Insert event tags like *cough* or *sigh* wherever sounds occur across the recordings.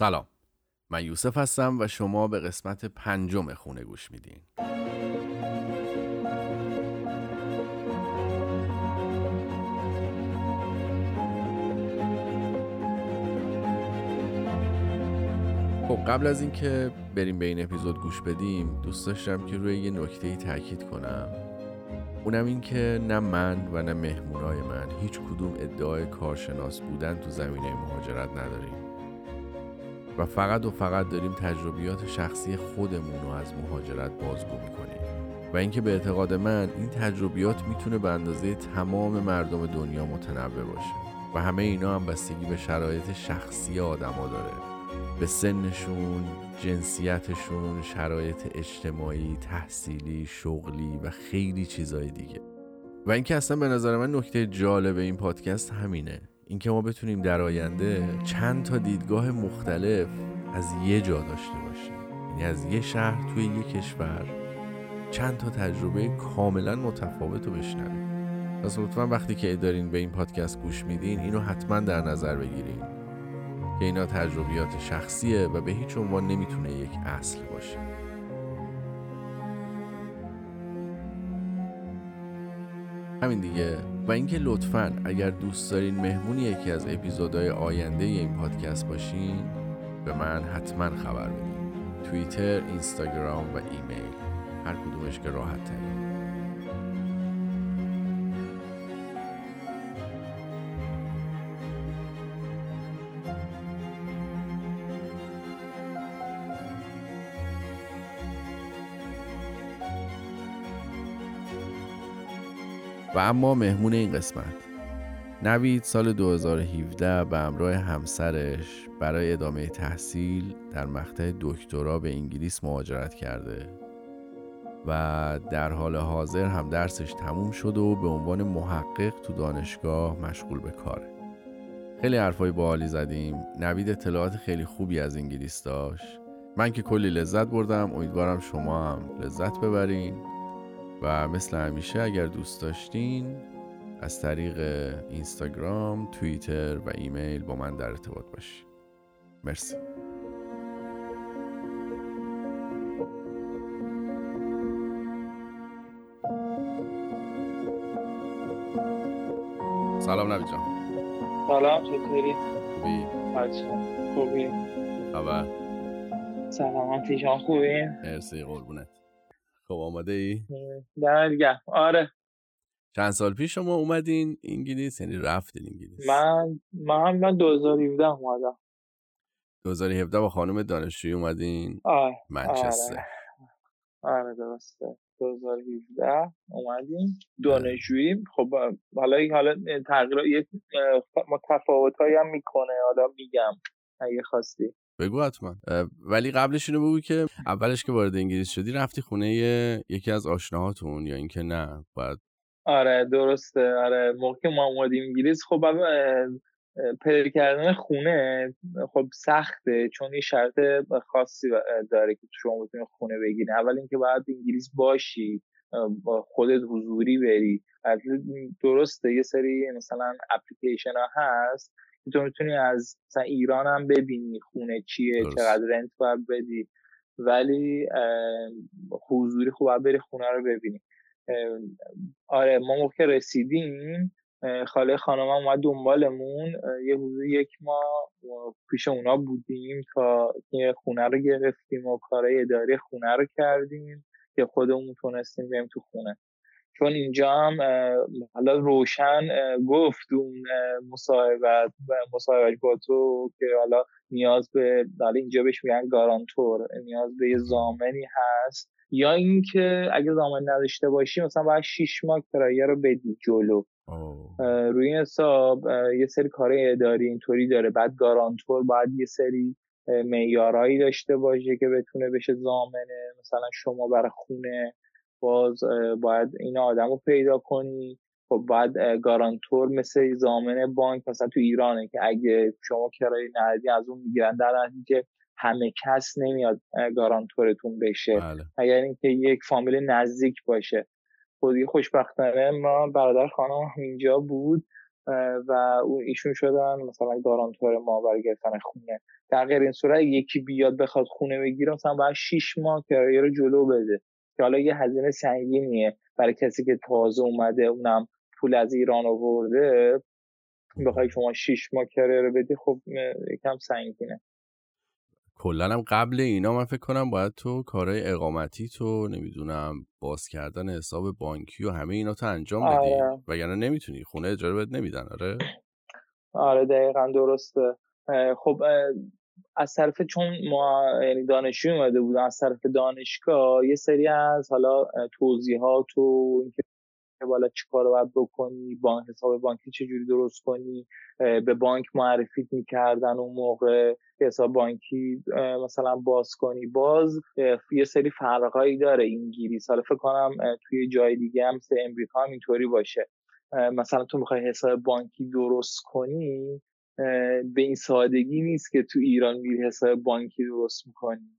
سلام. من یوسف هستم و شما به قسمت پنجم خونه گوش میدین. خب قبل از اینکه بریم به این اپیزود گوش بدیم دوست داشتم که روی یه نکته ای تاکید کنم. اونم این که نه من و نه مهمونای من هیچ کدوم ادعای کارشناس بودن تو زمینه مهاجرت نداریم. و فقط و فقط داریم تجربیات شخصی خودمون رو از مهاجرت بازگو می‌کنیم. و اینکه به اعتقاد من این تجربیات می‌تونه به اندازه تمام مردم دنیا متنوع باشه. و همه اینا هم بستگی به شرایط شخصی آدما داره. به سنشون، جنسیتشون، شرایط اجتماعی، تحصیلی، شغلی و خیلی چیزای دیگه. و اینکه اصلا به نظر من نکته جالب این پادکست همینه. اینکه ما بتونیم در آینده چند تا دیدگاه مختلف از یه جا داشته باشیم. یعنی از یه شهر توی یه کشور چند تا تجربه کاملا متفاوت رو بشنویم. پس لطفا وقتی که دارین به این پادکست گوش میدین اینو حتما در نظر بگیرین که اینا تجربیات شخصیه و به هیچ عنوان نمی‌تونه یک اصل باشه. همین دیگه. و اینکه لطفا اگر دوست دارین مهمون یکی از اپیزودهای آینده این پادکست باشین به من حتما خبر بدین. توییتر، اینستاگرام و ایمیل. هر کدومش که راحت ترین. اما مهمون این قسمت. نوید سال 2017 به همراه همسرش برای ادامه تحصیل در مقطع دکترا به انگلیس مهاجرت کرده و در حال حاضر هم درسش تموم شده و به عنوان محقق تو دانشگاه مشغول به کاره. خیلی حرفای باحالی زدیم. نوید اطلاعات خیلی خوبی از انگلیس داشت. من که کلی لذت بردم. امیدوارم شما هم لذت ببرین. و مثل همیشه اگر دوست داشتین از طریق اینستاگرام، توییتر و ایمیل با من در ارتباط باشید. مرسی. سلام نبی جان سلام چطوری؟ خوبی؟ بچه خوبی؟ خبر؟ سلامتی شما خوبی؟ مرسی قربونت خب آماده ای؟ درگه. آره. چند سال پیش شما اومدین انگلیس؟ یعنی رفتین انگلیس. من من من 2017 اومدم. 2017 با خانم دانشجویی اومدین؟ آره منچستر. آره. آره درسته. 2017 اومدیم. دانشجویی خب حالا حالا تغییر یک متفاوت هم می‌کنه حالا میگم. اگه خواستی. بگو حتما. ولی قبلش اینو بگو که اولش که وارد انگلیس شدی رفتی خونه یکی از آشناهاتون یا اینکه نه باید آره درسته. آره موقع ما اومدیم انگلیس خب پیدا کردن خونه خب سخته. چون یه شرط خاصی داره که شما بتونی خونه بگیری. اول اینکه باید انگلیس باشی با خودت حضوری بری. درسته یه سری مثلا اپلیکیشن ها هست تو می‌تونی از مثلا ایران هم ببینی خونه چیه درست. چقدر رنت باید بدی. ولی حضوری خوب باید بری خونه رو ببینی. آره ما موقع رسیدیم خاله خانم هم اومد دنبالمون. یه حضور یک ماه پیش اونا بودیم تا یه خونه رو گرفتیم و کارهای اداری خونه رو کردیم که خودمون تونستیم بریم تو خونه. چون اینجا هم حالا روشن گفت اون مصاحبت مصاحبت با تو که حالا نیاز به حالا اینجا بهش میگن گارانتور نیاز به یه زامنی هست. یا اینکه اگه زامن نداشته باشی مثلا باید 6 ماه کرایه رو بدی جلو. روی این حساب یه سری کار اداری اینطوری داره. بعد گارانتور باید یه سری معیارایی داشته باشه که بتونه بشه زامنه. مثلا شما برای خونه باز باید این آدم رو پیدا کنی. خب باید گارانتور مثل زامن بانک مثلا تو ایرانه که اگه شما کرایه ندی از اون می‌گیرن. در که همه کس نمیاد گارانتورتون بشه. بله. اگر اینکه یک فامیل نزدیک باشه. خودی خوشبختانه ما برادر خانم اینجا بود و ایشون شدن مثلا گارانتور ما برای گرفتن خونه. در غیر این صورت یکی بیاد بخواد خونه بگیره مثلا باید 6 ماه کرایه رو جلو بده. که حالا یه هزینه سنگینیه برای کسی که تازه اومده اونم پول از ایران آورده بخوای شما 6 ماه رو بدی خب یکم سنگینه. کلا هم قبل اینا من فکر کنم باید تو کارهای اقامتی تو نمی‌دونم باز کردن حساب بانکی و همه اینا تو انجام بدی. آره. وگرنه نمی‌تونی خونه اجاره بهت نمیدن آره؟ آره دقیقا درسته. خب از طرف چون ما یعنی دانشجو اومده بودن از طرف دانشگاه یه سری از حالا توضیحات و اینکه بالا چیکار باید بکنی بانک حساب بانکی چجوری درست کنی به بانک معرفی می‌کردن اون موقع حساب بانکی مثلا باز کنی. باز یه سری فرقایی داره انگلیس حالا فکر کنم توی جای دیگه هم مثل امریکا هم اینطوری باشه. مثلا تو می‌خوای حساب بانکی درست کنی به این سادگی نیست که تو ایران میری حساب بانکی درست می‌کنی.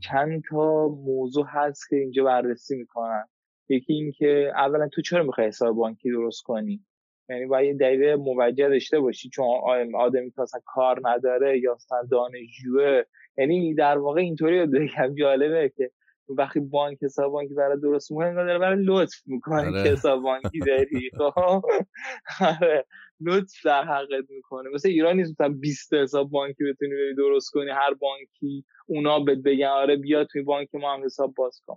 چند تا موضوع هست که اینجا بررسی می‌کنن یکی اینکه اولا تو چرا می‌خوای حساب بانکی درست کنی؟ یعنی باید یه دلیل موجه داشته باشی چون آدمی که اصلا کار نداره یا اصلا دانشجوه. یعنی در واقع اینطوری بگم جالبه که وقتی بانک حساب بانکی برای درست می‌کنه داره برای لطف می‌کنه که آره. حساب بانکی داری *laughs* خب. آره. لطف در حقت می‌کنه. مثل ایران نیست مثلا 20 حساب بانکی بتونی بری درست کنی هر بانکی اونا بهت بگن آره بیا توی بانک ما هم حساب باز کن.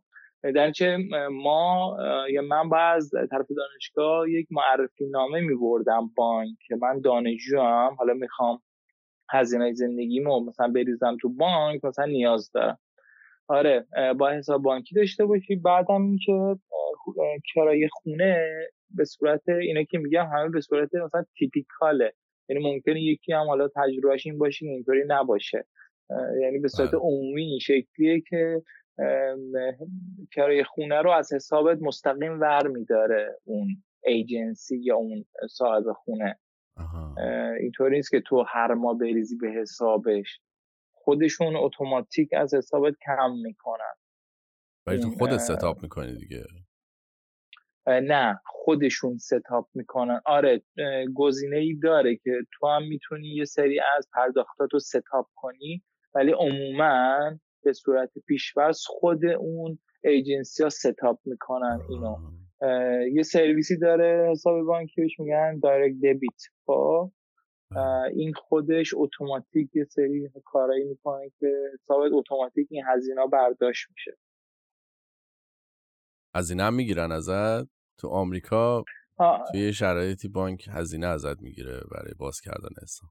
در چه ما یا من باز طرف دانشگاه یک معرفی نامه می بردم بانک. که من دانشجو هم حالا می‌خوام هزینه زندگیمو مثلا بریزم تو بانک مثلا نیاز دارم. آره با حساب بانکی داشته باشی. بعدم اینکه کرایه خونه به صورت اینا که میگم همه به صورت مثلا تیپیکاله. یعنی ممکنه یکی هم حالا تجربهش این باشه اینطوری نباشه. یعنی به صورت بله. عمومی این شکلیه که کرایه خونه رو از حسابت مستقیم ور میداره اون ایجنسی یا اون صاحب خونه. اینطوری نیست که تو هر ماه بریزی به حسابش. خودشون اتوماتیک از حسابت کم می‌کنن. ولی تو خودت set up می‌کنی دیگه. نه خودشون set up می‌کنن. آره گزینه ای داره که تو هم می‌تونی یه سری از پرداختات رو set up کنی ولی عموما به صورت پیش‌فرض خود اون agency ها set up می‌کنن اینو. یه سرویسی داره حساب بانکی بهش میگن direct debit خب؟ این خودش اتوماتیک یه سری کارایی می‌کنه که حسابت اتوماتیک این هزینه برداشت میشه. هزینه هم می‌گیرن ازت؟ تو آمریکا توی شرایطی بانک هزینه ازت می‌گیره برای باز کردن حساب.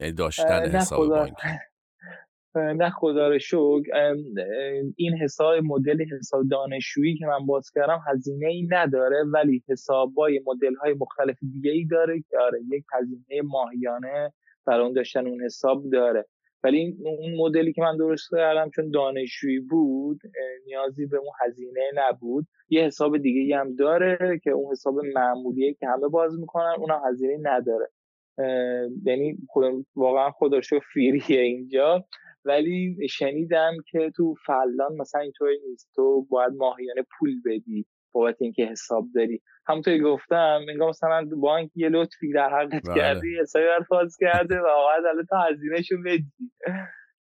یعنی داشتن حساب بانکی *laughs* نه خدا رو شکر این حساب مدل حساب دانشجویی که من باز کردم هزینه ای نداره ولی حسابای مدل های مختلف دیگه ای داره که آره یک هزینه ماهیانه برای اون داشتن اون حساب داره. ولی اون مدلی که من درست کردم چون دانشجویی بود نیازی به اون هزینه نبود. یه حساب دیگه هم داره که اون حساب معمولیه که همه باز می‌کنن اونم هزینه نداره. یعنی واقعا خدا فیریه اینجا. ولی شنیدم که تو فلان مثلا اینطوری نیست. تو باید ماهیانه پول بدی بابت اینکه حساب داری. همونطوری گفتم انگار مثلا بانک یه لطفی در حقت بله. کردی حسابی فاز کرده و باید الان تا هزینهشو بدی.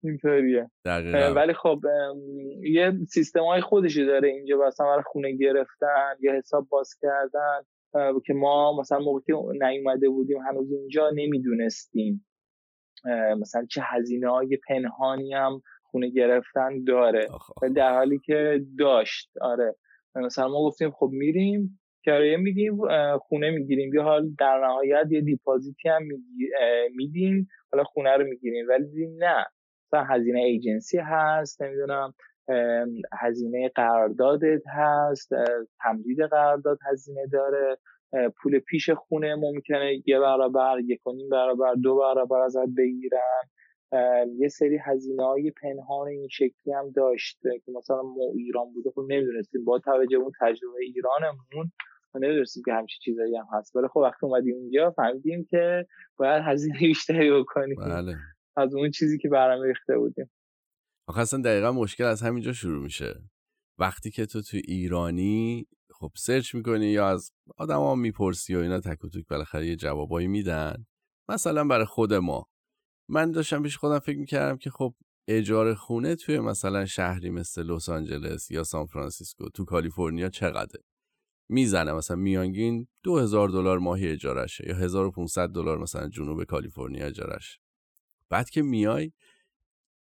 اینطوریه. ولی خب یه سیستم های خودشی داره اینجا مثلا برای خونه گرفتن یا حساب باز کردن. که ما مثلا موقعی که نیومده بودیم هنوز اینجا نمی‌دونستیم. مثلا چه هزینه های پنهانی هم خونه گرفتن داره در حالی که داشت. آره. مثلا ما گفتیم خب میریم کرایه میدیم خونه می‌گیریم. یا حال در نهایت یه دیپازیتی هم میدیم حالا خونه رو می‌گیریم. ولی نه. مثلا هزینه ایجنسی هست نمی‌دونم. هزینه قراردادت هست تمدید قرارداد هزینه داره پول پیش خونه ممکنه یه برابر یک و نیم برابر دو برابر ازت بگیرن. یه سری هزینه های پنهان این شکلی هم داشته که مثلا ما ایران بوده خب نمی‌دونستیم. با توجه اون تجربه ایرانمون نمی‌دونستیم که همچین چیزایی هم هست. ولی خب وقتی اومدیم اونجا فهمیدیم که باید هزینه بیشتری بکنیم بله. از اون چیزی که برنامه ریخته بودیم. آخه اصلا دقیقا مشکل از همینجا شروع میشه. وقتی که تو تو ایرانی خب search می‌کنی یا از آدم ها می‌پرسی و اینا تک و توک بالاخره یه جوابایی میدن. مثلا برای خود ما. من داشتم پیش خودم فکر می‌کردم که خب اجاره خونه توی مثلا شهری مثل لس آنجلس یا سان فرانسیسکو تو کالیفرنیا چقدره؟ می‌زنه. مثلا میانگین 2000 دلار ماهی اجارشه یا 1500 دلار مثلا جنوب کالیفرنیا اجارش بعد که میای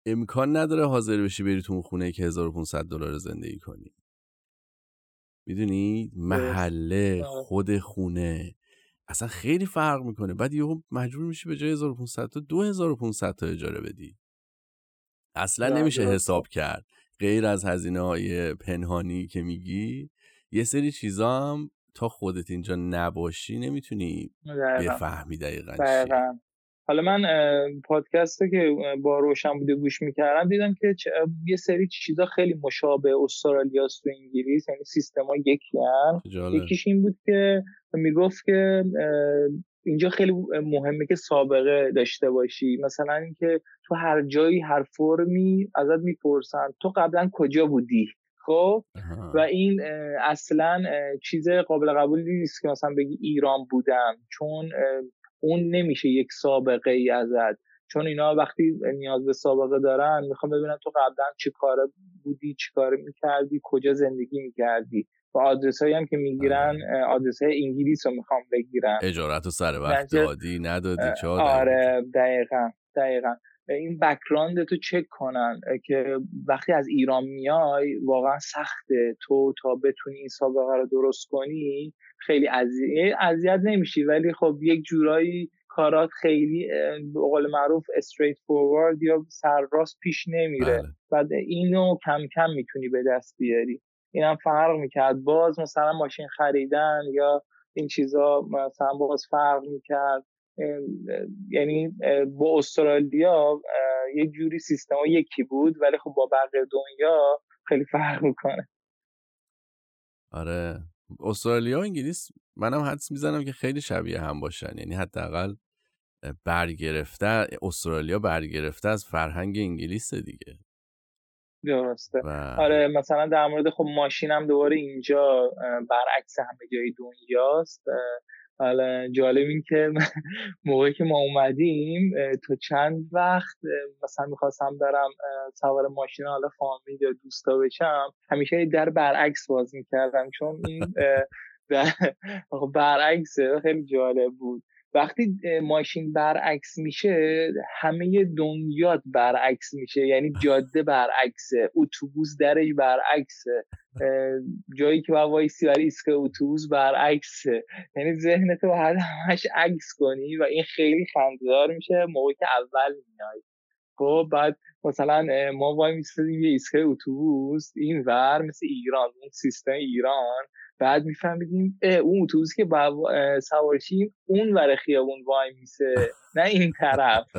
امکان نداره حاضر بشی بری تو اون خونه که 1500 دلار زندگی کنی. می‌دونی؟ محله آره. خود خونه. اصلا خیلی فرق می‌کنه. بعد یهو مجبور میشی به جای 1500 تا 2500 تا اجاره بدی. اصلا نمیشه حساب کرد. غیر از هزینه های پنهانی که میگی یه سری چیزا هم تا خودت اینجا نباشی نمی‌تونی بفهمی دقیقا, دقیقا. حالا من پادکست که با روشن بوده گوش می‌کردم دیدم که یه سری چیزا خیلی مشابه استرالیا تو انگلیس یعنی سیستما یکی هم یکیش این بود که می‌گفت که اینجا خیلی مهمه که سابقه داشته باشی. مثلا اینکه تو هر جایی هر فرمی ازت می‌پرسن تو قبلا کجا بودی؟ خب؟ و این اصلا چیز قابل قبولی نیست که مثلا بگی ایران بودم چون اون نمیشه یک سابقه ای ازت. چون اینا وقتی نیاز به سابقه دارن می‌خوام ببینم تو قبلا چی کاره بودی چی کار می‌کردی کجا زندگی می‌کردی. و آدرس هایی هم که می‌گیرن آدرس های انگلیس رو می‌خوام بگیرن اجارت رو سر وقت دادی ندادی چه آره دقیقا دقیقا. این بکراند تو چک کنن که وقتی از ایران میای واقعا سخته. تو تا بتونی این سابقه رو درست کنی خیلی اذیت نمیشی. ولی خب یک جورایی کارات خیلی به قول معروف استریت فوروارد یا سرراست پیش نمیره. بله. بعد اینو کم کم می‌تونی به دست بیاری. اینم فرق می‌کرد. باز مثلا ماشین خریدن یا این چیزا مثلا باز فرق می‌کرد. یعنی با استرالیا یک جوری سیستم یکی بود ولی خب با بقیه دنیا خیلی فرق می‌کنه. آره. استرالیا و انگلیس منم حدس می‌زنم که خیلی شبیه هم باشن. یعنی حداقل برگرفته استرالیا برگرفته از فرهنگ انگلیس دیگه. درسته. آره مثلا در مورد خب ماشینم دوباره اینجا برعکس همه جای دنیاست. حالا جالب این که *laughs* موقعی که ما اومدیم تو چند وقت مثلا می‌خواستم برم سوار ماشین حالا فامیل یا دوستا بشم همیشه در برعکس باز می‌کردم چون این *laughs* برعکسه خیلی جالب بود. وقتی ماشین برعکس میشه همه دنیات برعکس میشه. یعنی جاده برعکسه اتوبوس درش برعکسه جایی که باید وایسی برای ایستگاه اتوبوس برعکسه. یعنی ذهنت رو باید همش عکس کنی و این خیلی خندهدار میشه موقعی که اول میای. خب بعد مثلا ما وای میستدیم یه ایستگاه اتوبوس این ور مثل ایران اون سیستم ایران. بعد میفهمیدیم اون اتوبوسی که با سوارشیم اون ور خیابون وای میسه. نه این طرف. *laughs*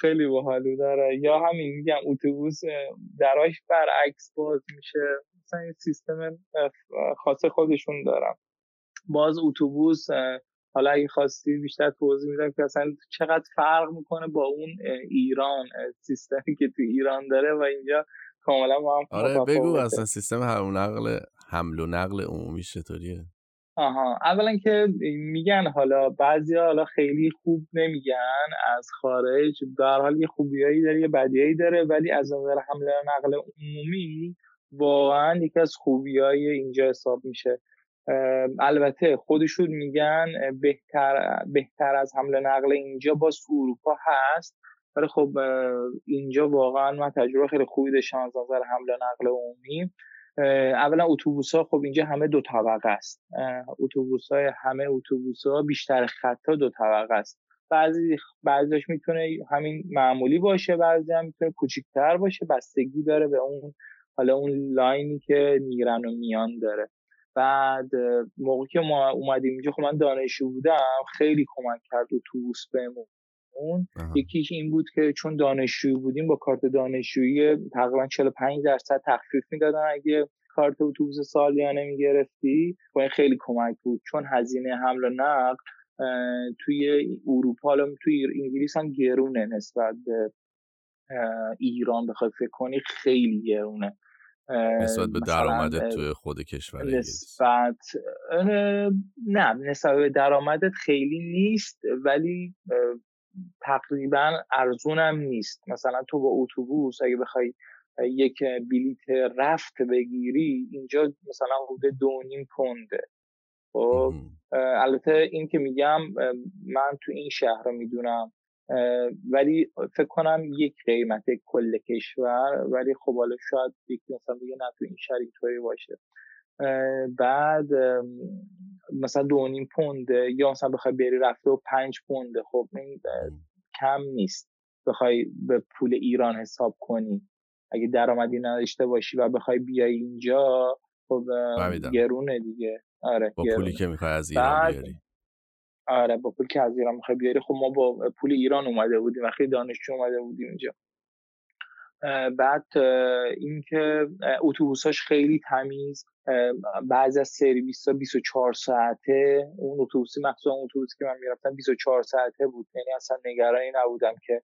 خیلی باحالو داره یا همین میگم اتوبوس دراش برعکس باز میشه. مثلا این سیستم خاص خودشون دارم. باز اتوبوس حالا اگه خواستی بیشتر توضیح میدم که اصلا چقدر فرق می‌کنه با اون ایران سیستمی که تو ایران داره و اینجا کاملا با هم آره بگو اصلا سیستم حمل و نقل حمل و نقل عمومی چطوریه؟ آها اولا که میگن حالا بعضی حالا خیلی خوب نمیگن از خارج در حال یه خوبیایی داره یه بدیایی داره ولی از نظر حمل و نقل عمومی واقعا یکی از خوبیای اینجا حساب میشه. البته خودشون میگن بهتر بهتر از حمل نقل اینجا تو اروپا هست. ولی خب اینجا واقعا من تجربه خیلی خوبی داشتم از نظر حمل و نقل عمومی. اولا اتوبوس ها خب اینجا همه دو طبقه است. اتوبوس های همه اتوبوس ها بیشتر خطا دو طبقه است. بعضی بعضیش می‌تونه همین معمولی باشه بعضی هم می‌تونه کوچیکتر باشه بستگی داره به اون حالا اون لاینی که میرن و میان داره. بعد موقعی که ما اومدیم اینجا خب من دانشجو بودم خیلی کمک کرد اتوبوس بهمون اون یکیش این بود که چون دانشجو بودیم با کارت دانشجویی تقریبا 45 درصد تخفیف می‌دادن. اگه کارت اتوبوس سالیانه می‌گرفتی و این خیلی کمک بود. چون هزینه حمل و نقل توی اروپا توی انگلیس هم گرونه نسبت به ایران بخوای فکر کنی خیلی گرونه. نسبت به درآمدت توی خود کشور نسبت نه نسبت به درآمدت خیلی نیست ولی تقریبا ارزونم نیست. مثلا تو با اتوبوس اگه بخوای یک بلیت رفت بگیری اینجا مثلا حدود دو نیم پونده. خب البته این که میگم من تو این شهر رو می‌دونم. ولی فکر کنم یک قیمت کل کشور ولی خب حالا شاید یکی مثلا بگه نه تو این شهر اینطوری باشه. بعد مثلا دو نیم پونده یا مثلا بخوای بری رفته و پنج پونده خب این کم نیست. بخوای به پول ایران حساب کنی. اگه درآمدی نداشته باشی و بخوای بیای اینجا خب گرونه دیگه. آره با پولی که می‌خوای از ایران بیاری. آره با پولی که از ایران می‌خوای بیاری خب ما با پول ایران اومده بودیم وقتی دانشجو اومده بودیم اینجا. بعد اینکه اتوبوساش خیلی تمیز بعضی از سرویس ها 24 ساعته. اون اتوبوسی مخصوصا اتوبوسی که من می‌رفتم 24 ساعته بود. یعنی اصلا نگرانی نبودم که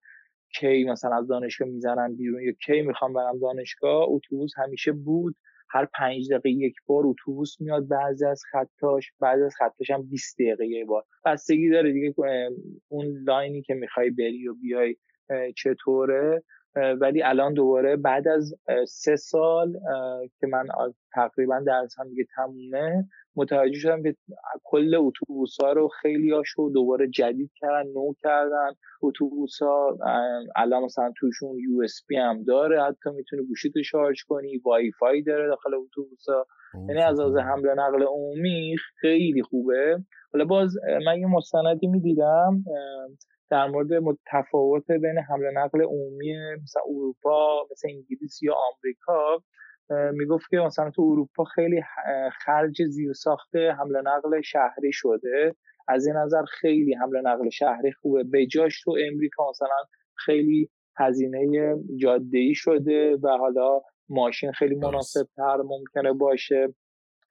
کی مثلا از دانشگاه می‌زنن بیرون یا کی می‌خوام برم دانشگاه. اتوبوس همیشه بود. هر پنج دقیقه یک بار اتوبوس میاد بعضی از خطاش بعضی از خطاش هم 20 دقیقه یک بار. بستگی داره دیگه اون line ی که می‌خوای بری و بیای چطوره؟ ولی الان دوباره بعد از سه سال که من تقریبا درسم دیگه تمومه متوجه شدم که کل اتوبوس ها رو خیلی هاشو دوباره جدید کردن نو کردن. اتوبوس ها الان مثلا توشون USB هم داره حتی می‌تونی گوشی تو شارژ کنی وای فای داره داخل اتوبوس ها یعنی از از حمل نقل عمومی خیلی خوبه. حالا باز من یه مستندی می‌دیدم در مورد تفاوت بین حمل نقل عمومی مثلا اروپا مثل انگلیس یا آمریکا. می‌گفت که مثلا تو اروپا خیلی خرج زیر ساخته حمل نقل شهری شده. از این نظر خیلی حمل نقل شهری خوبه. به جاش تو امریکا مثلا خیلی هزینه جاده ای شده و حالا ماشین خیلی مناسب تر ممکنه باشه.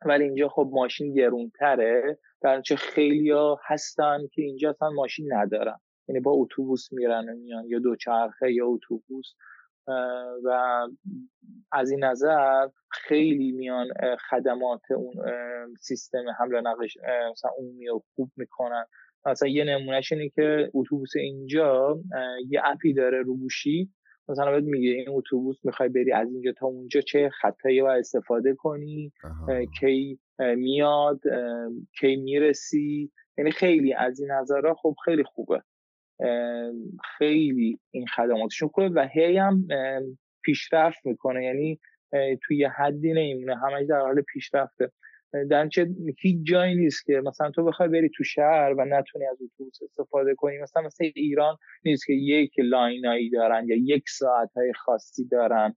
ولی اینجا خب ماشین گرونتره. در چه خیلی ها هستن که اینجا اصلا ماشین ندارن. یعنی با اتوبوس میرن و میان یا دوچرخه یا اتوبوس. و از این نظر خیلی میان خدمات اون سیستم حمل نقل مثلا عمومی رو خوب می‌کنن. مثلا یه نمونهش اینه که اتوبوس اینجا یه اپی داره رو گوشی. مثلا بهت میگه این اتوبوس می‌خوای بری از اینجا تا اونجا چه خطایی باید استفاده کنی کی میاد کی می‌رسی. یعنی خیلی از این نظرها خب خیلی خوبه. خیلی این خدماتشون خوبه و هی هم پیشرفت می‌کنه. یعنی توی حدی نمیمونه. همش در حال پیشرفته. در چه هیچ جایی نیست که مثلا تو بخوای بری تو شهر و نتونی از اتوبوس استفاده کنی. مثلا مثل ایران نیست که یک لاینایی دارن یا یک ساعت های خاصی دارن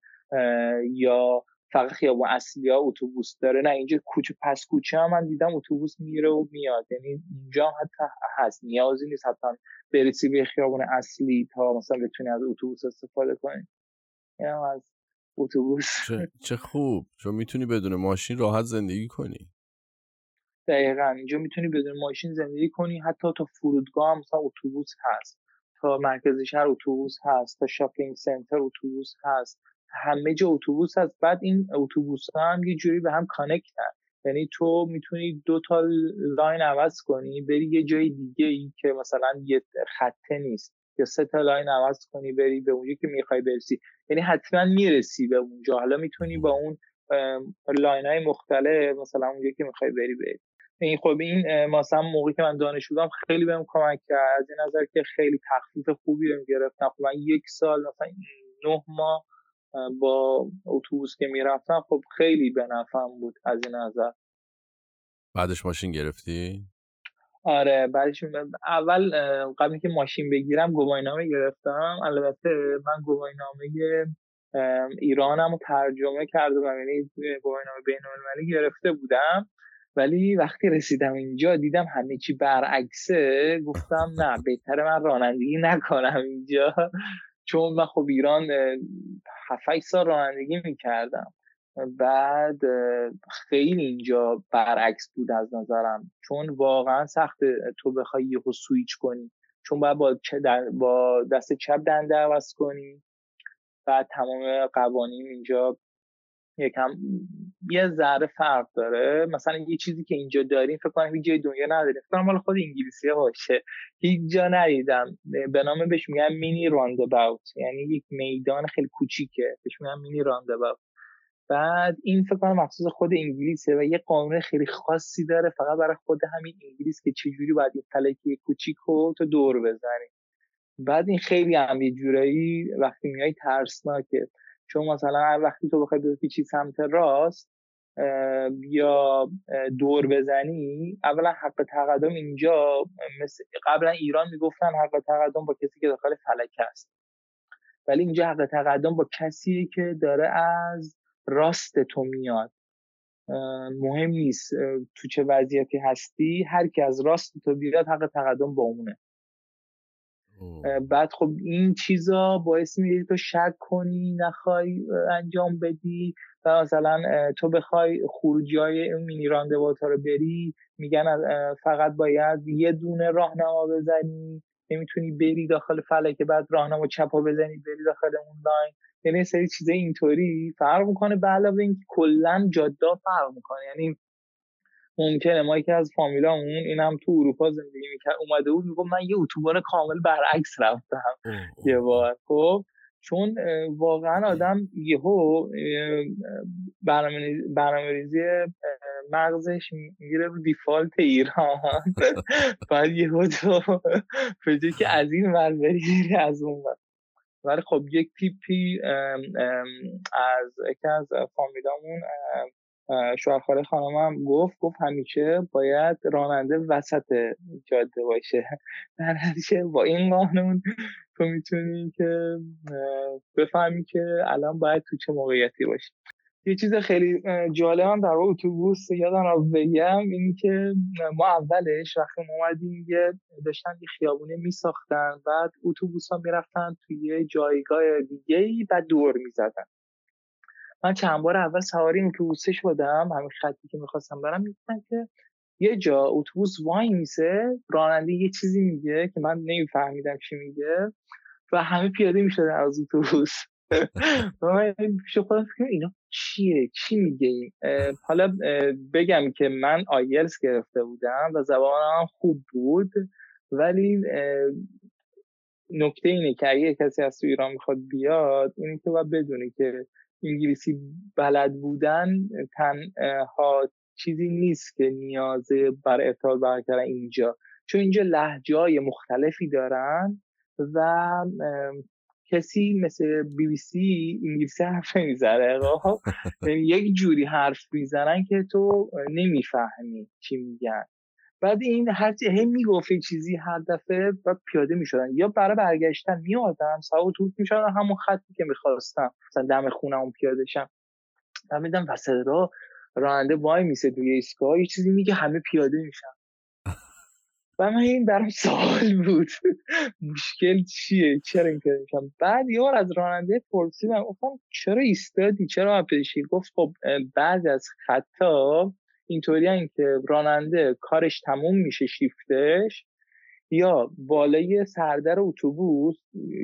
یا فقط خیابون اصلی ها اتوبوس داره. نه اینجا کوچه پس کوچه هم من دیدم اتوبوس میره و میاد. یعنی اینجا حتی هست نیازی نیست حتی برسی به خیابون اصلی تا مثلا بتونی از اتوبوس استفاده کنی. یعنی از اتوبوس. چه, خوب. چون می‌تونی بدون ماشین راحت زندگی کنی. دقیقا. اینجا می‌تونی بدون ماشین زندگی کنی. حتی تا فرودگاه هم مثلا اتوبوس هست. تا مرکز شهر اتوبوس هست. تا shopping center اتوبوس هست. همه جا اتوبوس هست. بعد این اتوبوس هم یه جوری به هم کانکتن یعنی تو می‌تونی دو تا line عوض کنی بری یه جای دیگه ای که مثلا یه خطه نیست. یا سه تا line عوض کنی بری به اونجا که می‌خوای برسی. یعنی حتما می‌رسی به اونجا. حالا می‌تونی با اون line های مختلف مثلا اونجا که می‌خوای بری بری. این خب این مثلا موقعی که من دانشجو بودم خیلی بهم کمک کرد. از این نظر که خیلی تخفیف خوبی رو گرفتم خب من یک سال مثلا نه ماه با اتوبوس که می‌رفتم خب خیلی به نفعم بود از این نظر. بعدش ماشین گرفتی؟ آره بعدش اول قبل که ماشین بگیرم گواهینامه گرفتم. البته من گواهینامه ایرانم رو ترجمه کردم یعنی گواهینامه بین المللی گرفته بودم. ولی وقتی رسیدم اینجا دیدم همه چی برعکسه. گفتم نه بهتره من رانندگی نکنم اینجا. چون من خب ایران 7 سال رانندگی می‌کردم. بعد خیلی اینجا برعکس بود از نظرم. چون واقعا سخت تو بخوای یهو سویچ کنی. چون باید با, با دست چپ دنده عوض کنی. بعد تمام قوانین اینجا یکم یه ذره فرق داره. مثلا یه چیزی که اینجا داریم فکر کنم هیچ جای دنیا نداریم. فکر کنم مال خود انگلیسی باشه. هیچ جا ندیدم. به نام بهش میگن مینی رانداباوت یعنی یک میدان خیلی کوچیکه. بهش میگن مینی رانداباوت بعد این فکر کنم مخصوص خود انگلیسه و یه قانون خیلی خاصی داره. فقط برای خود همین انگلیس که چجوری باید یه فلکی کوچیک تو دور بزنی. بعد این خیلی هم یه جورایی وقتی میای ترسناکه. چون مثلا وقتی تو بخوای بپیچی سمت راست یا دور بزنی اولا حق تقدم اینجا مثل قبلا ایران می‌گفتن حق تقدم با کسی که داخل فلک است ولی اینجا حق تقدم با کسی که داره از راست تو میاد. مهم نیست تو چه وضعیتی هستی هر کی از راست تو بیاد حق تقدم با اونه. بعد خب این چیزا باعث میشه تو شک کنی نخوای انجام بدی و مثلا تو بخوای خروجی های مینی راندوات رو بری میگن فقط باید یه دونه راهنما بزنی نمی‌تونی بری داخل فلکه بعد راهنما چپا بزنی بری داخل اون لاین. یعنی سری چیزای اینطوری فرق می‌کنه به علاوه اینکه کلا جادا فرق می‌کنه. یعنی ممکنه. ما یکی از فامیلامون این هم تو اروپا زندگی می‌کرد اومده بود می‌گفت من یه اتوبان کامل برعکس رفتم. یه بار. خب چون واقعا آدم یهو برنامه ریزی مغزش میره رو دیفالت ایران. *laughs* بعد یهو تو فجه که از این ور بری از اون ور. ولی خب یک تیپی از یکی از فامیلامون شوهر خانم هم گفت گفت همیشه باید راننده وسط جاده باشه. *laughs* در با این قانون تو می‌تونی که بفهمی که الان باید تو چه موقعیتی باشی. یه چیز خیلی جالبم در اتوبوس یادم رو بگم این که ما اولش وقتی اومدیم یه داشتن یه خیابونه میساختن بعد اتوبوس ها می‌رفتن توی جایگاه دیگه ای و دور می‌زدن. من چند بار اول سواری اتوبوسه شدم همین خطی که می‌خواستم برم می‌گفتن که یه جا اتوبوس وای میسه راننده یه چیزی میگه که من نمیفهمیدم چی میگه و همه پیاده می‌شدن از اتوبوس. *laughs* و من پیش خودم فکر اینا چیه؟ چی میگه این؟ حالا بگم که من آیلز گرفته بودم و زبانم خوب بود ولی نکته اینه که اگه کسی از تو ایران می‌خواد بیاد اینه که باید بدونی که انگلیسی بلد بودن تنها چیزی نیست که نیازه بر ارتباط برقرار اینجا چون اینجا لحجه های مختلفی دارن و کسی مثل بی بی سی انگلیسی حرف نمی‌زنه خب؟ *laughs* یعنی یک جوری حرف می‌زنن که تو نمی‌فهمی چی میگن بعد این هر هی می‌گفت چیزی هر دفعه بعد پیاده می‌شدن. یا برای برگشتن میادم سوا توت می‌شدن همون خطی که می‌خواستم مثلا دم خونم پیاده شم فهمیدم وسط را راننده وای میسه توی ایستگاه یه چیزی میگه همه پیاده میشن. و من این برام سوال بود. مشکل چیه؟ چرا این کار میشم بعد یه بار از راننده پرسیدم گفتم چرا ایستادی؟ چرا پیشی گفت خب بعضی از خطا اینطوری که راننده کارش تموم میشه شیفتش یا بالای سردر اتوبوس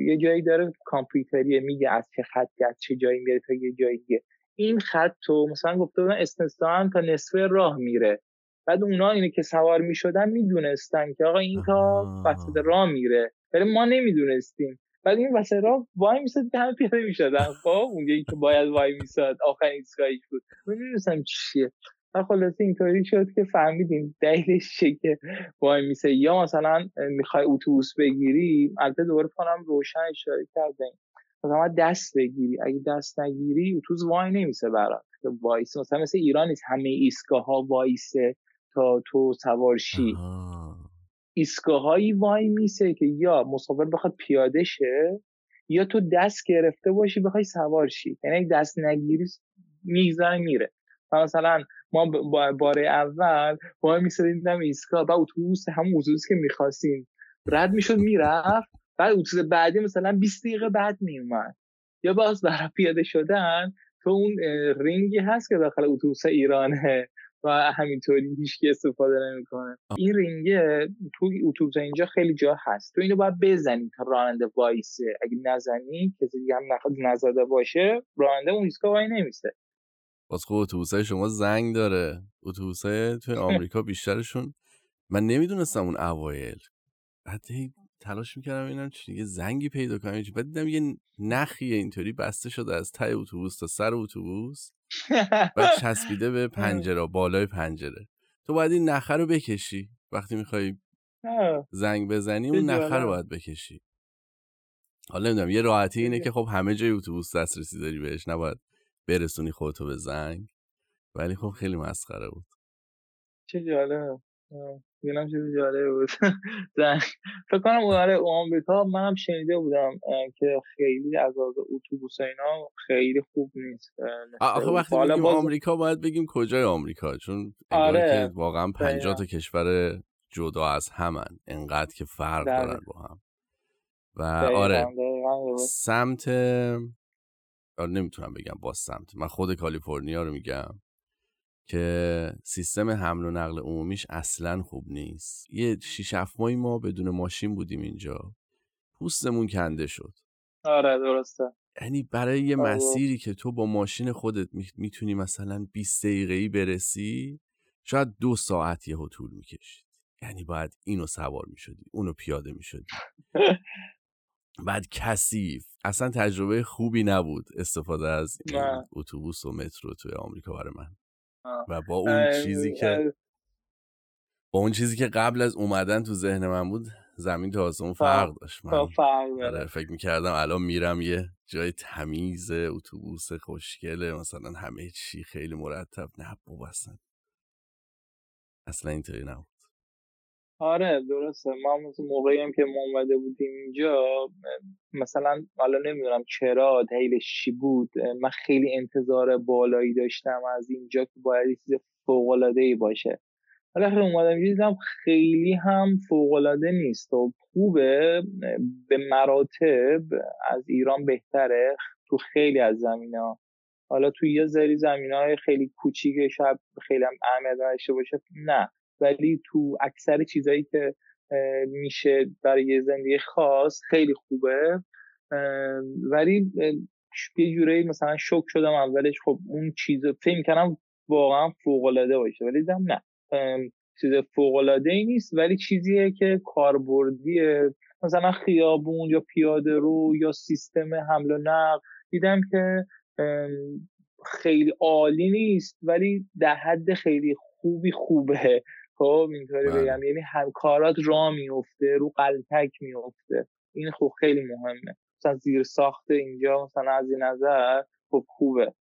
یه جایی داره کامپیوتریه میگه از چه خطی از چه جایی میره تا یه جایی دیگه. این خط تو مثلا گفته بودن استثنا تا نصف راه میره. بعد اونا اینه که سوار می‌شدن می‌دونستن که آقا این تا وسط راه میره. ولی ما نمی‌دونستیم. بعد این وسط راه وای میساد که همه پیاده می‌شدن. خب اون که باید وای میساد. آخرین ایستگاهی بود. نمی‌دونستم چیه. و خلاصه اینطوری شد که فهمیدیم دلیلش چیه که وای میسه. یا مثلا می‌خوای اتوبوس بگیری البته دوباره کنم روشن اشاره کردیم مثلا دست بگیری. اگه دست نگیری اتوبوس وای نمیسه برات. وایس مثلا مثل ایران نیست همه ایستگاه ها وایسه تا تو سوارشی ایستگاه هایی وای میسه که یا مسافر بخواد پیاده شه یا تو دست گرفته باشی بخوای سوارشی یعنی دست نگیری می‌گذاره میره. مثلا ما باره اول با میسادیم دم ایستگاه بعد اتوبوس همون اتوبوس که می‌خواستیم. رد می‌شد می‌رفت. بعد اتوبوس بعدی مثلا 20 دقیقه بعد میومد یا باز برای پیاده شدن تو اون رینگی هست که داخل اتوبوس ایرانه و همینطوری هیچکی استفاده نمی‌کنه. این رینگه تو اتوبوس اینجا خیلی جا هست. تو اینو باید بزنی تا راننده وایسه. اگه نزنی کسی دیگه هم نزده باشه راننده اون ایستگاه وای نمیسته باز خب اتوبوسای شما زنگ داره. اتوبوسای توی *laughs* آمریکا بیشترشون من نمی‌دونستم اون اوایل. بعد تلاش می‌کردم اینم چی یه زنگی پیدا کنم بعد دیدم یه نخی اینطوری بسته شده از ته اتوبوس تا سر اتوبوس. و چسبیده به *laughs* پنجره بالای پنجره. تو باید این نخه رو بکشی. وقتی می‌خوای زنگ بزنی اون نخه رو باید بکشی. حالا نمی‌دونم یه راحتی اینه که خب همه جای اتوبوس دسترسی داری بهش. نباید برسونی خودتو به زنگ؟ ولی خب خیلی مسخره بود. چه جالب اینم چیز جالب بود. *laughs* فکر کنم آره آمریکا منم شنیده بودم که خیلی از از اتوبوس اینا خیلی خوب نیست آخه وقتی بگیم آمریکا باید بگیم کجای آمریکا؟ چون آره. واقعا 50 تا کشور جدا از همن. انقدر که فرق دارن با هم. و آره سمت نمی‌تونم بگم با سمت. من خود کالیفرنیا رو میگم که سیستم حمل و نقل عمومیش اصلا خوب نیست. یه شیش ماهی ما بدون ماشین بودیم اینجا. پوستمون کنده شد. آره درسته. یعنی برای یه آره. مسیری که تو با ماشین خودت می‌تونی مثلا 20 دقیقه برسی شاید دو ساعت یه طول می‌کشید. یعنی باید اینو سوار می‌شدی اونو پیاده می‌شدی. *laughs* بعد کثیف. اصلا تجربه خوبی نبود استفاده از اتوبوس و مترو توی آمریکا برای من. و با اون چیزی که با اون چیزی که قبل از اومدن تو ذهن من بود زمین تا آسمون فرق داشت من آره، فکر می‌کردم الان میرم یه جای تمیز اتوبوس خوشگله مثلا همه چی خیلی مرتب. نه بابا اصلا. اصلا اینطوری نبود. آره درسته. ما موقعی هم که اومده بودیم اینجا مثلا حالا نمی‌دونم چرا دلیلش چی بود. من خیلی انتظار بالایی داشتم از اینجا که باید چیز فوق العاده ای باشه. حالا اومدم دیدم خیلی هم فوق العاده نیست. و خوبه. به مراتب از ایران بهتره تو خیلی از زمین ها حالا تو یه زری زمین های خیلی کوچیک شب خیلی هم اهمیت داشته باشه. نه. ولی تو اکثر چیزایی که میشه برای یه زندگی خاص خیلی خوبه. ولی یه جوری مثلا شک شدم اولش خب اون چیز فکر کنم واقعا فوق باشه ولی دیدم نه. چیز فوق ای نیست ولی چیزیه که کاربردیه. مثلا خیابون یا پیاده رو یا سیستم حمل و نقل. دیدم که خیلی عالی نیست ولی در حد خیلی خوبی خوبه. خب اینطوری بله. بگم. یعنی همکارات را میفته رو قلتک میفته این خب خیلی مهمه. مثلا زیر ساخت اینجا مثلا از این نظر خب خوبه.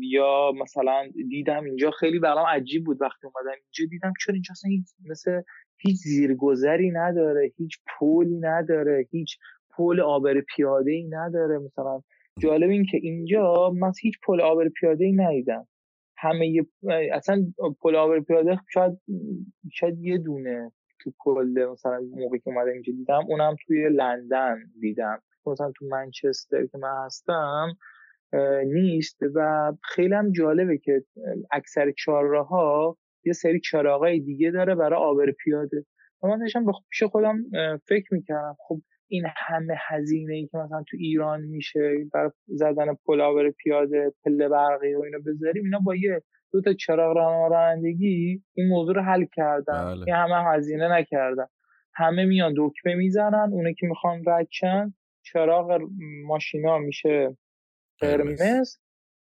یا مثلا دیدم اینجا خیلی برام عجیب بود وقتی اومدم اینجا. دیدم چون اینجا اصلا مثل هیچ زیرگذری نداره هیچ پولی نداره هیچ پول آبر پیاده ای نداره. مثلا جالب این که اینجا من هیچ پل آبر پیاده ای ندیدم. همه اصلا پل پیاده شاید شاید یه دونه تو کل مثلا موقعی که اومدم اینجا دیدم اونم توی لندن دیدم. مثلا تو منچستر که من هستم نیست و خیلی هم جالبه که اکثر چهارراه ها یه سری چراغای دیگه داره برای آبر پیاده. و من داشتم پیش خودم فکر می‌کردم خب این همه هزینه ای که مثلا تو ایران میشه برای زدن پلاور پیاده پله برقی و اینو بذاریم اینا با یه دو تا چراغ رانندگی این موضوع رو حل کردن. بله. این همه هزینه نکردن. همه میان دکمه می‌زنن اونه که می‌خوان رد چراغ ماشینا میشه قرمز.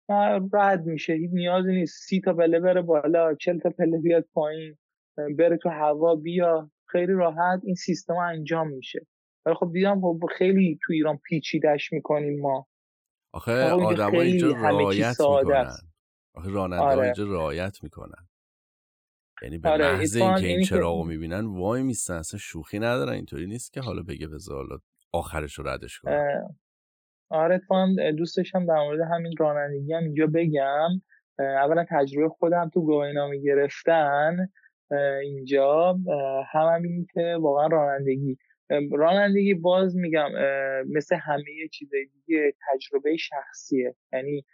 و رد میشه هیچ نیازی نیست. سی تا پله بره بالا چل تا پله بیاد پایین بره تو هوا بیا. خیلی راحت این سیستم انجام میشه. ولی خب دیدم خب خیلی تو ایران پیچیدش می‌کنیم ما. آخه آدم اینجا رعایت می‌کنن. آخه راننده آره. اینجا رعایت می‌کنن. یعنی به آره. محض اینکه این چراغو می‌بینن وای میستن اصلا شوخی ندارن اینطوری نیست که حالا بگه بذار آخرش رو ردش کنن آره دوست داشتم در مورد همین رانندگی هم اینجا بگم. اولا تجربه خودم تو گواهینامه گرفتن اینجا. هم همین که واقعا رانندگی. رانندگی باز میگم مثل همه چیزای دیگه تجربه شخصیه. یعنی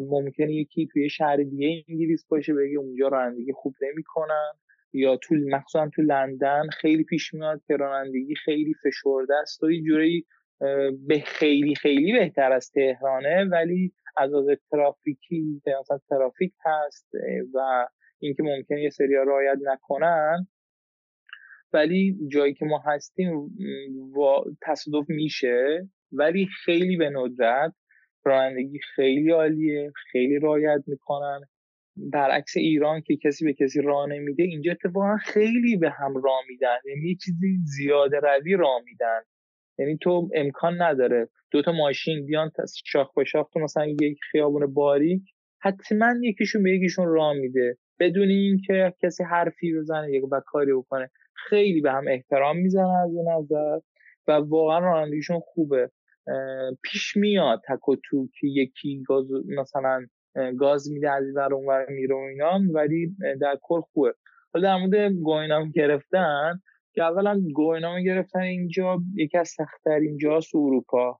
ممکنه یکی توی شهر دیگه انگلیس باشه بگه اونجا رانندگی خوب نمی‌کنن یا تو مخصوصا تو لندن خیلی پیش میاد که رانندگی خیلی فشرده است. و جوری به خیلی خیلی بهتر از تهرانه ولی از از ترافیکی مثلا ترافیک هست و اینکه ممکنه یه سری رعایت نکنن ولی جایی که ما هستیم تصادف میشه ولی خیلی به ندرت رانندگی خیلی عالیه خیلی رعایت می‌کنن. برعکس ایران که کسی به کسی راه نمیده اینجا اتفاقا خیلی به هم راه میدن. یعنی یه چیزی زیاده روی راه میدن. یعنی تو امکان نداره دو تا ماشین بیان شاخ به شاخ تو مثلا یک خیابون باریک حتما یکیشون به یکیشون راه میده. بدون اینکه کسی حرفی بزنه یک و کاری بکنه. خیلی به هم احترام می‌زنن از این نظر و واقعا رانندگیشون خوبه. پیش میاد تک و تو که یکی گاز مثلا گاز میده از این اونور میره و اینا ولی در کل خوبه. حالا در مورد گوینام گرفتن که اولا گوینام گرفتن اینجا یکی از سختترین جاست اروپا.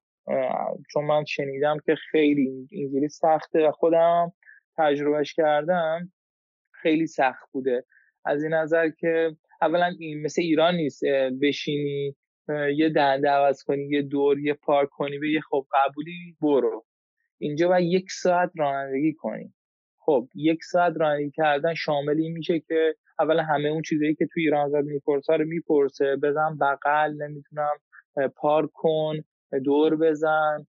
چون من شنیدم که خیلی اینجوری سخته و خودم تجربهش کردم خیلی سخت بوده. از این نظر که اولا این مثل ایران نیست بشینی یه دنده عوض کنی یه دور یه پارک کنی به یه خب قبولی برو. اینجا باید یک ساعت رانندگی کنی. خب یک ساعت رانندگی کردن شامل این میشه که اولا همه اون چیزایی که تو ایران ازت می‌پرسه رو می‌پرسه. بزن بغل نمی‌تونم پارک کن دور بزن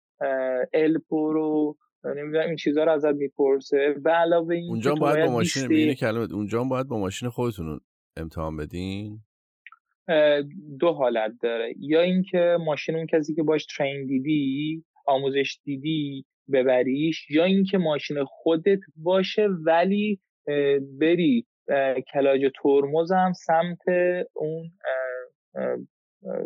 ال پرو نمی‌دونم این چیزها رو ازت می‌پرسه. به علاوه این اونجا باید با ماشین کلمه اونجا باید با ماشین خودتون امتحان بدین؟ دو حالت داره. یا اینکه ماشین اون کسی که باش ترین دیدی آموزش دیدی ببریش یا اینکه ماشین خودت باشه ولی بری کلاج ترمز هم سمت اون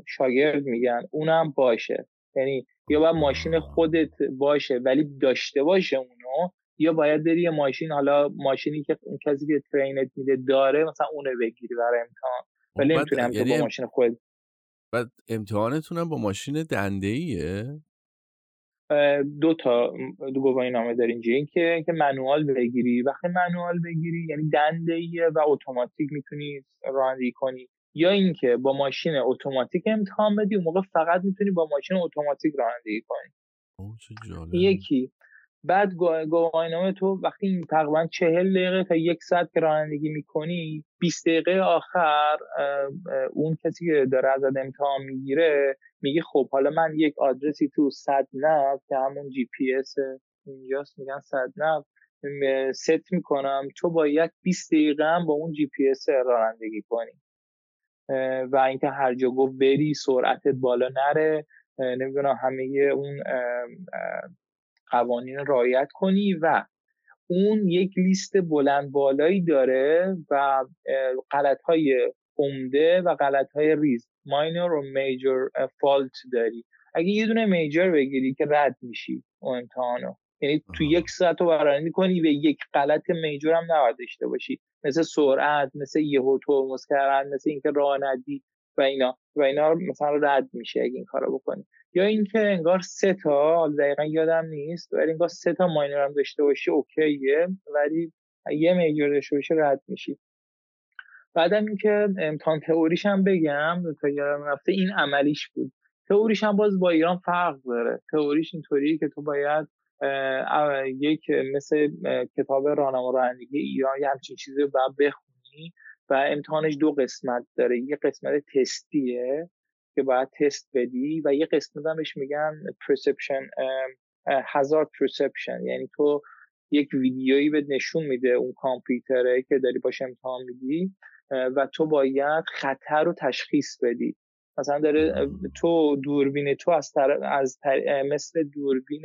شاگرد میگن اونم باشه. یعنی یا باید ماشین خودت باشه ولی داشته باشه اونو یا باید بری یه ماشین حالا ماشینی که اون کسی که ترینت میده داره مثلا اونو بگیری برای امتحان. ولی نمی‌تونم یعنی با ماشین خود بعد امتحانتونم با ماشین دنده ایه دو تا دو گواهی نامه دارین اینجا. که که منوال بگیری. وقتی منوال بگیری یعنی دنده ایه و اتوماتیک می‌تونی رانندگی کنی. یا اینکه با ماشین اتوماتیک امتحان بدی اون موقع فقط می‌تونی با ماشین اتوماتیک رانندگی کنی. یکی. بعد گواهینامه تو وقتی این تقریبا چهل دقیقه تا یک ساعت که رانندگی می‌کنی 20 دقیقه آخر اون کسی که داره ازت امتحان می‌گیره میگه خب حالا من یک آدرسی تو sat nav که همون جی پی اس اینجاست میگن sat nav set می‌کنم. تو باید 20 دقیقه هم با اون جی پی اس رانندگی کنی. و اینکه هر جا گفت بری سرعتت بالا نره. نمی‌دونم همه اون قوانین رعایت کنی و اون یک لیست بلند بالایی داره و غلط های عمده و غلط های ریز ماینور و میجر فالت داری. اگه یه دونه میجر بگیری که رد میشی اون امتحانو. یعنی تو یک ساعت رو برنامه کنی و یک غلط میجر هم نباید داشته باشی. مثل سرعت مثل یهو ترمز کردن مثل اینکه راه ندی و اینا. و اینا مثلا رد میشه اگه این کارو بکنی. یا اینکه انگار سه تا دقیقا یادم نیست ولی انگار سه تا ماینر هم داشته باشی اوکیه. ولی یه میجر داشته باشی رد میشی. بعدم اینکه امتحان تئوریش هم بگم تا یادم رفته این عملیش بود. تئوریش هم باز با ایران فرق داره. تئوریش اینطوریه که تو باید یک مثل کتاب راهنما رانندگی ایران یه همچین چیزی رو باید بخونی و امتحانش دو قسمت داره. یه قسمت تستیه که باید تست بدی و یه قسمت هم بهش میگن پرسپشن هزار پرسپشن یعنی تو یک ویدیویی به نشون میده اون کامپیوتره که داری باش امتحان میدی و تو باید خطر رو تشخیص بدی. مثلا داره تو دوربین تو از, از مثل دوربین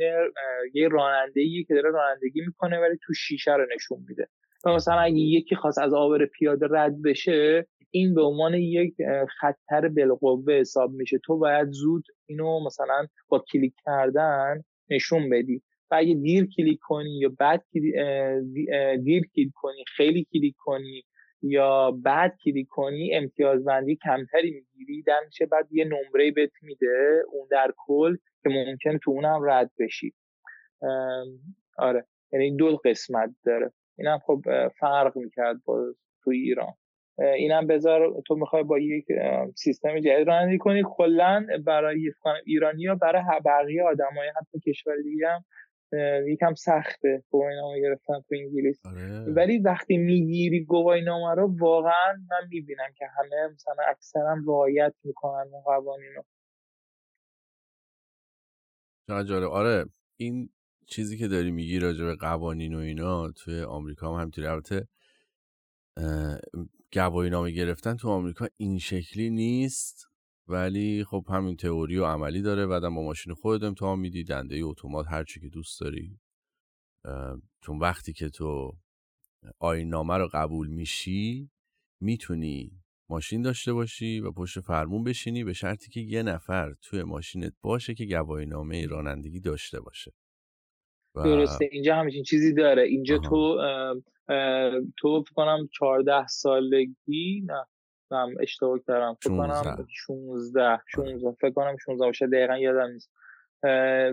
یه راننده که داره رانندگی می‌کنه ولی تو شیشه رو نشون میده. و مثلا اگه یکی خواست از عابر پیاده رد بشه این به عنوان یک خطر بالقوه حساب میشه. تو باید زود اینو مثلا با کلیک کردن نشون بدی. و اگه دیر کلیک کنی یا بعد دیر کلیک کنی خیلی کلیک کنی یا بد کلیک کنی امتیازبندی کمتری می‌گیری در میشه بعد یه نمره بهت میده اون در کل که ممکن تو اونم رد بشی. آره یعنی دو قسمت داره. اینم خب فرق می‌کرد با تو ایران. اینم بذار تو می‌خوای با یک سیستم جدید رانندگی کنی. کلا برای ایرانی ها برای بقیه آدمای حتی کشور دیگه هم یکم سخته. گواهینامه گرفتن تو انگلیس. آره. ولی وقتی می‌گیری گواهینامه رو واقعا من می‌بینم که همه مثلا اکثرا رعایت می‌کنن اون قوانین رو. آره این چیزی که داری میگی راجع به قوانین و اینا توی آمریکا هم همینطوری. البته گواهی نامه گرفتن تو آمریکا این شکلی نیست. ولی خب همین تئوری و عملی داره بعدم با ماشین خودت امتحان میدی دنده اتومات هر چی که دوست داری. چون وقتی که تو آین نامه رو قبول میشی می‌تونی ماشین داشته باشی و پشت فرمون بشینی به شرطی که یه نفر توی ماشینت باشه که گواهی نامه رانندگی داشته باشه. و... درسته اینجا همچین چیزی داره. اینجا آها. تو تو فکر کنم 14 سالگی نه من اشتباه کردم. فکر کنم 16 16 فکر کنم 16 باشه دقیقا یادم نیست.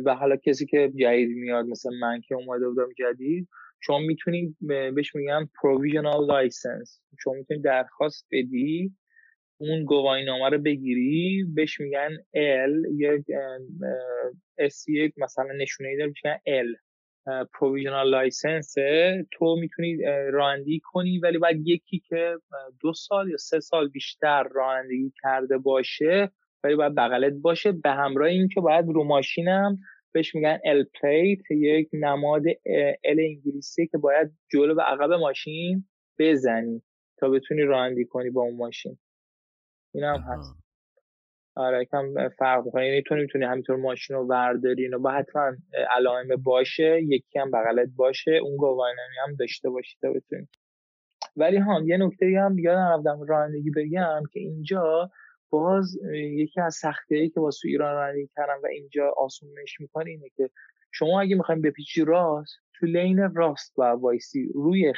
و حالا کسی که جدید میاد مثل من که اومده بودم جدید شما می‌تونید بهش میگن provisional license. شما می‌تونید درخواست بدی اون گواهی نامه رو بگیری بهش میگن L یک اس یک مثلا نشونه ای داره میگن L. provisional licence تو می‌تونی رانندگی کنی ولی باید یکی که دو سال یا سه سال بیشتر رانندگی کرده باشه ولی باید بغلت باشه به همراه این که باید رو ماشینم بهش میگن L plate یک نماد L انگلیسی که باید جلو و عقب ماشین بزنی تا بتونی رانندگی کنی با اون ماشین. این هم هست. آره یکم فرق می‌کنه. یعنی تو نمی‌تونی همینطور ماشین رو ورداری اینو با حتما علائم باشه یکی هم بغلت باشه اون گواهینامه هم داشته باشی تا بتونی. ولی ها یه نکته هم یادم رفتم رانندگی بگم که اینجا باز یکی از سختی که واسه ایران رانندگی کردم و اینجا آسونش می‌کنه اینه که شما اگه می‌خوایم بپیچی راست تو لین راست و وایسی روی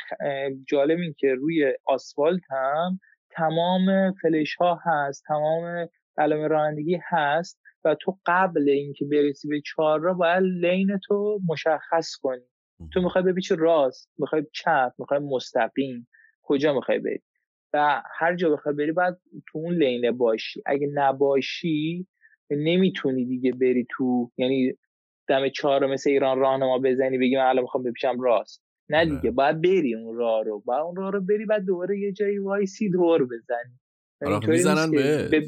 جالب این که روی آسفالت هم تمام فلش ها هست تمام علامه رانندگی هست و تو قبل اینکه برسی به چهار را باید لین تو مشخص کنی. تو می‌خوای بپیچی راست می‌خوای چپ می‌خوای مستقیم. کجا می‌خوای بری؟ و هر جا بخوای بری باید تو اون لینه باشی. اگه نباشی نمی‌تونی دیگه بری تو یعنی دم چهار مثل ایران راهنما بزنی بگی من الان می‌خوام بپیچم راست. نه. دیگه باید بری اون راه رو. باید اون راه رو بری بعد دوباره یه جایی وایسی دور بزنی. آره می‌زنن به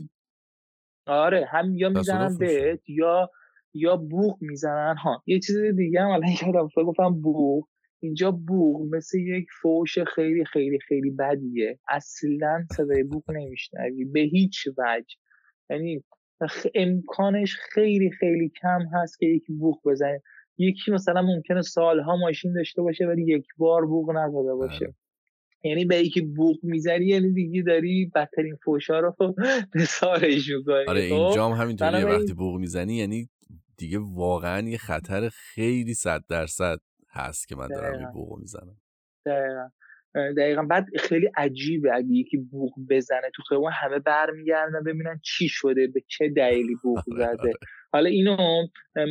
آره هم یا می‌زنن بهت یا یا بوق می‌زنن. ها یه چیز دیگه هم الان یادم گفتم بوق اینجا بوق مثل یک فوش خیلی خیلی خیلی بدیه. اصلا صدای بوق نمیشنوی به هیچ وجه. یعنی امکانش خیلی خیلی کم هست که یکی بوق بزنه یکی مثلا ممکنه سالها ماشین داشته باشه ولی یک بار بوق نزده باشه. آره. یعنی به یکی بوق می‌زنی یعنی دیگه داری بدترین فوشا رو *laughs* به سارش می‌کنی. آره خب؟ اینجا هم همینطوریه. وقتی بوق می‌زنی یعنی دیگه واقعا یه خطر خیلی صد درصد هست که من دارم این بوق می‌زنم. دقیقا. دقیقا. بعد خیلی عجیبه اگه یکی بوق بزنه تو خیابون همه برمیگردن ببینن چی شده به چه دلیلی بوق *laughs* آره، زده. آره. حالا اینو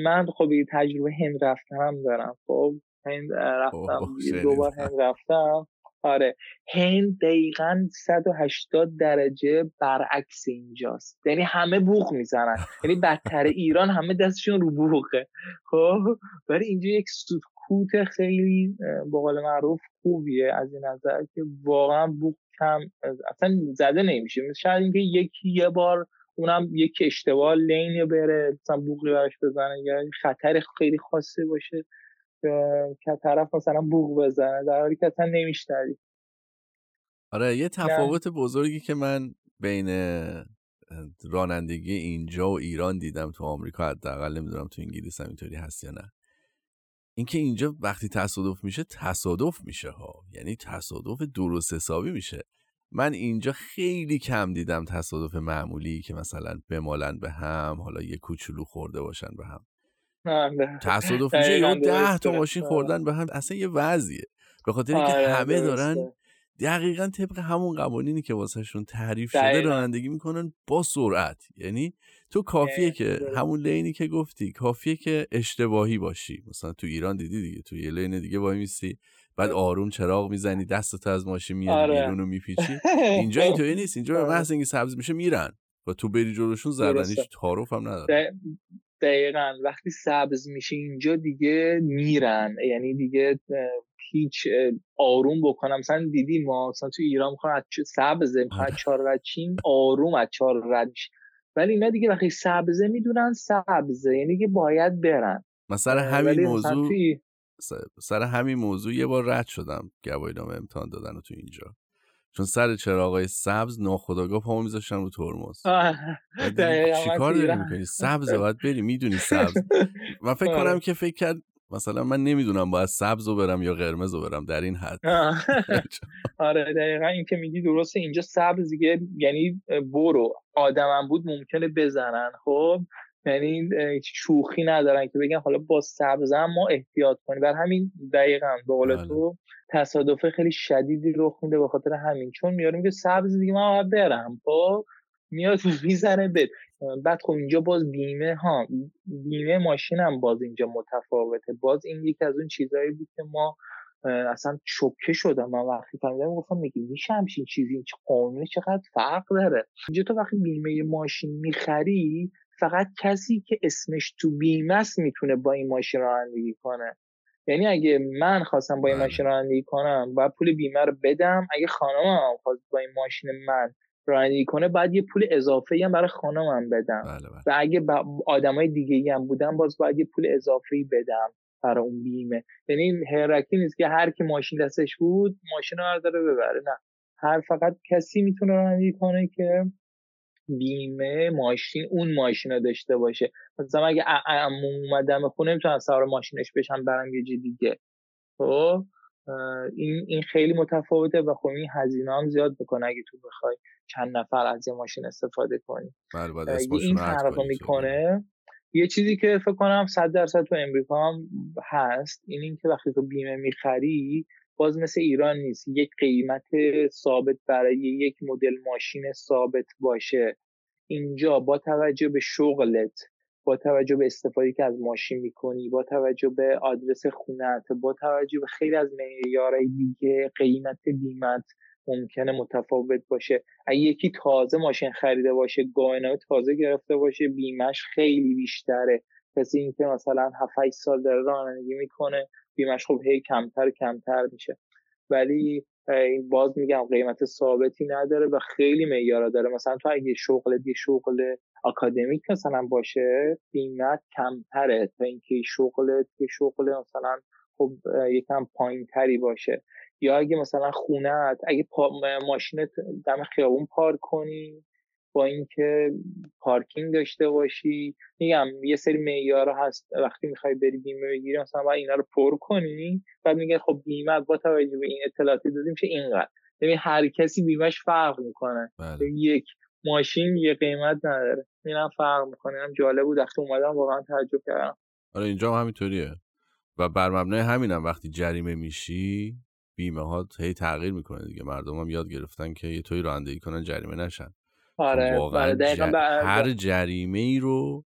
من خب تجربه هند رفتنم دارم. خب هند رفتم دو بار هند رفتم. آره. هند دقیقا 180 درجه برعکس اینجاست. یعنی همه بوق می‌زنن. یعنی بدتر ایران همه دستشون رو بوقه خب؟ ولی اینجا یک سکوت خیلی با قول معروف خوبیه از این نظر که واقعا بوق کم اصلا زده نمیشه. شاید اینکه یکی یه بار اونم یک اشتباه لین بره مثلا بوقی براش بزنه یا خطر خیلی خاصی باشه. که طرف مثلا بوق بزنه در حالی که اصلا نمیشنوی. آره یه تفاوت بزرگی که من بین رانندگی اینجا و ایران دیدم تو آمریکا حداقل نمی‌دونم تو انگلیس هم اینطوری هست یا نه. اینکه اینجا وقتی تصادف میشه تصادف میشه ها. یعنی تصادف درست حسابی میشه. من اینجا خیلی کم دیدم تصادف معمولی که مثلا بمالن به هم حالا یه کوچولو خورده باشن به هم. تصادف میشه یا ده تا ماشین خوردن به هم اصلا یه وضعیه. به خاطر اینکه آره، همه دارن دقیقا طبق همون قوانینی که واسهشون تعریف شده رانندگی می‌کنن با سرعت. یعنی تو کافیه که همون لینی که گفتی کافیه که اشتباهی باشی. مثلا تو ایران دیدی دیگه تو یه لین دیگه وای میسی بعد آروم چراغ می‌زنی دستت از ماشین میاد آره. بیرون و میپیچی. *laughs* اینجا اینطوری نیست. اینجا به محض اینکه سبز میشه میرن و تو بری جلوشون زدن هیچ تعارف هم نداره دقیقا. وقتی سبز میشه اینجا دیگه میرن. یعنی دیگه هیچ آروم بکنم. مثلا دیدی ما مثلا تو ایران می‌خوان از سبزه می‌خوان از چهار رد چین آروم از چهار رد ولی اینا دیگه وقتی سبزه می‌دونن سبزه. یعنی که باید برن. مثلا همین موضوع سر همین موضوع یه بار رد شدم گواهی نامه امتحان دادن تو اینجا. چون سر چراغای سبز ناخداگاه پامو میذاشتن رو ترمز. چیکار داری می‌کنی؟ سبز باید بری می‌دونی سبز. *laughs* من فکر کنم آره. که فکر کرد مثلا من نمی‌دونم باید سبز رو برم یا قرمز رو برم در این حد. *laughs* *laughs* آره دقیقا این که میگی درسته اینجا سبز دیگه یعنی برو. آدمم بود ممکنه بزنن خب؟ یعنی شوخی ندارن که بگن حالا با سبز ما احتیاط کنیم. بر همین دقیقا به قول بله. تو تصادف خیلی شدیدی رخ میده به خاطر همین. چون میاریم که سبز دیگه من برم. خب؟ میاد *laughs* می‌زنه به. بعد خب اینجا باز بیمه ها بیمه ماشینم باز اینجا متفاوته. باز این یکی از اون چیزهایی بود که ما اصلا شوکه شدم. من وقتی فهمیدم گفتم میگی میشه همچین چیزی؟ این قانونی؟ چقدر فرق داره؟ اینجا تو وقتی بیمه ماشین می‌خری فقط کسی که اسمش تو بیمه است می‌تونه با این ماشین رانندگی کنه. یعنی اگه من خواستم با این بله. ماشین رانندگی کنم باید پول بیمه رو بدم. اگه خانمم خواست با این ماشین من رانندگی کنه بعد یه پول اضافه هم برای خانمم بدم. بله بله. و اگه آدمای دیگه هم بودن باز باید یه پول اضافه بدم برای اون بیمه. یعنی این حرکی نیست که هر کی ماشین دستش بود ماشین رو داره ببره. نه. هر فقط کسی می‌تونه رانندگی کنه که بیمه ماشین اون ماشین رو داشته باشه. مثلا اگه اومدم خونه می‌تونم سوار ماشینش بشم برم یه دیگه. خب؟ این این خیلی متفاوته و خب این هزینه هم زیاد بکنه اگه تو بخوای چند نفر از یه ماشین استفاده کنی. بله این فرق می‌کنه. یه چیزی که فکر کنم صد درصد تو امریکا هم هست این اینکه وقتی تو بیمه می‌خری باز مثل ایران نیست. یک قیمت ثابت برای یک مدل ماشین ثابت باشه. اینجا با توجه به شغلت با توجه به استفاده که از ماشین می‌کنی با توجه به آدرس خونت با توجه به خیلی از معیارهای دیگه قیمت بیمت ممکنه متفاوت باشه. اگه یکی تازه ماشین خریده باشه گاهنامه تازه گرفته باشه بیمش خیلی بیشتره. کسی اینکه مثلا 7 سال داره رانندگی می‌کنه. بیمش خب هی کمتر کمتر میشه. ولی این باز میگم قیمت ثابتی نداره و خیلی معیارا داره. مثلا تو اگه شغل دی شغل اکادمیک مثلا باشه قیمت کمتره تا اینکه شغل که شغل مثلا خب یکم پایین تری باشه. یا اگه مثلا خونت اگه ماشینت دم خیابون پارک کنی با اینکه پارکینگ داشته باشی. میگم یه سری معیار هست. وقتی می‌خوای بری بیمه بگیری مثلا باید اینا رو پر کنی. بعد میگه خب بیمه با توجه به این اطلاعاتی دادیم میشه اینقدر. یعنی هر کسی بیمهش فرق می‌کنه. بله. یک ماشین یه قیمت نداره. اینم فرق می‌کنه. اینم جالب بود. وقتی اومدم واقعا تعجب کردم. آره اینجا هم همینطوریه. و بر مبنای همینم وقتی جریمه میشی بیمه ها هی تغییر می‌کنه دیگه. مردم هم یاد گرفتن که یه توی رانندگی کنن جریمه نشن. آره واقعا بله، هر جریمه ای رو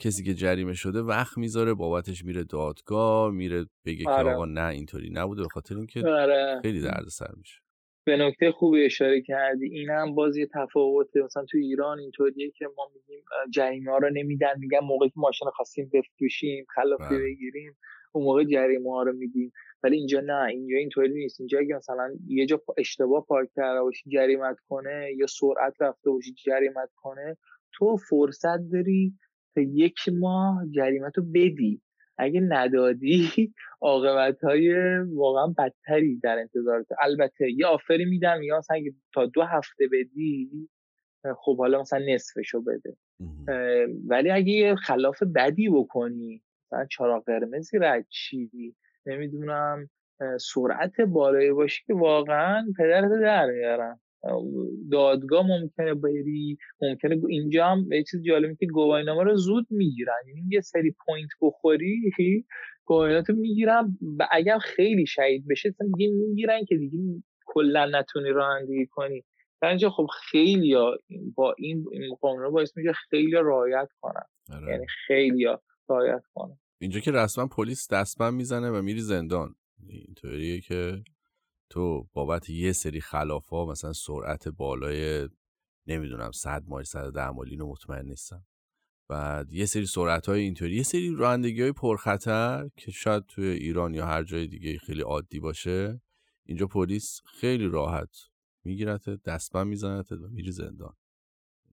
کسی که جریمه شده وقت می‌ذاره بابتش میره دادگاه میره بگه که آره. آقا نه اینطوری نبوده به خاطر اینکه آره. خیلی دردسر میشه به نکته خوبی اشاره کردی این هم باز یه تفاوته مثلا تو ایران اینطوریه که ما میگیم جریمه ها رو نمیدن میگن موقعی که ماشین خواستیم بفروشیم خلافی بله. بگیریم اون موقع جریمه ها رو میدیم ولی اینجا نه اینجا اینطوری نیست. اینجا اگه مثلا یه جا اشتباه پارک کرده باشی جریمت کنه یا سرعت رفته باشی جریمت کنه تو فرصت داری تا یک ماه جریمت رو بدی. اگه ندادی *laughs* عاقبت های واقعا بدتری در انتظارت. البته یه آفری میدم یا مثلا اگه تا دو هفته بدی خب حالا مثلا نصفشو بده. ولی اگه یه خلاف بدی بکنی مثلا چراغ قرمزی رد چی نمی‌دونم سرعت بالایی باشی که واقعا پدرت در میارن. دادگاه ممکنه بری ممکنه اینجا هم یه چیز جالبی که گواهینامه رو زود می‌گیرن. یعنی یه سری پوینت بخوری گواهینات رو می‌گیرن و اگر خیلی شهید بشه دیگه می‌گیرن که دیگه کلا نتونی رانندگی کنی. در اینجا خب خیلی با این قانون باعث میشه خیلی رعایت کنن. آره. یعنی خیلی رعایت کنن. اینجا که رسما پلیس دستبند می‌زنه و میری زندان. اینطوریه که تو بابت یه سری خلاف ها مثلا سرعت بالای نمی‌دونم صد مایل صد ده مایل اینو مطمئن نیستم. بعد یه سری سرعت های اینطوری یه سری رانندگی های پرخطر که شاید توی ایران یا هر جای دیگه خیلی عادی باشه. اینجا پلیس خیلی راحت میگیرت دستبند میزنت و میری زندان.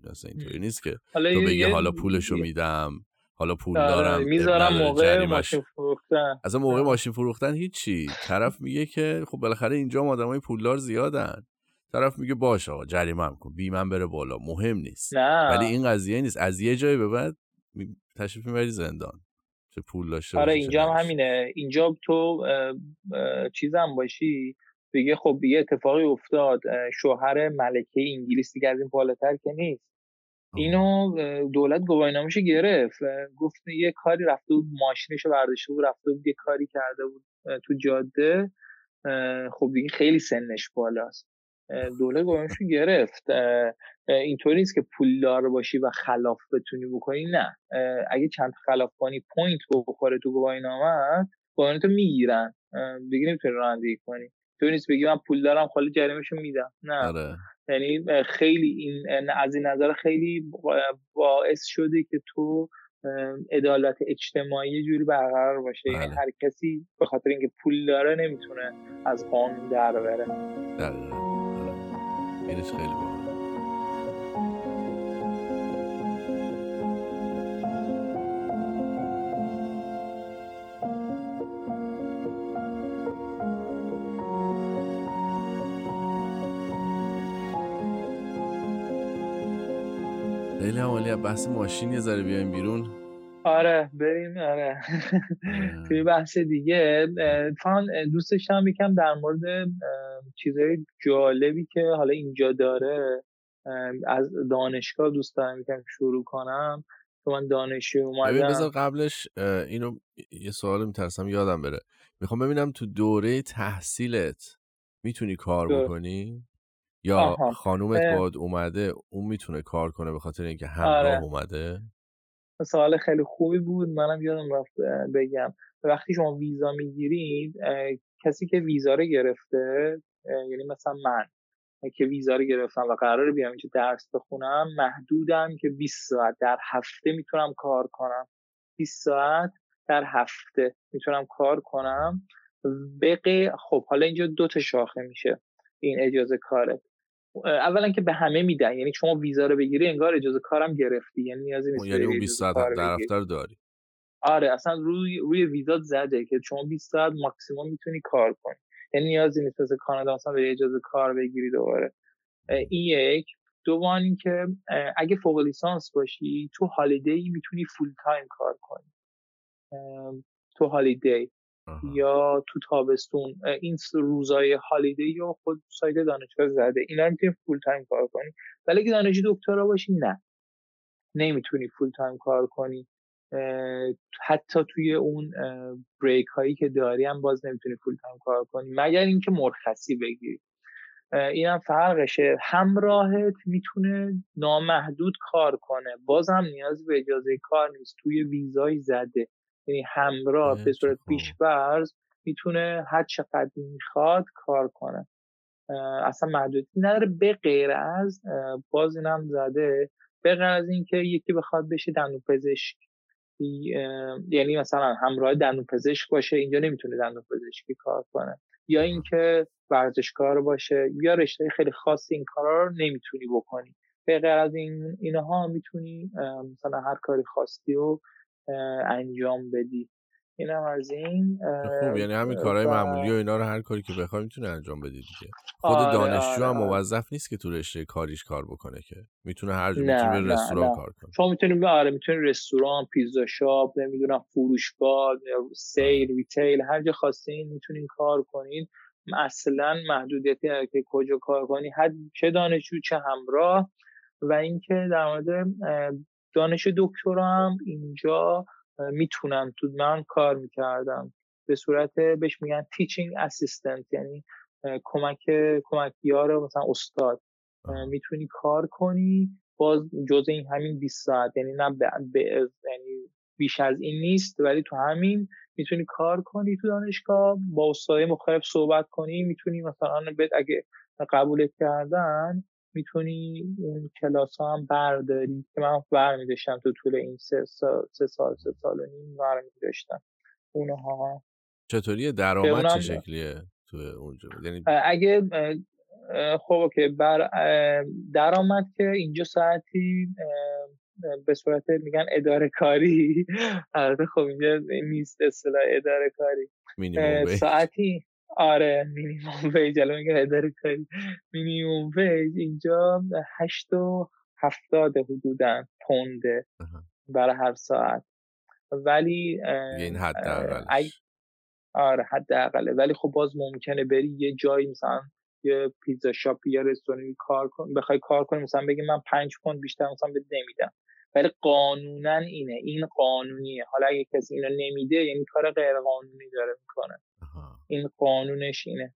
مثلا اینطوری نیست که تو بگی حالا پولشو میدم. حالا پول آره، دارم می‌ذارم موقع ماشین فروختن. اصلا موقع ماشین فروختن هیچی. طرف میگه که خب بالاخره اینجا آدمای پولدار زیادن. طرف میگه باشه آقا جریمه هم کن. بیمن بره بالا. مهم نیست. نه. ولی این قضیه نیست. از یه جایی به بعد تشریف می‌بری زندان. چه پول داشته آره اینجا هم همینه. اینجا تو چیزم باشی. بگه خب یه اتفاقی افتاد. شوهر ملکه انگلیس دیگه از این بالاتر که نیست. اینو دولت گواهینامه‌شو گرفت گفت یه کاری رفته بود ماشینشو برداشته بود رفته بود یه کاری کرده بود تو جاده. خب دیگه خیلی سنش بالاست. دولت گواهینامه‌شو گرفت. اینطوری نیست که پولدار باشی و خلاف بتونی بکنی نه. اگه چند خلاف کنی پوینت بخوره تو گواهینامه گواهینامه می‌گیرن. دیگه نمی‌تونی رانندگی کنی. تو نیست بگی من پول دارم خالی جریمهشو میدم. نه. آره. یعنی خیلی این از این نظر خیلی باعث شده که تو عدالت اجتماعی جوری برقرار باشه یعنی بله. هر کسی به خاطر اینکه پول داره نمی‌تونه از قانون در بره آره. خیلی خیلی عمالی بحث ماشین یه ذره بیایم بیرون. آره بریم آره. توی بحث دیگه فان دوست داشتم یکم در مورد چیزهای جالبی که حالا اینجا داره از دانشگاه دوست دارم یکم شروع کنم. تو من دانشجو اومدم. بذار قبلش اینو یه سوال میترسم یادم بره. می‌خوام ببینم تو دوره تحصیلت می‌تونی کار بکنی؟ یا خانومت باد اومده اون می‌تونه کار کنه به خاطر اینکه همراه آره. اومده؟ سوال خیلی خوبی بود. منم یادم رفت بگم. وقتی شما ویزا می‌گیرید کسی که ویزا رو گرفته یعنی مثلا من که ویزا رو گرفتم و قرار بیام اینجا درس بخونم محدودم که 20 ساعت در هفته می‌تونم کار کنم. 20 ساعت در هفته می‌تونم کار کنم. بقیه خب حالا اینجا دو تا شاخه میشه. این اجازه کاره. اولا که به همه میدن یعنی شما ویزا رو بگیری انگار اجازه کارم گرفتی یعنی نیازی نیست یعنی اون 20 ساعت در داری. آره اصلا روی روی ویزات زده که شما 20 ساعت ماکسیموم می‌تونی کار کنی. یعنی نیازی نیست مثل کانادا مثلا به اجازه کار بگیری دوباره. این یک. دوم که اگه فوق لیسانس باشی تو holiday می‌تونی full time کار کنی. تو holiday یا تو تابستون این روزای holiday یا خود سایت دانشگاه زده. اینا می‌تونی full time کار کنی. ولی اگه دانشجو دکترا باشی نه. نمی‌تونی full time کار کنی. حتی توی اون break هایی که داری هم باز نمی‌تونی full time کار کنی. مگر اینکه مرخصی بگیری. این هم فرقشه. همراهت می‌تونه نامحدود کار کنه. باز هم نیازی به اجازه کار نیست. توی ویزای زده. یعنی همراه به صورت پیشبرز می‌تونه هر چقدر می‌خواد کار کنه. اصلا محدودی نداره به غیر از باز اینم زده به غیر از اینکه یکی بخواد بشه دندون پزشک یعنی مثلا همراه دندون پزشک باشه اینجا نمی‌تونه دندون پزشکی کار کنه. یا اینکه ورزشکار باشه یا رشته خیلی خاص این کارا رو نمی‌تونی بکنی. به غیر از این اینها می‌تونی مثلا هر کاری خواستی و انجام بدی. اینم از این خوب یعنی همین کارهای معمولی و اینا رو هر کاری که بخوای می‌تونه انجام بدی دیگه. خود آره دانشجو هم آره. موظف نیست که تو رشته کاریش کار بکنه که. می‌تونه هر جا می‌تونه به رستوران کار کنه. شما می‌تونی آره می‌تونی رستوران پیزا شاپ نمی‌دونم فروشگاه سیل ریتیل هر جا خواستین می‌تونین کار کنین اصلا محدودیتی که کجا کار کنی حد چه دانشجو چه همراه. و اینکه در مورد دانش دکترا هم اینجا می‌تونن تو من کار می‌کردم. به صورت بهش میگن تیچینگ اسیستنت یعنی کمک کمکیار مثلا استاد. می‌تونی کار کنی باز جز این همین 20 ساعت. یعنی نه به, یعنی بیش از این نیست ولی تو همین می‌تونی کار کنی تو دانشگاه با استادای مختلف صحبت کنی. می‌تونی مثلا بد اگه قبولت کردن می‌تونی اون کلاس ها هم برداری؟ که من برمیداشتم تو طول این سه سال سه سال سه سال و نیم برمیداشتم. اونها. چطوریه؟ درآمد چه شکلیه تو اونجا؟ یعنی اگه خب اوکی. بر درآمد که اینجا ساعتی به صورت میگن اداره کاری. *laughs* البته خب اینجا نیست اصطلاح اداره کاری. ساعتی آره minimum wage الان میگه اداره کاری. minimum wage اینجا هشت و هفتاد حدودا پونده برای هر ساعت. ولی این حد آره حداقله. ولی خب باز ممکنه بری یه جایی مثلا یه pizza shop یا رستورانی کار کن بخوای کار کنی مثلا بگی من پنج پوند بیشتر مثلا بهت نمیدم. ولی قانونا اینه. این قانونیه. حالا اگه کسی اینو نمیده یعنی کار غیر قانونی داره می‌کنه. این قانونش اینه.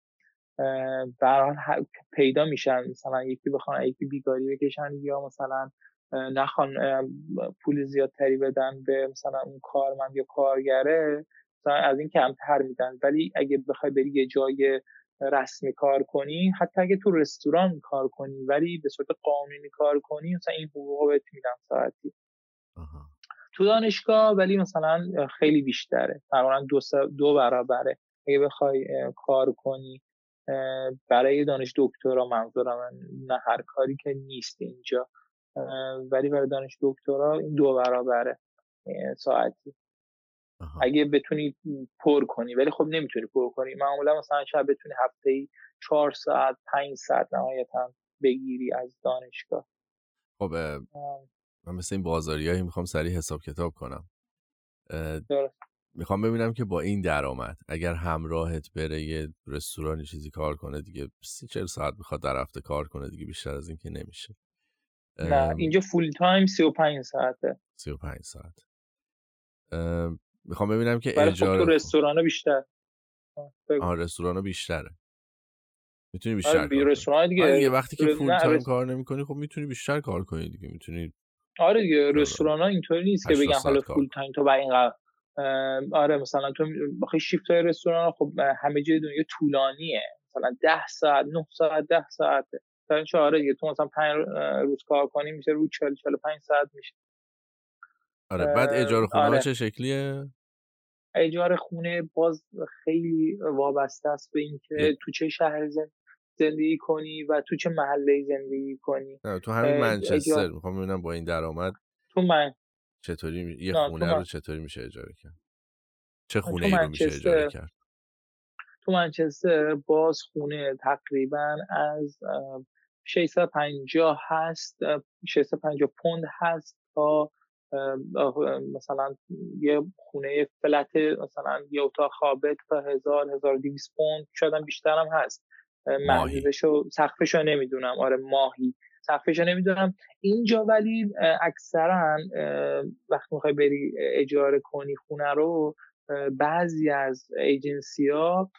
برحال پیدا میشن. مثلا یکی بخوان یکی بیگاری بکشن یا مثلا نخوان پول زیادتری بدن به مثلا اون کارمند یا کارگره مثلا از این کمتر میدن. ولی اگه بخوای بری یه جای رسمی کار کنی حتی اگه تو رستوران کار کنی ولی به صورت قانونی کار کنی مثلا این حقوق بهت میدن ساعتی. تو دانشگاه ولی مثلا خیلی بیشتره. تقریبا دو, دو برابره. اگه بخوای کار کنی برای دانش دکترا منظورم نه هر کاری که نیست اینجا ولی برای دانش دکترا این دو برابره ساعتی. اگه بتونی پر کنی ولی خب نمی‌تونی پر کنی. معمولا مثلا شاید بتونی هفته ای چهار ساعت پنج ساعت نهایتا بگیری از دانشگاه. خب من مثل این بازاریایی می‌خوام سریع حساب کتاب کنم. می‌خوام ببینم که با این درآمد اگر همراهت بره یه رستورانی چیزی کار کنه دیگه سی چل ساعت می‌خواد در هفته کار کنه دیگه بیشتر از این که نمیشه. نه اینجا full time سی و پنج ساعته. سی و پنج ساعت. می‌خوام ببینم که خب اجاره تو رستوران بیشتر. آه رستوران بیشتره. می‌تونی بیشتر آره رستوران دیگه آره وقتی که full time کار نمی‌کنی خب می‌تونی بیشتر کار کنی دیگه می‌تونی آره دیگه رستوران ها اینطوری نیست که بگن حالا فول تایم تو این آره مثلا تو بخوای شیفت های رستوران خب همه جای دنیا طولانیه. مثلا 10 ساعت 9 ساعت 10 ساعته. تا آره دیگه تو مثلا 5 روز کار کنی میشه رو 40 45 ساعت میشه. آره بعد اجاره خونه آره. چه شکلیه؟ اجاره خونه باز خیلی وابسته است به اینکه تو چه شهر زندگی کنی و تو چه محله زندگی کنی. تو همین منچستر. می‌خوام ببینم با این درآمد. تو من چطوری یه خونه رو چطوری میشه اجاره کرد؟ چه خونه ای رو میشه اجاره کرد؟ تو منچستر باز خونه تقریبا از 650 هست 650 پوند هست تا مثلا یه خونه فلت مثلا یه اتاق خوابه تا هزار هزار دیویس پوند شاید بیشتر هم هست. محدودشو سقفشو نمی‌دونم. آره ماهی. سقفشو نمی‌دونم. اینجا ولی اکثرا وقتی می‌خوای بری اجاره کنی خونه رو بعضی از ایجنسی ها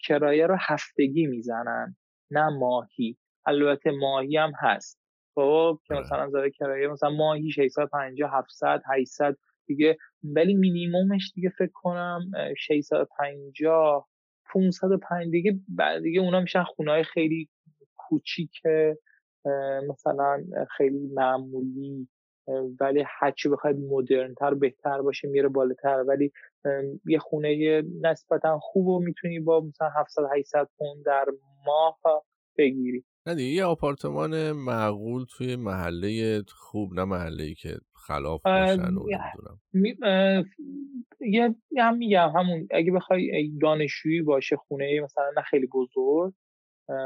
کرایه رو هفتگی می‌زنن نه ماهی. البته ماهی هم هست. خب که. مثلا زده کرایه مثلا ماهی 650 700 800 دیگه ولی مینیمومش دیگه فکر کنم 650 505 دیگه بعد دیگه اونا میشن خونه های خیلی کوچیک مثلا خیلی معمولی ولی هرچی بخواید مدرن تر بهتر باشه میره بالاتر. ولی یه خونه نسبتا خوب و می‌تونی با مثلا 700 800 پوند در ماه بگیری. نه دیگه یه آپارتمان معقول توی محله خوب نه محله ای که خلاف باشن و یه هم میگم همون اگه بخوای دانشجویی باشه خونه مثلا نه خیلی بزرگ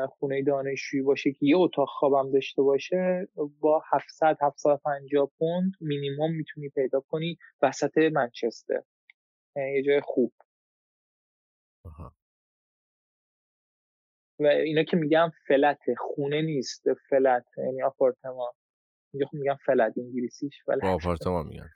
خونه دانشجویی باشه که یه اتاق خوابم داشته باشه با 700 750 پوند مینیمم می‌تونی پیدا کنی وسط منچستر. یه جای خوب. و اینا که میگم فلت خونه نیست فلت یعنی آپارتمان. اینجا خب میگم flat انگلیسیش flat. آپارتمان میگن.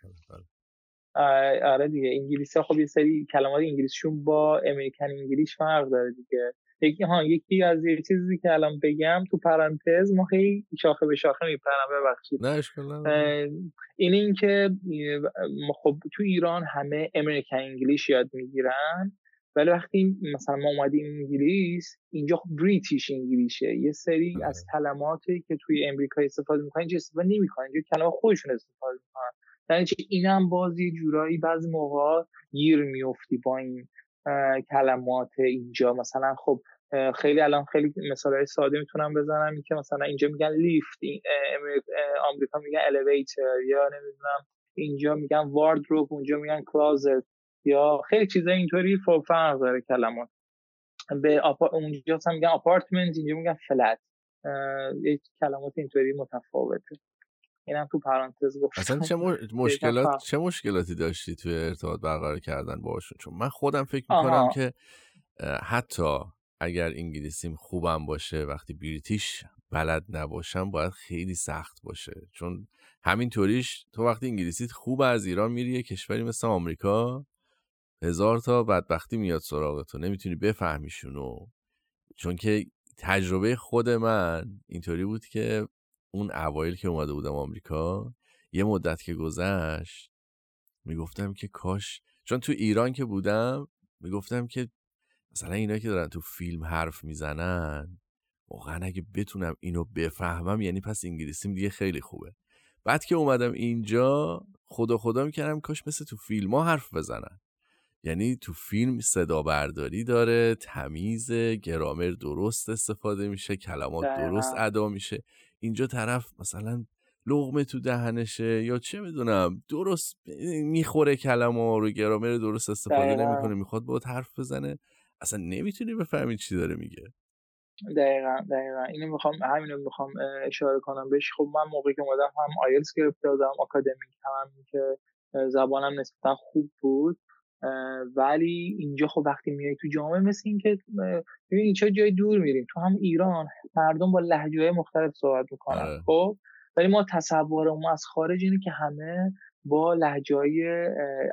آره دیگه انگلیسی خب یه سری کلمات انگلیسیشون با American English فرق داره دیگه. یکی ها یکی از یه چیزی که الان بگم تو پرانتز ما خیلی شاخه به شاخه میپرم ببخشید. نه این این که خب تو ایران همه American English یاد می‌گیرن ولی وقتی مثلا ما اومدیم انگلیس اینجا خب British English ه یه سری آره. از کلماتی که توی امریکا استفاده می‌کنن اینجا استفاده نمی‌کنن. اینجا کلمات خودشون استفاده می‌کنن. یعنی اینم باز یه جورایی بعضی موقع گیر میفتی با این کلمات اینجا. مثلا خب خیلی الان خیلی مثال های ساده می‌تونم بزنم. که مثلا اینجا میگن لیفت آمریکا میگن الیویتر یا نمی‌دونم اینجا میگن واردروب اونجا میگن کلازت یا خیلی چیزا اینطوری فرق داره کلمات. به آپا... اونجا هم میگن آپارتمنت اینجا میگن فلت یک کلمات اینطوری متفاوته. اینم تو پرانتز گفتم. اصلا چه *laughs* مشکلات چه مشکلاتی داشتی توی ارتباط برقرار کردن باشون چون من خودم فکر می‌کنم که حتی اگر انگلیسیم خوبم باشه وقتی بریتیش بلد نباشم باید خیلی سخت باشه. چون همینطوریش تو وقتی انگلیسیت خوب از ایران میری یه کشوری مثل آمریکا هزار تا بدبختی میاد سراغ تو نمی‌تونی بفهمیشونو. چون که تجربه خود من اینطوری بود که اون اوایل که اومده بودم آمریکا یه مدت که گذشت می‌گفتم که کاش چون تو ایران که بودم می‌گفتم که مثلا اینا که دارن تو فیلم حرف می‌زنن واقعا اگه بتونم اینو بفهمم یعنی پس انگلیسیم دیگه خیلی خوبه. بعد که اومدم اینجا خدا خدا می‌کردم کاش مثل تو فیلم ها حرف بزنن. یعنی تو فیلم صدا برداری داره تمیز گرامر درست استفاده میشه کلمات درست ادا میشه. اینجا طرف مثلا لغمه تو دهنشه یا چه می‌دونم درست می‌خوره کلمه رو گرامر درست استفاده نمی‌کنه می‌خواد باید حرف بزنه اصلا نمی‌تونی بفهمی چی داره میگه. دقیقا دقیقا. اینو می‌خوام همینو می‌خوام اشاره کنم. بهش خب من موقعی که اومدم هم آیلتس گرفته دادم آکادمیک هم که زبانم نسبتا خوب بود. ولی اینجا خب وقتی میای تو جامعه مثل این که ببین چه جای دور میریم. تو هم ایران مردم با لهجه مختلف صحبت می‌کنن آره. خب؟ ولی ما تصورمون از خارج اینه که همه با لهجه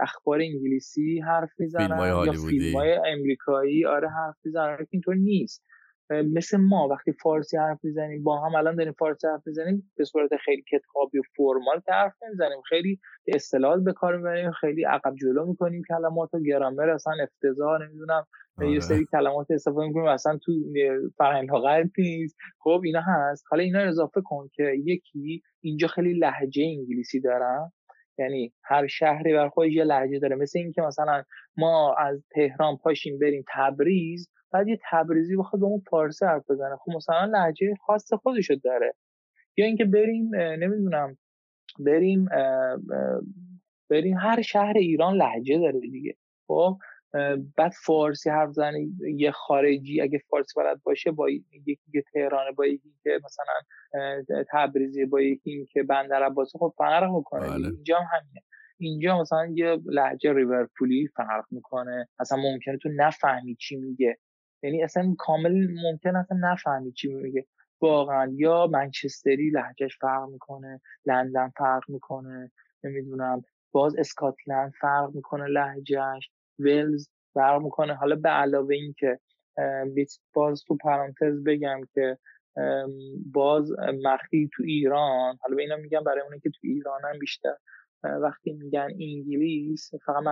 اخبار انگلیسی حرف می‌زنن یا فیلم های امریکایی آره حرف می‌زنن. اینطور نیست. مثل ما وقتی فارسی حرف می‌زنیم با هم الان داریم فارسی حرف می‌زنیم به صورت خیلی کتابی و فرمال حرف نمی‌زنیم. خیلی اصطلاحات به کار می‌بریم خیلی عقب جلو می‌کنیم کلمات و گرامر اصلا افتضاح نمی‌دونم. یه آره. سری کلمات استفاده می‌کنیم اصلا تو فرهنگ غرب نیست. خب اینا هست. حالا اینا اضافه کن که یکی اینجا خیلی لهجه انگلیسی دارن. یعنی هر شهری بر خودش یه لهجه داره. مثل اینکه مثلا ما از تهران پاشیم بریم تبریز بعد یه تبریزی بخواد به اون فارسی حرف بزنه. خب مثلا لهجه خاص خودشو داره. یا اینکه بریم نمی‌دونم بریم بریم هر شهر ایران لهجه داره دیگه. خب بعد فارسی حرف زنه یه خارجی اگه فارسی بلد باشه با یکی که تهرانه با یکی که مثلا تبریزی با یکی که بندر عباسی خب فرق می‌کنه بله. اینجا هم همینه. اینجا مثلا یه لهجه ریورپولی فرق می‌کنه. اصلا ممکنه تو نفهمی چی میگه. یعنی اصلا کامل ممکن اصلا نفهمی چی میگه. واقعا. یا منچستری لهجهش فرق می‌کنه لندن فرق می‌کنه نمی‌دونم. باز اسکاتلند فرق می‌کنه لهجهش ولز فرق می‌کنه. حالا به علاوه این که باز تو پرانتز بگم که باز مخی تو ایران حالا به اینا میگم برای اونه که تو ایران هم بیشتر. وقتی میگن انگلیس فقط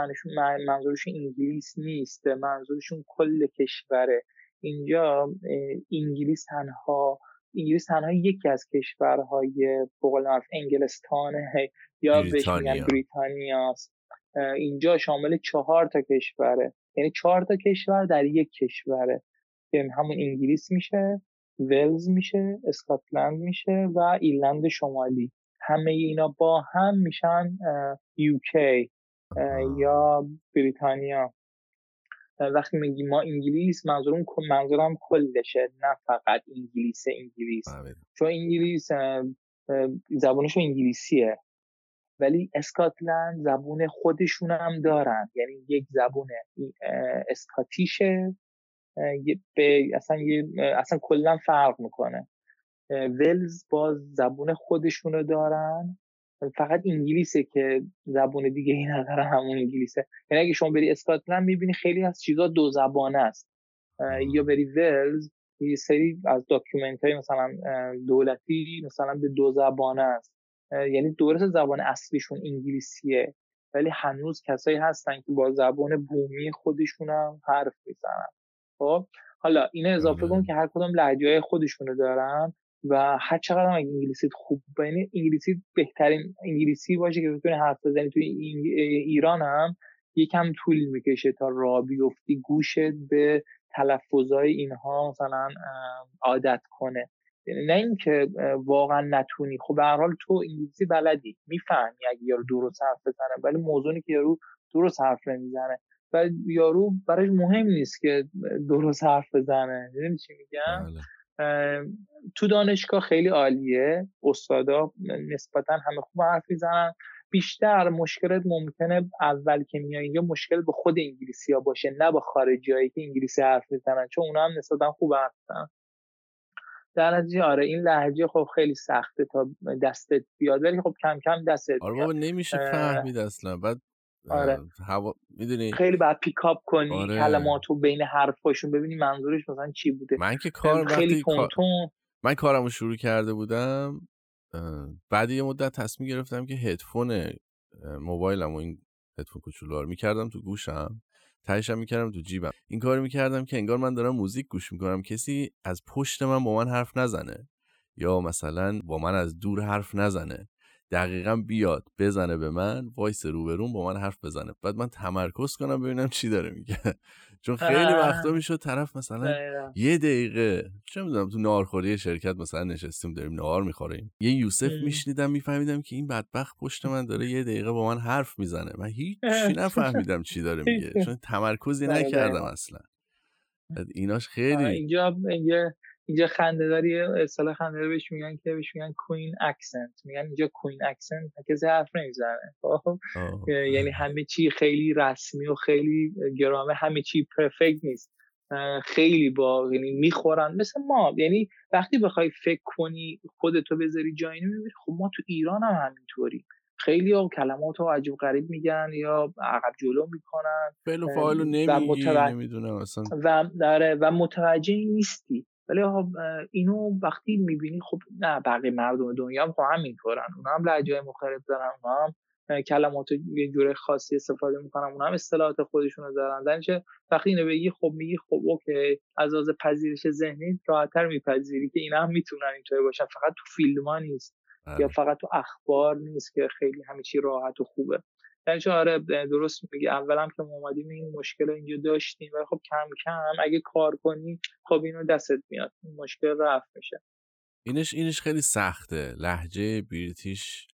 منظورشون انگلیس نیست منظورشون کل کشوره. اینجا انگلیس تنها انگلیس تنها یکی از کشورهای بقول انگلستانه. یا بهش میگن بریتانیاست اینجا شامل چهار تا کشوره. یعنی چهار تا کشور در یک کشوره. که همون انگلیس میشه ولز میشه اسکاتلند میشه و ایرلند شمالی. همه اینا با هم میشن یوکی یا بریتانیا. وقتی میگی ما انگلیس منظورم منظورم کلشه نه فقط انگلیس انگلیس. بله. چون انگلیس زبانشون انگلیسیه. ولی اسکاتلند زبون خودشون هم دارن. یعنی یک زبون اسکاتیشه به اصلا اصلا کلا فرق می‌کنه. ولز باز زبون خودشونو دارن. فقط انگلیسه که زبون دیگه ای نداره همون انگلیسه. یعنی اگه شما بری اسکاتلند می‌بینی خیلی از چیزا دو زبانه است. یا بری ولز یه سری از document های مثلا دولتی مثلا به دو زبانه است. یعنی درست زبان اصلیشون انگلیسیه. ولی هنوز کسایی هستن که با زبان بومی خودشون هم حرف می‌زنن. خب حالا این اضافه کن که هر کدوم لهجه خودشونو دارن. و هر چقدر هم انگلیسی خوب یعنی انگلیسی بهترین انگلیسی باشه که بتونی حرف بزنی. توی ایران هم یکم طول می‌کشه تا را بیفتی گوشت به تلفظهای اینها مثلا عادت کنه. یعنی نه اینکه واقعا نتونی. خب به هر حال تو انگلیسی بلدی می‌فهمی اگه یارو درست حرف بزنه ولی موضوعی که یارو درست حرف نمی‌زنه. و یارو برای مهم نیست که درست حرف بزنه. می‌دونی چی میگم؟ بله. تو دانشگاه خیلی عالیه. استادا نسبتا همه خوب حرف می‌زنن. بیشتر مشکلت ممکنه اول که میای اینجا مشکل به خود انگلیسی ها باشه نه با خارجی که انگلیسی حرف می‌زنن چون اونا هم نسبتا خوب حرف می‌زنن. در نتیجه آره این لحجه خب خیلی سخته تا دستت بیاد ولی خب کم کم دستت آره بابا نمیشه فهمید اصلا. بعد آره. هوا می‌دونی؟ خیلی بعد پیکاپ کنی آره. کلماتو بین حرفاشون ببینی منظورش مثلا چی بوده. من که کار خیلی تون من کارمو شروع کرده بودم بعد یه مدت تصمیم گرفتم که هدفون موبایلم و این هدفون کوچولو رو می‌کردم تو گوشم تهشم می‌کردم تو جیبم. این کار می‌کردم که انگار من دارم موزیک گوش می‌کنم. کسی از پشت من با من حرف نزنه یا مثلا با من از دور حرف نزنه. دقیقا بیاد بزنه به من وایس روبرون با من حرف بزنه. بعد من تمرکز کنم ببینم چی داره میگه. *laughs* چون خیلی وقتا می‌شد طرف مثلا یه دقیقه چه می‌دونم تو نارخوری شرکت مثلا نشستیم داریم نهار می‌خوریم. یه یوسف میشنیدم میفهمیدم که این بدبخت پشت من داره یه دقیقه با من حرف می‌زنه. من هیچ *laughs* نفهمیدم چی داره میگه. چون *laughs* تمرکزی نکردم اصلا. ایناش خیلی اینجا اینجا خنده داری اصطلاح خنده داری بهش میگن که بهش میگن کوین اکسنت میگن اینجا کوین اکسنت کسی حرف نمی‌زنه. خب؟ یعنی همه چی خیلی رسمی و خیلی گرامه همه چی پرفکت نیست. خیلی با یعنی می‌خورن. مثل ما. یعنی وقتی بخوای فکر کنی خودتو بذاری جایی نمی‌بینی خب ما تو ایران هم همینطوری خیلی ها کلمات رو عجیب غریب میگن یا عقب جلو می‌کنن. فعل و فاعل نمی‌دونم اصلا. و, داره و متوجه نیستی. ولی خب اینو وقتی می‌بینی خب نه بقیه مردم دنیا هم خب همینطورن. اونا هم لهجه مختلف دارن اونا هم کلمات یه جوره خاصی استفاده می‌کنن اونا هم اصطلاحات خودشون رو دارن. درنچه وقتی اینو بگی خب میگی خب اوکی از از پذیرش ذهنی راحتتر میپذیری که اینا هم می‌تونن اینطوری باشن. فقط تو فیلم ها نیست یا بله. فقط تو اخبار نیست که خیلی همه چی راحت و خوبه. یعنی آره درست میگی. اولم که ما اومدیم این مشکل اینجا داشتیم و خب کم کم اگه کار کنی خب اینو دستت میاد. این مشکل رفت میشه. اینش اینش خیلی سخته. لحجه بریتیش.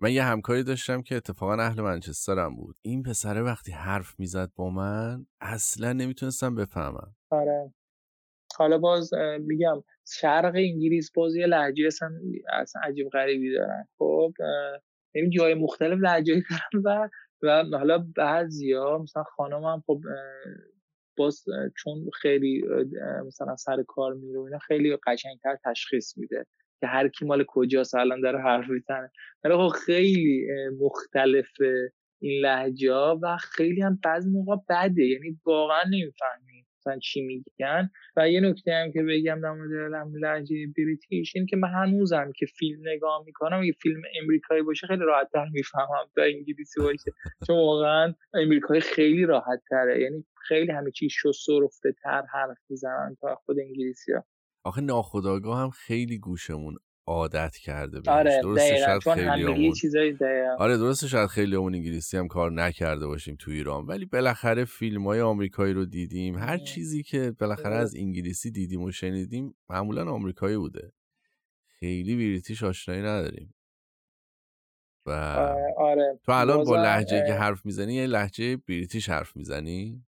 من یه همکاری داشتم که اتفاقا اهل منچسترم بود. این پسره وقتی حرف می‌زد با من اصلا نمی‌تونستم بفهمم. آره. حالا باز میگم شرق انگلیس باز یه لحجه اصلا, اصلا عجیب غریبی دارن. خب یعنی جای مختلف لهجه دارن و و حالا بعضیا مثلا خانم هم خب باز چون خیلی مثلا سر کار میره اینا خیلی قشنگتر تشخیص میده که هر کی مال کجاست الان داره حرف می‌زنه. ولی خب خیلی مختلف این لهجه و خیلی هم بعضی موقع بده. یعنی واقعا نمی‌فهمی. مثلا چی میگن. و یه نکته هم که بگم در مورد لهجه بریتیش این که من هنوزم که فیلم نگاه می‌کنم یه فیلم امریکایی باشه خیلی راحت تر می‌فهمم تا انگلیسی باشه. چون واقعا امریکایی خیلی راحت تره یعنی خیلی همه چی شست و رفته تر حرف می‌زنن تا خود انگلیسی ها آخه ناخداگاه هم خیلی گوشمون عادت کرده بهش. آره درسته شاید خیلی چیزای آره درسته شاید خیلی همون انگلیسی هم کار نکرده باشیم تو ایران ولی بالاخره فیلم های آمریکایی رو دیدیم. هر چیزی که بالاخره از انگلیسی دیدیم و شنیدیم معمولا آمریکایی بوده. خیلی بریتیش آشنایی نداریم. و آره تو الان با لحجه که حرف می‌زنی یه لحجه بریتیش حرف می‌زنی؟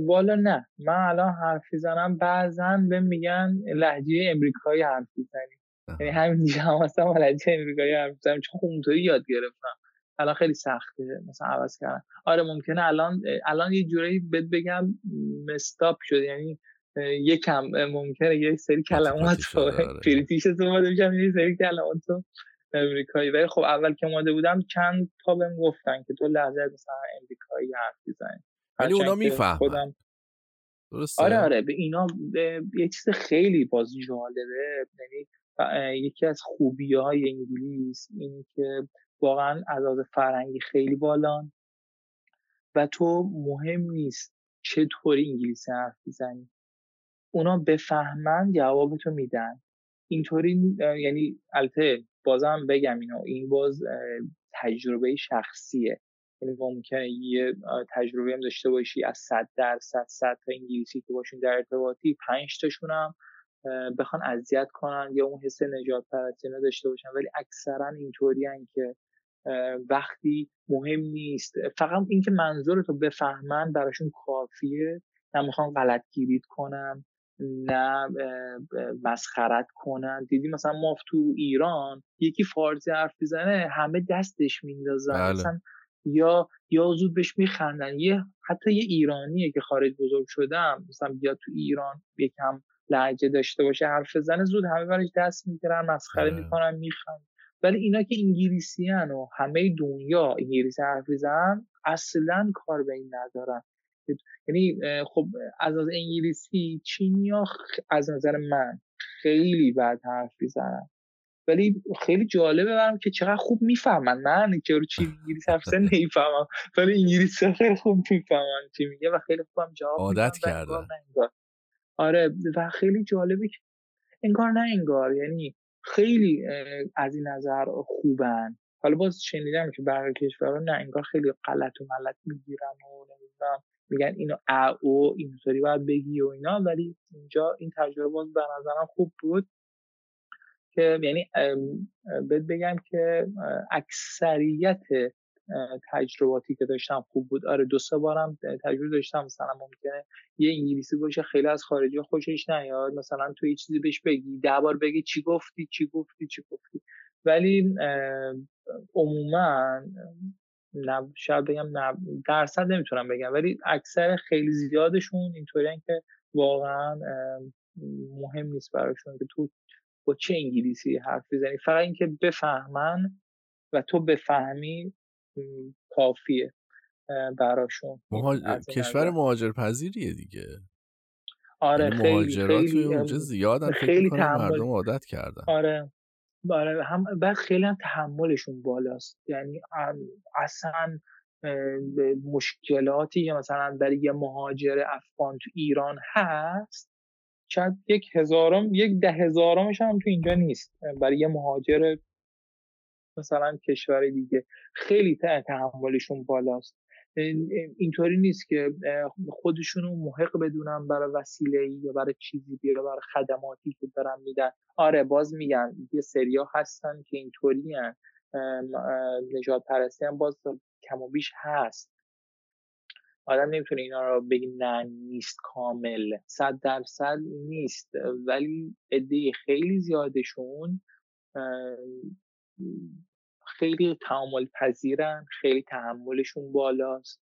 والا نه. من الان حرف می‌زنم بعضا به میگن لحجه امریکایی حرف می‌زنی. یعنی همینجا هم هستم ولدی امریکایی هم چون اونطوری یاد گرفتم. الان خیلی سخته مثلا عوض کردن. آره ممکنه الان الان یه جوری بهت بگم مستاپ شد یعنی یکم ممکنه یه سری کلمات رو پریتیش اومده میشم یه سری کلمات رو امریکایی. ولی خب اول که اومده بودم چند تا بهم گفتن که تو لحظه مثلا امریکایی حرف بزنی ولی اونا می‌فهمن. درسته؟ آره آره. به اینا به یه چیز خیلی باز جالبه. یعنی یکی از خوبی های انگلیس این که واقعا از فرهنگی خیلی بالان و تو مهم نیست چطوری انگلیسی حرف می‌زنی. اونا بفهمن جوابتو میدن. اینطوری یعنی البته بازم بگم اینو این باز تجربه شخصیه. یعنی ممکنه یه تجربه هم داشته باشی از صد درصد صد تا انگلیسی که باشون در ارتباطی پنج تاشون هم بخوان اذیت کنن یا اون حس نجات پرستی داشته باشن. ولی اکثرا اینطوری که وقتی مهم نیست. فقط اینکه منظور تو بفهمن براشون کافیه. نه می‌خوان غلط گیرید کنن نه مسخرت کنن. دیدی مثلا ما تو ایران یکی فارسی حرف بزنه همه دستش میندازن. بله. مثلا یا یا زود بهش میخندن. یه حتی یه ایرانیه که خارج بزرگ شدم. مثلا بیاد تو ایران یکم لحجه داشته باشه حرف بزنه زود همه برش دست می‌گیرن مسخره. می‌کنن میخند ولی اینا که انگلیسی و همه دنیا انگلیسی حرف می‌زنن اصلا کار به این ندارن. یعنی خب از از انگلیسی چینیا از نظر من خیلی بد حرف می‌زنن. ولی خیلی جالبه برم که چقدر خوب می‌فهمن. من که رو چی انگلیسی حرف *laughs* نمی‌فهمم. ولی انگلیسی خیلی خوب می‌فهمن چی میگه و خیلی خوبم جواب عادت کردن آره و خیلی جالبه که انگار نه انگار یعنی خیلی از این نظر خوبن. حالا باز شنیدم که برای کشورها نه انگار خیلی غلط و ملت می‌گیرن و نمی‌دونم میگن اینو او اینطوری باید بگی و اینا. ولی اینجا این تجربه باز به نظرم خوب بود که یعنی بهت بگم که اکثریت تجرباتی که داشتم خوب بود. آره دو سه بارم تجربه داشتم مثلا ممکنه یه انگلیسی باشه خیلی از خارجی خوشش نیاد. مثلا تو یه چیزی بهش بگی ده بار بگی چی گفتی چی گفتی چی گفتی. ولی عموما شاید بگم درصد نمی‌تونم بگم. ولی اکثر خیلی زیادشون اینطوری که واقعا مهم نیست براشون که تو با چه انگلیسی حرف بزنی. فقط اینکه بفهمن و تو بفهمی کافیه براشون کشور مهاجر پذیریه دیگه. آره یعنی خیلی مهاجرات خیلی اونجا زیادن خیلی مردم عادت کردن. آره آره هم بعد خیلی هم تحملشون بالاست. یعنی اصلا مشکلاتی که مثلا برای یه مهاجر افغان تو ایران هست شاید یک هزارم یک ده هزارمش هم تو اینجا نیست. برای یه مهاجر مثلا کشور دیگه خیلی تحملشون بالاست. اینطوری نیست که خودشون رو محق بدونن برای وسیله یا برای چیزی یا برای خدماتی که دارن میدن. آره باز میگن یه سریا هستن که اینطوری نجات پرستی هم باز کم و بیش هست. آدم نمی‌تونه اینا رو بگی نه نیست کامل. صد درصد نیست. ولی عده خیلی زیادشون خیلی تعامل پذیرن خیلی تحملشون بالاست.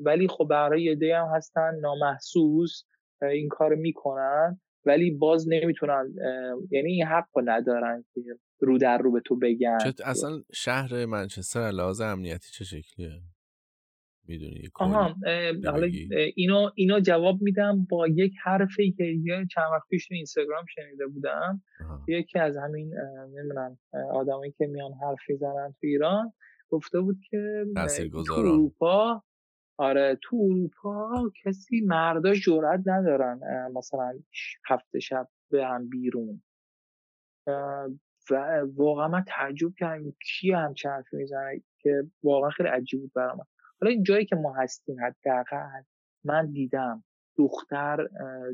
ولی خب برای یه هم هستن نامحسوس این کار می‌کنن ولی باز نمی‌تونن یعنی این حق رو ندارن که رو در رو به تو بگن. اصلا شهر منچستر لحاظ امنیتی چه شکلیه؟ می‌دونی آها حالا اینو اینو جواب میدم با یک حرفی که یه چند وقت پیش تو اینستاگرام شنیده بودم. یکی از همین نمی‌دونم آدمایی که میان حرف می‌زنن تو ایران گفته بود که تو اروپا آره تو اروپا کسی مردا جرأت ندارن مثلا هفته شب به هم بیرون. و واقعا من تعجب کردم کی هم حرفی می‌زنه که واقعا خیلی عجیب بود برام. حالا این جایی که ما هستیم حداقل من دیدم دختر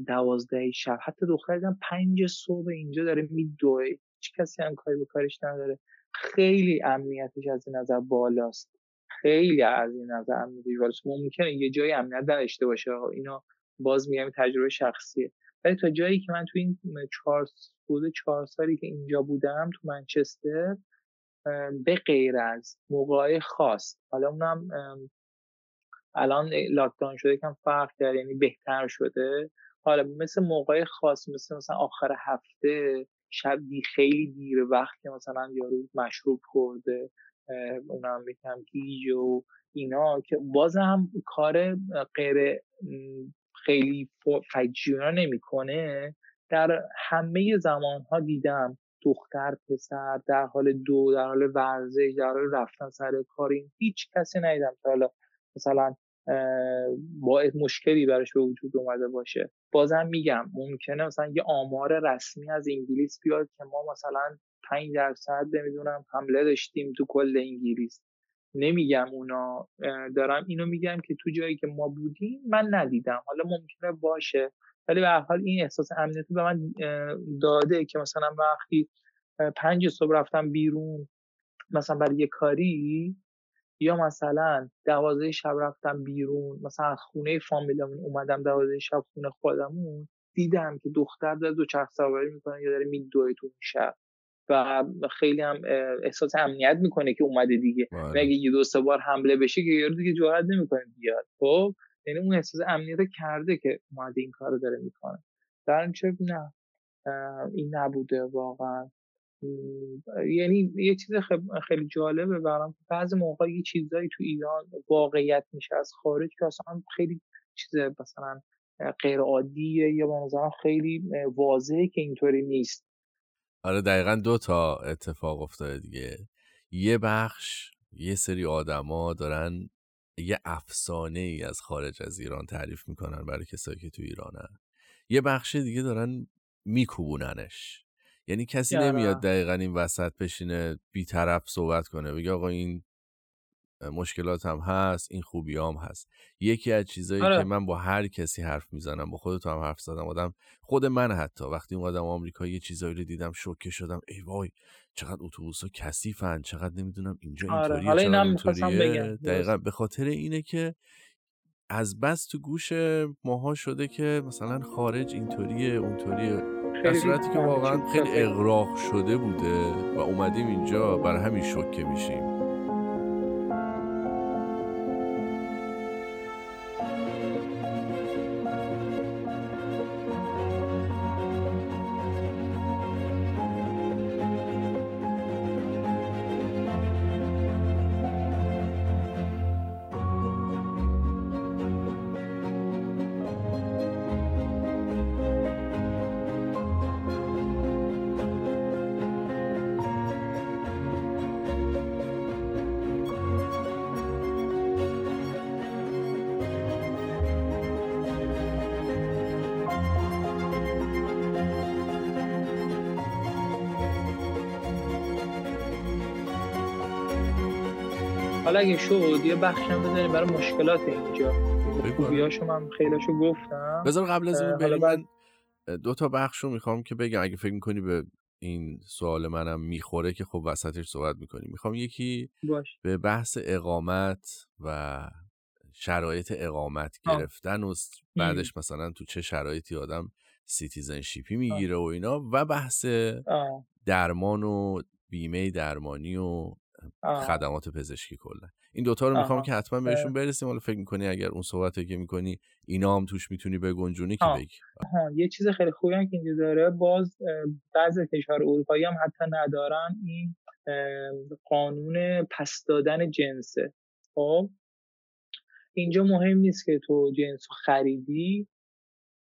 دوازده شب حتی دختر دیدم پنج صبح اینجا داره میدوه. هیچ کسی هم کاری به کارش نداره. خیلی امنیتش از این نظر بالاست. خیلی از این نظر امنیتش بالاست. ممکنه یه جایی امنیت نداشته باشه. اینا باز میگم تجربه شخصیه. ولی تا جایی که من تو این چهار بوده چهار سالی که اینجا بودم تو منچستر به غیر از موقعی خاص. حالا اونم الان لاکداون شده کم فرق کرد یعنی بهتر شده. حالا مثل موقع خاص مثل مثلا آخر هفته شب خیلی دیر وقت که مثلا یارو مشروب خورده اونم میگم گیج و اینا که باز هم کار غیر خیلی فجیونا نمی‌کنه. در همه زمان ها دیدم دختر پسر در حال دو در حال ورزش در حال رفتن سر کاری هیچ کسی ندیدم که حالا مثلا با مشکلی براش به وجود اومده باشه. بازم میگم ممکنه مثلا یه آمار رسمی از انگلیس بیاد که ما مثلا 5 درصد نمی‌دونم حمله داشتیم تو کل انگلیس. نمیگم اونا دارم اینو میگم که تو جایی که ما بودیم من ندیدم. حالا ممکنه باشه. ولی به حال این احساس امنیتی به من داده که مثلا وقتی پنج صبح رفتم بیرون مثلا برای یه کاری یا مثلا دوازده شب رفتم بیرون مثلا از خونه فامیلمون اومدم دوازده شب خونه خودمون دیدم که دختر داره دو چرخ سواری می‌کنه یا داره میدوه تو شب. و خیلی هم احساس امنیت می‌کنه که اومده دیگه. بله. اگه یه دو سه بار حمله بشه که یارو دیگه جرئت نمی‌کنه بیاد. خب؟ یعنی اون احساس امنیت کرده که اومده این کارو داره می‌کنه. در نه. این نبوده واقعا. یعنی یه چیز خیلی جالبه برام بعضی موقع یه چیزایی تو ایران واقعیت میشه. از خارج که اصلا خیلی چیز مثلا غیر عادیه یا نظرم خیلی واضحه که اینطوری نیست. آره دقیقا دو تا اتفاق افتاده دیگه. یه بخش یه سری آدما دارن یه افسانه ای از خارج از ایران تعریف می‌کنن برای کسایی که تو ایرانن. یه بخش دیگه دارن میکوبوننش. یعنی کسی نمیاد دقیقا این وسط بشینه بیطرف صحبت کنه بگه آقا این مشکلات هم هست این خوبی هم هست. یکی از چیزایی آره. که من با هر کسی حرف می‌زنم با خودت هم حرف زدم آدم خود من حتی وقتی اومدم آمریکا یه چیزایی رو دیدم شوکه شدم ای وای چقدر اتوبوس ها کثیفن چقدر نمی‌دونم اینجا آره. اینطوریه اینطوریه. دقیقا به خاطر اینه که از بس تو گوش ماها شده که مثلا خارج اینطوریه اونطوریه. در صورتی که واقعا خیلی اغراق شده بوده و اومدیم اینجا برای همین شوکه میشیم. اگه شد یه بخشم بزنیم برای مشکلات اینجا. خوبیاشو من خیلیشو گفتم. بذار قبل از این بریم من دو تا بخش رو می‌خوام که بگم. اگه فکر می‌کنی به این سوال منم می‌خوره که خب وسطش صحبت می‌کنیم. می‌خوام یکی باش. به بحث اقامت و شرایط اقامت گرفتن و بعدش مثلا تو چه شرایطی آدم citizenship ی می‌گیره و اینا و بحث درمان و بیمه درمانی و خدمات پزشکی کلا. این دوتا رو می‌خوام که حتما بهشون برسیم. حالا فکر می‌کنی اگر اون صحبت که می‌کنی اینا هم توش می‌تونی بگنجونی که بگی؟ یه چیز خیلی خوبی هم که اینجا داره. باز بعضی کشور اروپایی هم حتی ندارن. این قانون پس دادن جنسه. خب؟ اینجا مهم نیست که تو جنس خریدی.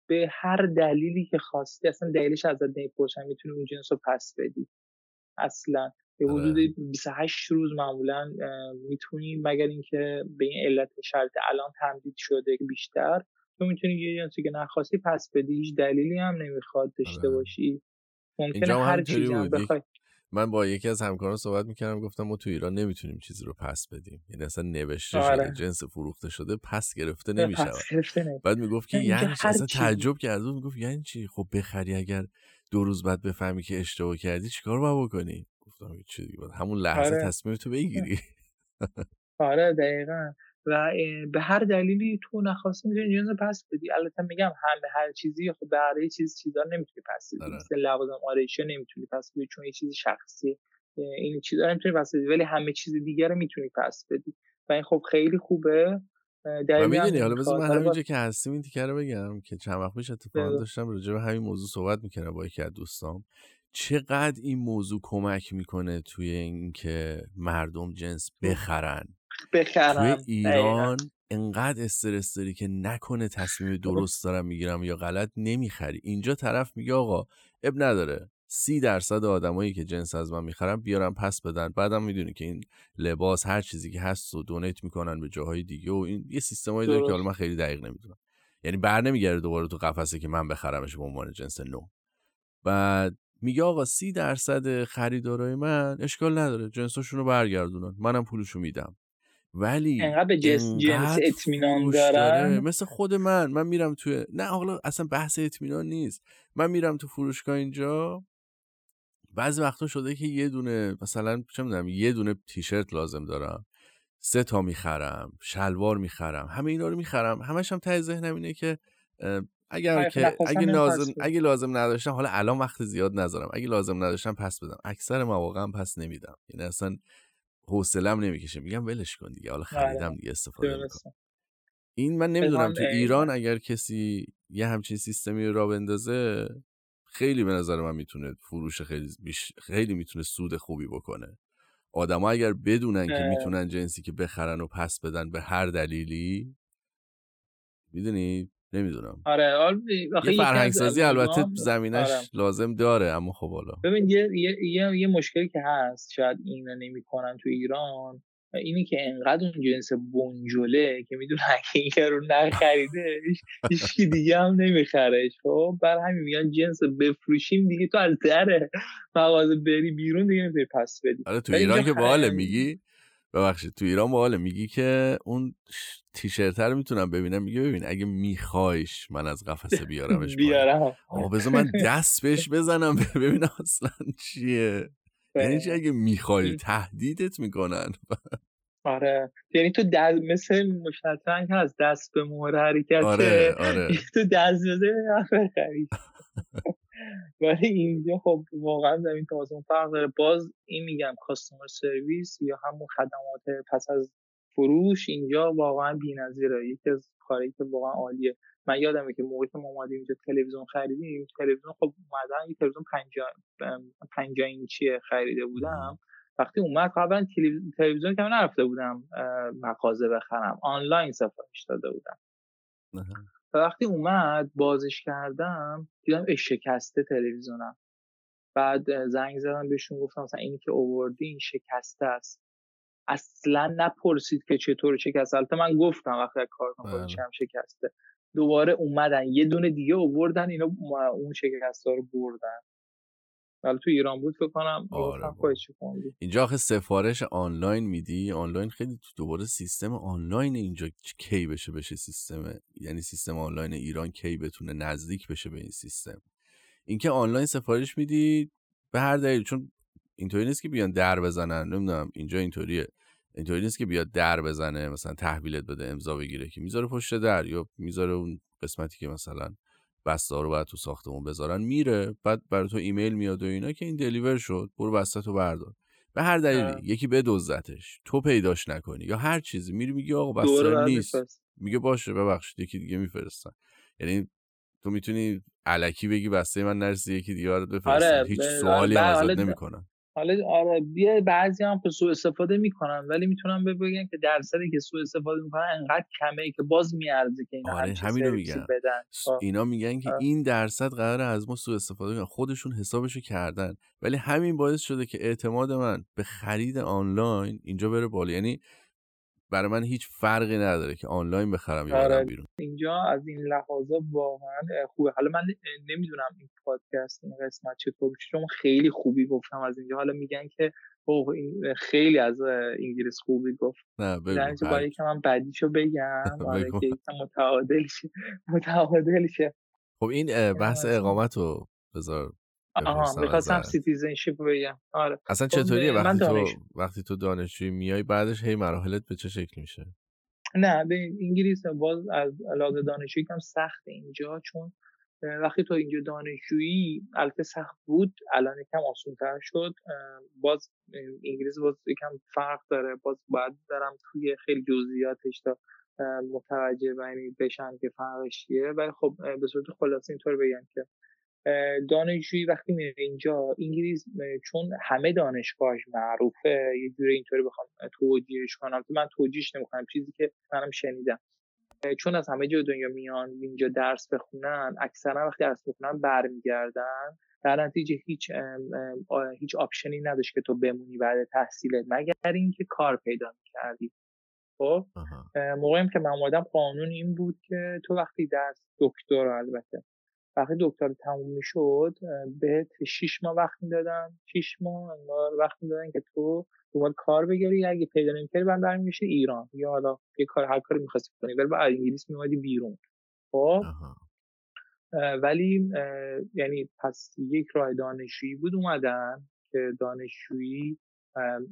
به هر دلیلی که خواستی اصلا دلیلش ازت نمی‌پرسن می‌تونی اون جنس رو پس بدی. اصلا. به حدود 28 روز معمولا می‌تونیم مگر اینکه به این علت شرط الان تمدید شده بیشتر. تو می‌تونی یه جنسی که نخواستی پس بدی هیچ دلیلی هم نمی‌خواد داشته آره. باشی. ممکنه هر چیزی هم بخوای. من با یکی از همکاران صحبت می‌کردم گفتم ما تو ایران نمی‌تونیم چیزی رو پس بدیم. یعنی اصلا نوشته آره. شده جنس فروخته شده پس گرفته نمیشه. بعد می‌گفت که یعنی اصلا تعجب کرد. می‌گفت یعنی چی؟ خب بخری اگر دو روز بعد بفهمی که اشتباه کردی چیکار باید بکنی؟ گفتم چی دیگه همون لحظه آره. تصمیم تو بگیری. *laughs* *laughs* آره دقیقا. و به هر دلیلی تو نخواستی می‌تونی جنس پس بدی. البته میگم هم به هر چیزی خب به هر چیز چیزا نمی‌تونی پس بدی. آره. مثل لوازم آرایشی نمی‌تونی پس بدی چون یه چیز شخصی این چیزا نمی‌تونی پس بدی. ولی همه چیز دیگه رو می‌تونی پس بدی. و این خب خیلی خوبه. و می‌دونی حالا بذار من همینجا که هستیم این تیکه رو بگم که چند وقت پیش اتفاقا داشتم راجع به همین موضوع صحبت می‌کنم با یکی از دوستام. چقدر این موضوع کمک می‌کنه توی اینکه مردم جنس بخرن؟ بخرم توی ایران انقدر استرس داری که نکنه تصمیم *laughs* درست دارم می‌گیرم یا غلط نمی‌خری. اینجا طرف میگه آقا اب نداره. سی درصد آدمایی که جنس از من می‌خرم بیارم پس بدن. بعدم می‌دونی که این لباس هر چیزی که هست و دونیت می‌کنن به جاهای دیگه و این یه سیستمایی داره که حالا من خیلی دقیق نمی‌دونم. یعنی بر نمیگرده دوباره تو قفسه که من بخرمش به عنوان جنس نو. بعد میگه آقا سی درصد خریدارای من اشکال نداره جنساشون رو برگردونن منم پولشو میدم. ولی انقدر به جنس اطمینان دارن؟ مثل خود من من میرم توی نه حالا اصلا بحث اطمینان نیست. من میرم تو فروشگاه اینجا. بعضی وقتا شده که یه دونه مثلا چه می‌دونم یه دونه تیشرت لازم دارم. سه تا می‌خرم شلوار می‌خرم همه اینا رو می‌خرم. همش هم ته ذهنم اینه که اگر که اگه لازم اگه لازم نداشتم حالا الان وقت زیاد نذارم. اگه لازم نداشتم پس بدم. اکثر مواقع پس نمیدم. یعنی اصلا حوصلم نمی‌کشه. میگم ولش کن دیگه. حالا آره. خریدم دیگه استفاده می‌کنم. این من نمی‌دونم تو ایران اگر کسی یه همچین سیستمی رو را بندازه خیلی به نظر من می‌تونه فروش خیلی بیش... خیلی می‌تونه سود خوبی بکنه. آدما اگر بدونن که می‌تونن جنسی که بخرن و پس بدن به هر دلیلی می‌دونی؟ نمی‌دونم. آره یه فرهنگ سازی البته زمینش آره. لازم داره اما خب حالا. ببین یه, یه, یه, مشکلی که هست شاید اینو نمی‌کنن تو ایران اینی که انقدر اون جنس بنجله که می‌دونه اگه این رو نخریده هیچ دیگه هم نمیخرهش خب؟ بر همین میگن جنس بفروشیم دیگه تو از در مغازه بری بیرون دیگه نمی‌تونی پس بدی. آره تو ایران که باحاله میگی؟ ببخشید تو ایران باحاله. میگی که اون تیشرت رو می‌تونم ببینم. میگه ببین اگه میخوایش من از قفسه *laughs* بیارمش بیارم. آقا بذار من دست بهش بزنم *laughs* *laughs* ببینم اصلا چیه. یعنی چی؟ اگه می‌خوای تهدیدت می‌کنن. آره. یعنی تو دست مثل مشترک که از دست به مهر حرکت آره آره. تو دست خرید. ولی اینجا خب واقعا زمین تا فرق داره. باز این میگم کاستومر سرویس یا همون خدمات پس از فروش اینجا واقعا بی‌نظیره. یکی از کاری که واقعا عالیه. من یادمه که موقعی که ما اومدیم اینجا تلویزیون خریدیم تلویزیون خب اومدن یه تلویزیون 50 50 اینچی خریده بودم. وقتی اومد قبلا تلویزیون که من نرفته بودم مغازه بخرم آنلاین سفارش داده بودم. و وقتی اومد بازش کردم دیدم شکسته تلویزیونم. بعد زنگ زدم بهشون گفتم مثلا اینی که اووردی این شکسته است. اصلا نپرسید که چطور شکسته. البته من گفتم وقتی کار کنم بله. شکسته. دوباره اومدن. یه دونه دیگه اووردن اینا اون شکسته رو بردن. ولی تو ایران بود فکر کنم آره اینجا آخه سفارش آنلاین میدی؟ آنلاین خیلی تو دوباره سیستم آنلاین اینجا کی بشه بشه سیستم؟ یعنی سیستم آنلاین ایران کی بتونه نزدیک بشه به این سیستم؟ اینکه آنلاین سفارش میدی به هر دلیل چون اینطوری نیست که بیان در بزنن. نمی‌دونم اینجا اینطوریه. اینطوری نیست که بیاد در بزنه مثلا تحویلت بده امضا بگیره که می‌ذاره پشت در یا می‌ذاره اون قسمتی که مثلا بسته رو باید تو ساختمون بذارن میره بعد برای تو ایمیل میاد و اینا که این دلیور شد برو بسته تو بردار. به هر دلیلی یکی به دوزتش تو پیداش نکنی یا هر چیزی میری میگی آقا بسته نیست. میگه باشه ببخشید یکی دیگه میفرستن. یعنی تو می‌تونی علکی بگی بسته من نرسی یکی دیگه رو بفرستن آره هیچ سوالی هم ازت نمی‌کنن. حالا آره بیا بعضی هم که سوء استفاده می‌کنن ولی می‌تونم بگم که درصدی که سوء استفاده می‌کنن انقدر کمه که باز میارزه که اینا آره همینو میگن بدن. خب. اینا میگن که آره. این درصد قرار از ما سوء استفاده کنن خودشون حسابشو کردن ولی همین باعث شده که اعتماد من به خرید آنلاین اینجا بره بالا یعنی برای من هیچ فرقی نداره که آنلاین بخرم یا آره. بیرون. اینجا از این لحاظا واقعا خوبه. حالا من نمی‌دونم این پادکست این قسمت چطور چون خیلی خوبی گفتم از اینجا. حالا میگن که اوه این خیلی از انگلیس خوبی گفت. نه بگو در باید *laughs* که من بعدیشو بگم. آره که متعادل شه. متعادل شه. خب این بحث اقامت رو بذار. آها می‌خواستم citizenship بگم. آره. اصلا خب، چطوریه وقتی تو وقتی تو دانشجوی میای بعدش هی مراحلت به چه شکل میشه؟ نه به انگلیس باز از علاقه دانشجویی کم سخت اینجا چون وقتی تو اینجا دانشجویی البته سخت بود الان یکم آسونتر شد. باز انگلیس باز یکم فرق داره. باز باید دارم توی خیلی جزئیاتش تا متوجه بشن که فرقش چیه. ولی خب به صورت خلاصه اینطور بگم که دانشجویی وقتی میره اینجا انگلیس چون همه دانشگاهش معروفه یه جوری اینطوری بخوام توجیهش کنم. تو من توجیهش نمی‌کنم چیزی که منم شنیدم. چون از همه جای دنیا میان اینجا درس بخونن اکثرا وقتی درس بخونن برمیگردن در نتیجه هیچ هیچ آپشنی نداشت که تو بمونی بعد تحصیلت مگر اینکه کار پیدا می‌کردی. خب؟ موقعیم که من اومدم قانون این بود که تو وقتی درس دکتر البته. وقتی دکتر تموم می‌شد بهت شیش ماه وقت می‌دادن شیش ماه انگار وقت می‌دادن که تو دنبال کار بگیری اگه پیدا نمی‌کردی بعد برمیگشتی ایران. یا حالا یه کار هر کاری می‌خواستی کنی ولی بعد انگلیس میومدی بیرون. خب؟ ولی یعنی پس یک راه دانشجویی بود اومدن که دانشجویی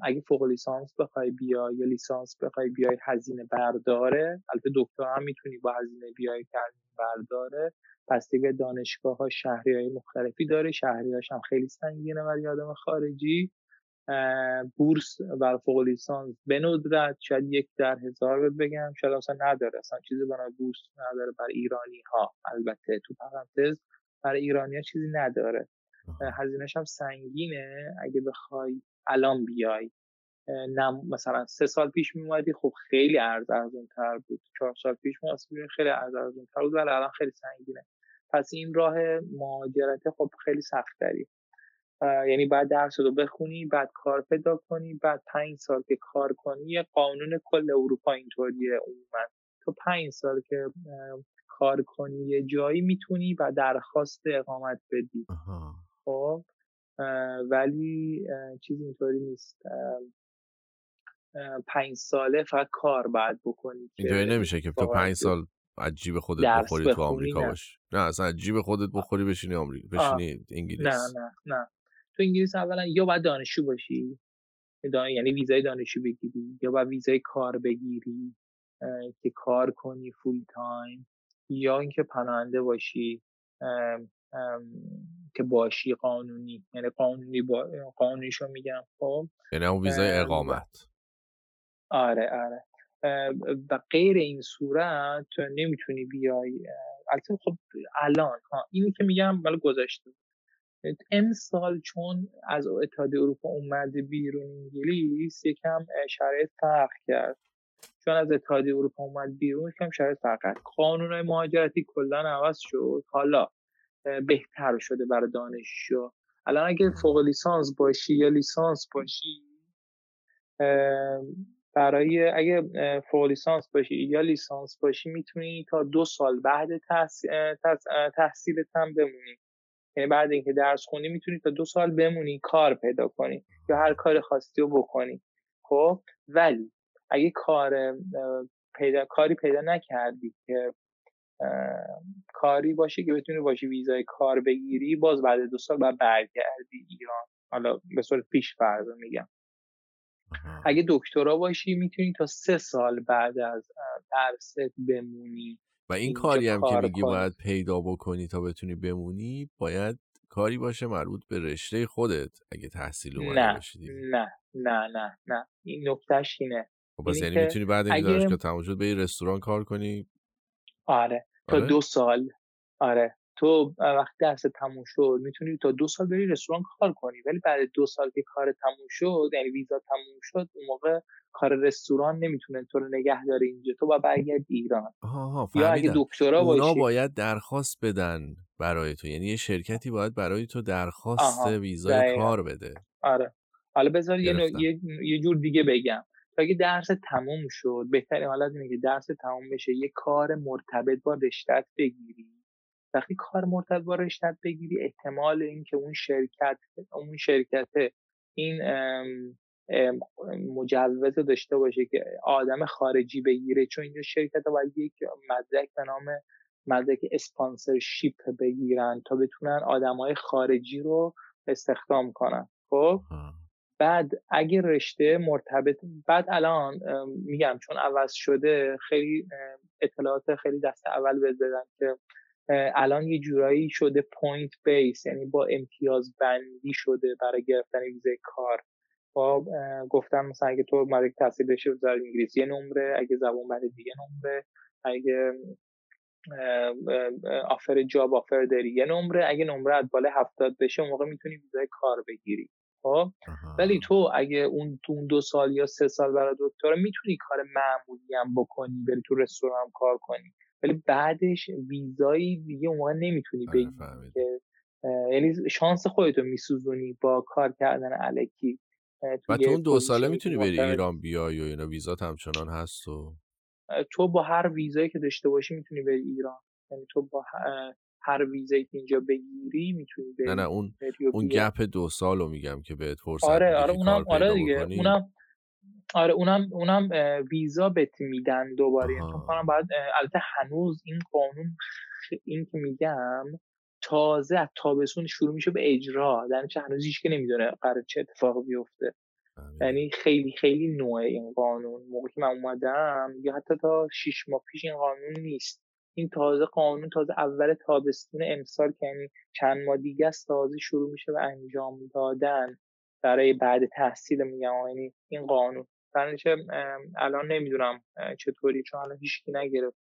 اگه فوق لیسانس بخوای بیای یا لیسانس بخوای بیای هزینه برداره. البته دکتر هم می‌تونی با هزینه بیای که برداره. پس دیگه دانشگاه ها شهری های مختلفی داره. شهری هم خیلی سنگینه برای آدم خارجی. بورس و فوق لیسانس به ندرت شاید یک در هزار بگم. شاید اصلا نداره. اصلا چیزی برای بورس نداره برای ایرانی ها البته تو پرانتز برای ایرانی ها چیزی نداره. هزینهش هم سنگینه. اگه بخوای الان بیای. نم مثلا سه سال پیش میومدی خب خیلی ارز ارزون تر بود. چهار سال پیش میومدی خیلی ارز ارزون تر بود ولی الان خیلی سنگینه. پس این راه مهاجرت خب خیلی سخت داری یعنی بعد درس رو بخونی بعد کار پیدا کنی بعد پنج سال که کار کنی یه قانون کل اروپا اینطوریه عموما. تو پنج سال که کار کنی یه جایی می‌تونی و درخواست اقامت بدی. خب؟ ولی چیز اینطوری نیست. پنج ساله فقط کار باید بکنی اینطوری نمیشه که تو پنج سال عجیب خودت بخوری تو آمریکا باش نه اصلا عجیب خودت بخوری بشینی آمریکا بشینی انگلیس. نه نه. نه تو انگلیس اولا یا باید دانشجو باشی یعنی ویزای دانشجو بگیری یا باید ویزای کار بگیری که کار کنی فول تایم یا اینکه پناهنده باشی که باشی قانونی یعنی قانونی با قانونیشو میگم خب؟ یعنی اون ویزای اقامت. آره آره. و غیر این صورت تو نمی‌تونی بیای البته خب الان ها اینی که میگم ولی گذاشته امسال چون از اتحادیه اروپا اومده بیرون انگلیس یکم شرایط فرق کرد. چون از اتحادیه اروپا اومد بیرون یکم شرایط فرق کرد. قانون های مهاجرتی کلا عوض شد. حالا بهتر شده برای دانشجو. الان اگه فوق لیسانس باشی یا لیسانس باشی برای اگه فوق لیسانس باشی یا لیسانس باشی می‌تونی تا دو سال بعد تحصیلت هم بمونی. یعنی بعد اینکه درس خونی می‌تونی تا دو سال بمونی کار پیدا کنی یا هر کار خواستی رو بکنی. خب؟ ولی اگه کار پیدا کاری پیدا نکردی که کاری باشه که بتونی باشی ویزای کار بگیری باز بعد دو سال بعد برگردی ایران. حالا به صورت پیش فرض میگم. اگه دکترا باشی می‌تونی تا سه سال بعد از درست بمونی. و این کاری هم که میگی باید پیدا بکنی تا بتونی بمونی باید کاری باشه مربوط به رشته خودت اگه تحصیل اومده نه نه نه نه نه. این نکتهش اینه. خب یعنی می‌تونی بعد این اگه... که تموم شد به رستوران کار کنی آره. تا آره؟ دو سال. آره. تو وقتی درس تموم شد می‌تونی تا دو سال بری رستوران کار کنی. ولی بعد دو سال که کار تموم شد یعنی ویزا تموم شد اون موقع کار رستوران نمی‌تونه تو رو نگه داره اینجا. تو با برگرد ایران. آها یا اگه دکترا باشی. اونا باید درخواست بدن برای تو. یعنی یه شرکتی باید برای تو درخواست ویزای کار بده. آره. حالا بذار یه, یه... یه جور دیگه بگم. اگه درس تموم شد بهترین حالت اینه که درس تموم بشه یه کار مرتبط با رشتت بگیری. وقتی کار مرتبط با رشتت بگیری احتمال اینکه اون شرکت اون شرکت این مجوز داشته باشه که آدم خارجی بگیره چون اینجا شرکت باید یک مدرک به نام مدرک اسپانسرشیپ بگیرن تا بتونن آدم های خارجی رو استخدام کنن. خب؟ بعد اگه رشته مرتبط بعد الان میگم چون عوض شده خیلی اطلاعات خیلی دست اول بدن که الان یه جورایی شده point based یعنی با امتیاز بندی شده برای گرفتن ویزای کار. خب گفتم مثلا اگه تو مدرک تحصیل بشه در انگلیسی نمره اگه زبان بعد دیگه نمره. اگه آفر جاب آفر داری یه نمره. اگه نمره از بالا هفتاد بشه اون موقع می‌تونی ویزای کار بگیری. خب؟ ولی تو اگه اون دو سال یا سه سال برای دکتر می‌تونی کار معمولی هم بکنی بری تو رستوران کار کنی. ولی بعدش ویزایی دیگه اون نمی‌تونی آره، بگیری که یعنی شانس خودتو میسوزونی با کار کردن علکی و تو اون دو ساله می‌تونی بری ایران بیای و اینا ویزات همچنان هست و؟ تو با هر ویزایی که داشته باشی می‌تونی بری ایران. یعنی تو با هر ویزایی که اینجا بگیری می‌تونی بری نه نه اون اون گپ دو سال رو میگم که بهت فرصت آره آره اونم آره دیگه اونم آره اونم اونم ویزا بهت میدن دوباره. یعنی تو کنم باید البته هنوز این قانون این که میگم تازه از تابستون شروع میشه به اجرا. در هنوز هیچ که نمی‌دونه قرار چه اتفاقی بیفته. بله. یعنی خیلی خیلی نوع این قانون. موقعی که من اومدم یا حتی تا شیش ماه پیش این قانون نیست. این تازه قانون تازه اول تابستون امسال که یعنی چند ماه دیگه است تازه شروع میشه به انجام دادن. برای بعد تحصیل میگم یعنی این قانون. برنامه الان نمی‌دونم چطوری چون الان هیچکی نگرفت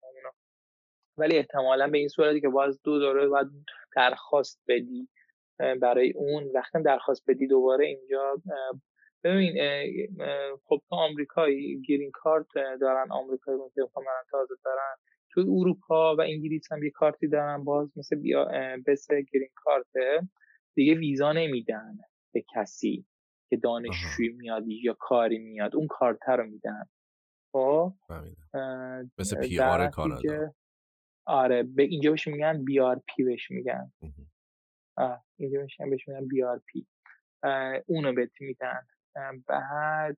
ولی احتمالا به این صورتی که باز دو دوره باید درخواست بدی برای اون. وقتی درخواست بدی دوباره اینجا ببین خب تو آمریکایی گرین کارت دارن آمریکایی که من تازه دارن تو اروپا و انگلیس هم یه کارتی دارن باز مثل بیا مثل گرین کارت. دیگه ویزا نمیدن به کسی که دانشجوی میاد یا کاری میاد. اون کارت رو میدن. خب؟ مثل پی آر کانادا. آره به اینجا بهش میگن BRP بهش میگن اینجا بهش میگن BRP اونو بهت میدن. بعد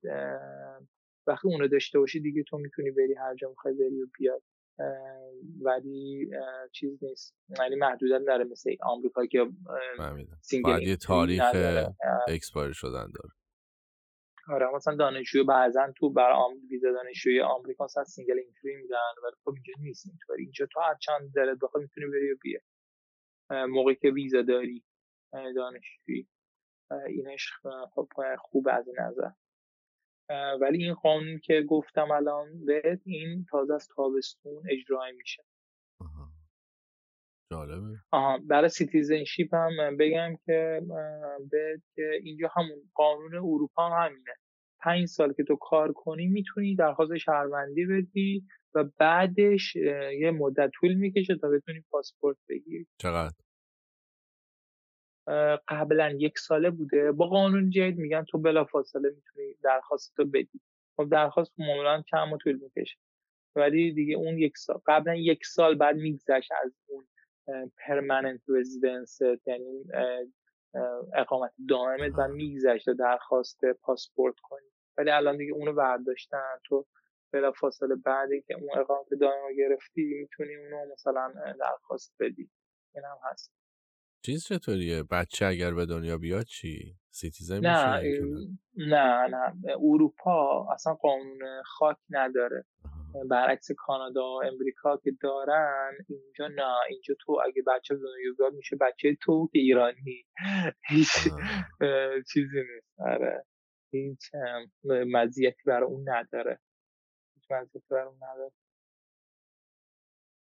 وقتی اونو داشته باشی دیگه تو می‌تونی بری هر جا می‌خوای بری و بیاد ولی چیز نیست. ولی محدودت داره مثل آمریکا که single یه تاریخ expire شدن داره. آره مثلا دانشجو بعضا تو آم... ویزا دانشجوی آمریکا مثلا single entry میدن. ولی خب اینجا نیست اینطوری. اینجا تو هر چند دلت بخوای می‌تونی بری و بیا موقعی که ویزا داری دانشجویی. اینش خب خوب از این نظر. ولی این قانون که گفتم الان بهت این تازه از تابستون اجرای میشه. جالبه. آها برای citizenship هم بگم که به که اینجا همون قانون اروپا هم همینه. پنج سال که تو کار کنی می‌تونی درخواست شهروندی بدی و بعدش یه مدت طول می‌کشه تا بتونی پاسپورت بگیری. چقدر؟ قبلا یک ساله بوده. با قانون جدید میگن تو بلا فاصله می‌تونی درخواست تو بدی. خب درخواست معمولا کم و طول می‌کشه. ولی دیگه اون یک سال قبلا یک سال بعد میگذشت از اون پرمننت رزیدنس یعنی اقامت دائمت و میگذشت درخواست پاسپورت کنی. ولی الان دیگه اونو برداشتن. تو بلافاصله بعدی که اون اقامت دائم گرفتی می‌تونی اونو مثلا درخواست بدی. این هم هست. چیز چطوریه؟ بچه اگر به دنیا بیاد چی؟ citizen نه نه؟ نه اروپا اصلا قانون خاک نداره. برعکس کانادا و امریکا که دارن اینجا نه. اینجا تو اگه بچه به دنیا بیاد میشه بچه تو که ایرانی. هیچ چیزی نیست. آره. هیچ مزیتی برای اون نداره. هیچ مزیتی برای اون نداره.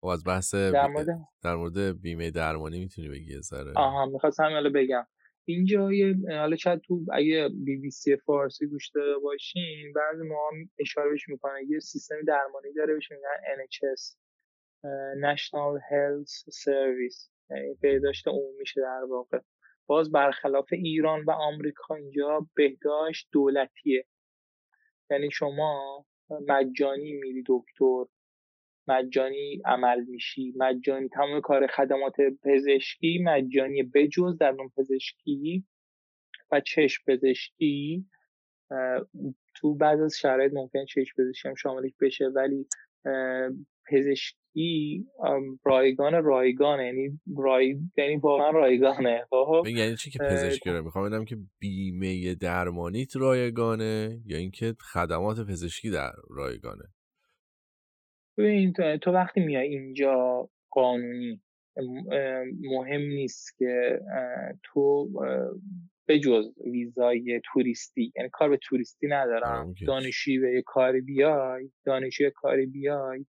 خب از بحث در مورد, در مورد بیمه درمانی می‌تونی بگی ذره؟ آها می‌خواستم حالا بگم. اینجا یه حالا شاید تو اگه بی بی سی فارسی گوش داده باشین بعضی ما اشاره بهش می‌کنه. یه سیستم درمانی داره بهش میگن NHS National Health Service. یعنی بهداشت عمومیشه در واقع. باز برخلاف ایران و آمریکا اینجا بهداشت دولتیه. یعنی شما مجانی میری دکتر. مجانی عمل میشی. مجانی تمام کار خدمات پزشکی مجانی بجز در نوع پزشکی و چشم پزشکی. تو بعض از شرایط ممکن چشم پزشکی هم شاملش بشه ولی پزشکی رایگان رایگانه یعنی رای... یعنی واقعا رایگانه. خب؟ یعنی چی که پزشکی رو می‌خوام بدم که بیمه درمانیت رایگانه یا اینکه خدمات پزشکی در رایگانه. ببین تو وقتی میای اینجا قانونی مهم نیست که تو به جز ویزای توریستی یعنی کار به توریستی ندارم دانشی به کاری بیای دانشی کاری بیای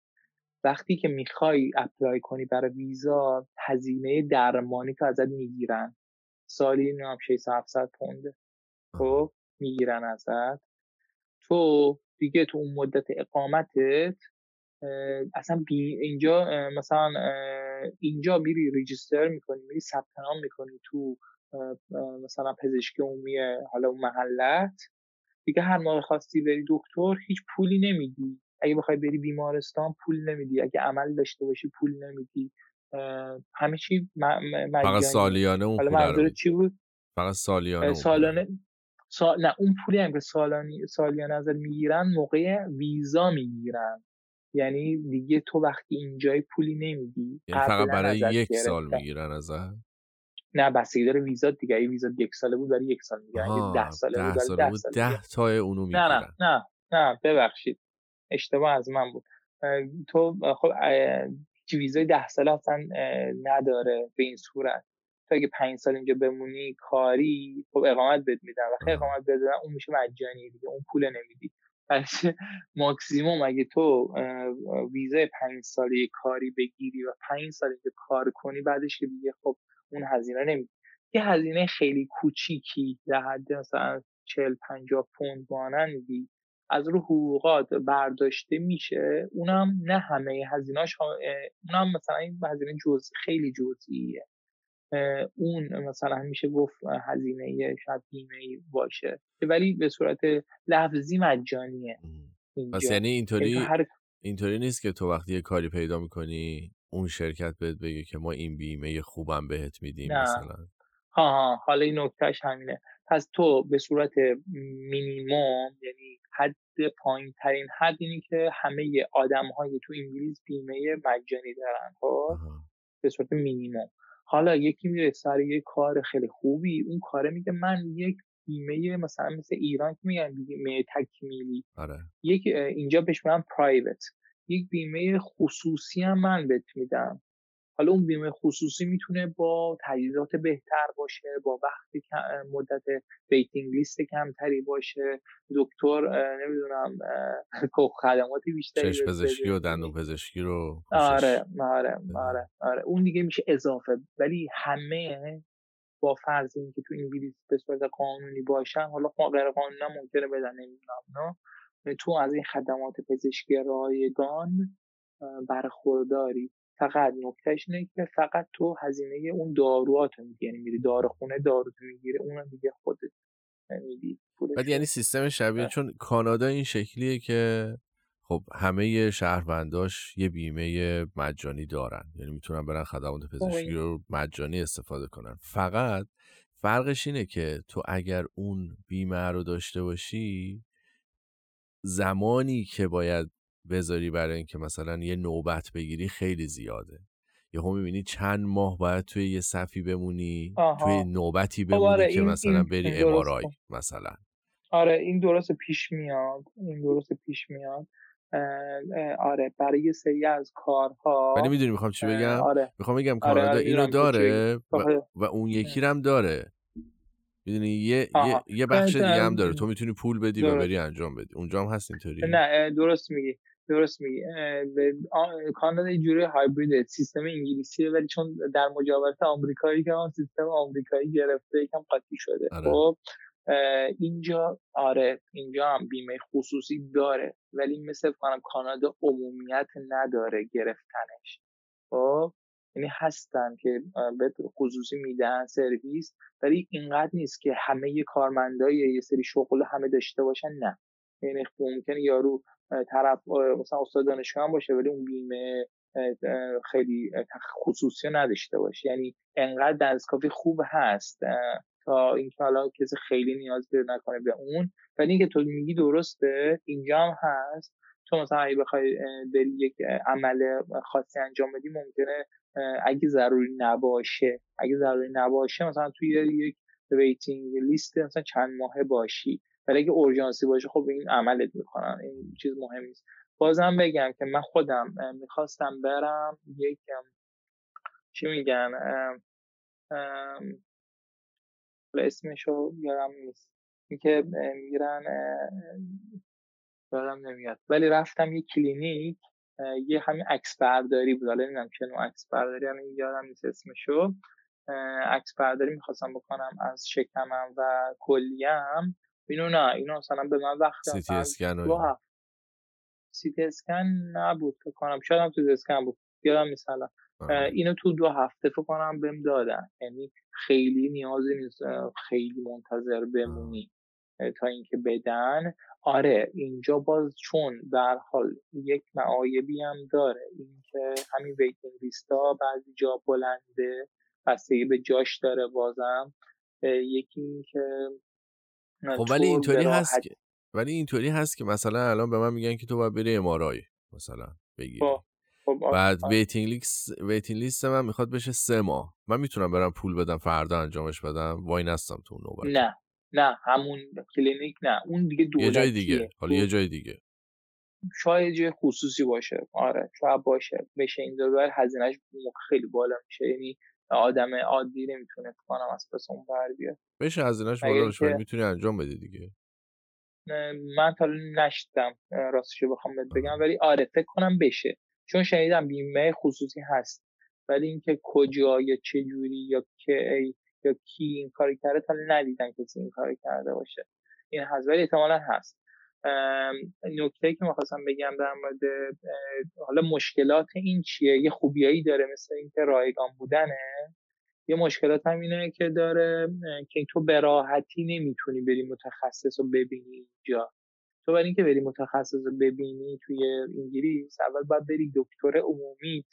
وقتی که می‌خوای apply کنی برای ویزا هزینه درمانی تو ازت می‌گیرن. سالی نام 600 700 پونده. خب می‌گیرن ازت. تو دیگه تو اون مدت اقامتت اصلا بی اینجا مثلا اینجا میری register می‌کنی میری ثبت نام می‌کنی تو مثلا پزشکی عمومی حالا اون محلت. دیگه هر موقع خواستی بری دکتر هیچ پولی نمیدی. اگه بخوای بری بیمارستان پول نمیدی. اگه عمل داشته باشی پول نمیدی. همه چی مجانی فقط سالیانه اون حالا پول چی بود؟ فقط سالیانه سالانه سال... نه اون پولی هم که سالانی سالیانه ازت می‌گیرن موقع ویزا می‌گیرن. یعنی دیگه تو وقتی اینجای پولی نمیدی یعنی فقط برای یک سال می‌گیرن ازت نه بستگی داره ویزا دیگه. ای ویزا یک ساله بود برای یک سال می‌گیرن اگه ده ساله ده بود ساله بود ده تا اونو می‌گیرن نه نه نه نه ببخشید. اشتباه از من بود. تو خب ویزای ده ساله اصلا نداره به این صورت. تو اگه پنج سال اینجا بمونی کاری خب اقامت بد میدن. وقتی اقامت بدن اون میشه مجانی دیگه. اون پول نمیدی. پس ماکسیموم اگه تو ویزای پنج ساله کاری بگیری و پنج سال اینجا کار کنی بعدش که دیگه خب اون هزینه نمیدی یه هزینه خیلی کوچیکی در حد مثلا چل پنجاه پوند مانندی از رو حقوقات برداشته میشه اونم نه همه هزینهاش اونم مثلا این هزینه جزئی خیلی جزئیه. اون مثلا میشه گفت هزینه شاید بیمه باشه. ولی به صورت لفظی مجانیه پس یعنی اینطوری هر... اینطوری نیست که تو وقتی یه کاری پیدا می‌کنی اون شرکت بهت بگه که ما این بیمه خوبم بهت میدیم نه. مثلا؟ ها ها حالا این نکتهش همینه. پس تو به صورت مینیموم یعنی حد پایین ترین حد اینی که همه آدم های تو انگلیس بیمه مجانی دارن خب؟ به صورت مینیموم. حالا یکی میره سر یه کار خیلی خوبی اون کاره میگه من یک بیمه مثلا مثل ایران که میگن بیمه تکمیلی. آره. یک اینجا بهش میگن پرایوت یک بیمه خصوصی هم من بهت میدم. حالا اون بیمه خصوصی می‌تونه با تجهیزات بهتر باشه با وقت مدت waiting list کمتری باشه. دکتر نمی‌دونم خدمات بیشتری چشم پزشکی و دندون پزشکی رو آره آره آره آره. اون دیگه میشه اضافه. ولی همه با فرض اینکه تو انگلیس به صورت قانونی باشن حالا غیر قانونی ممکنه بدن نمی‌دونم تو از این خدمات پزشکی رایگان برخورداری. فقط نکتهش اینه که فقط تو هزینه اون داروات میدی یعنی میری داروخونه دارو می‌گیره اون دیگه خودت میدی بعد یعنی سیستم شبیه چون کانادا این شکلیه که خب همه شهرونداش یه بیمه مجانی دارن. یعنی می‌تونن برن خدمات پزشکی رو مجانی استفاده کنن. فقط فرقش اینه که تو اگر اون بیمه رو داشته باشی زمانی که باید بذاری برای اینکه مثلا یه نوبت بگیری خیلی زیاده. هم می‌بینی چند ماه باید توی یه صفی بمونی توی نوبتی خب آره، بمونی که مثلا بری امارای مثلا. آره این درست پیش میاد این درست پیش میاد. آره برای یه سری از کارها ولی می‌دونی می‌خوام چی بگم؟ آره. می‌خوام بگم آره، کانادا آره اینو داره و, و, اون یکی هم داره. می‌دونی؟ یه, یه, یه بخش دیگه هم داره. تو می‌تونی پول بدی و بری انجام بدی. اونجا هم هست اینطوری. نه درست میگی. درست میگی. کانادا یه جوری هایبرید سیستم انگلیسیه ولی چون در مجاورت آمریکایی که آن سیستم آمریکایی گرفته یکم قاطی شده. آره. خب اینجا آره اینجا هم بیمه خصوصی داره ولی مثل کنم کانادا عمومیت نداره گرفتنش. خب یعنی هستن که به خصوصی میدن سرویس ولی اینقدر نیست که همه کارمندای یه سری شغل همه داشته باشن نه. یعنی ممکنه یارو طرف مثلا استاد دانشگاه هم باشه ولی اون بیمه خیلی خصوصی نداشته باشه. یعنی انقدر دستکافی خوب هست تا اینکه حالا کسی خیلی نیاز پیدا نکنه به اون. ولی اینکه تو میگی درسته اینجا هم هست. تو مثلا اگه بخوای بری یک عمل خاصی انجام بدی ممکنه اگه ضروری نباشه اگه ضروری نباشه مثلا توی یک ویتینگ لیست مثلا چند ماهه باشی. ولی اگه اورژانسی باشه خب این عملت می‌کنن. این چیز مهم نیست. بازم بگم که من خودم می‌خواستم برم یک چی میگن اسمشو یادم نیست. اینکه میرن یادم نمیاد. ولی رفتم یک کلینیک یه همین عکس برداری بود. حالا نمی‌دونم چه نوع عکس برداری همین یادم نیست اسمشو. عکس برداری می‌خواستم بکنم از شکمم و کلیه‌م. اینو نه اینو مثلا به من وقت سیتی اسکن سیتی اسکن نبود فکر کنم. شاید هم تو اسکن بود. یادم نیست اینو تو دو هفته فکر کنم بهم دادن. یعنی خیلی نیازی نیست خیلی منتظر بمونی تا اینکه بدن. آره اینجا باز چون در حال یک معایبی هم داره. اینکه همین waiting list ا بعضی جا بلنده بستگی به جاش داره بازم. یکی اینکه خب ولی اینطوری هست که ولی اینطوری هست که مثلا الان به من میگن که تو باید بری MRI مثلا بگیری. خب، خب، بعد waiting list waiting list من می‌خواد بشه سه ماه. من می‌تونم برم پول بدم فردا انجامش بدم. واینستم تو نوبت. نه نه همون کلینیک نه. اون دیگه دولتیه یه جای دیگه. حالا یه جای دیگه. شاید جای خصوصی باشه. آره شاید باشه. بشه. این دور هزینهش خیلی بالا میشه. یعنی آدم عادی نمی‌تونه کنم از پس اون بر بیاد. بشه هزینهش بالا بشه می‌تونی انجام بدی دیگه. من تا نشدم راستشو بخوام بگم ولی آره فکر کنم بشه. چون شنیدم بیمه خصوصی هست. ولی اینکه کجا یا چه جوری یا که یا کی این کاری کرده تا ندیدن کسی این کاری کرده باشه. این هست ولی احتمالا هست. نکته که می‌خواستم بگم در مورد حالا مشکلات این چیه؟ یه خوبیایی داره مثل اینکه رایگان بودنه. یه مشکلات هم اینه که داره که تو به راحتی نمی‌تونی بری متخصص رو ببینی اینجا. تو برای اینکه بری متخصص رو ببینی توی انگلیس اول باید بری دکتر عمومیت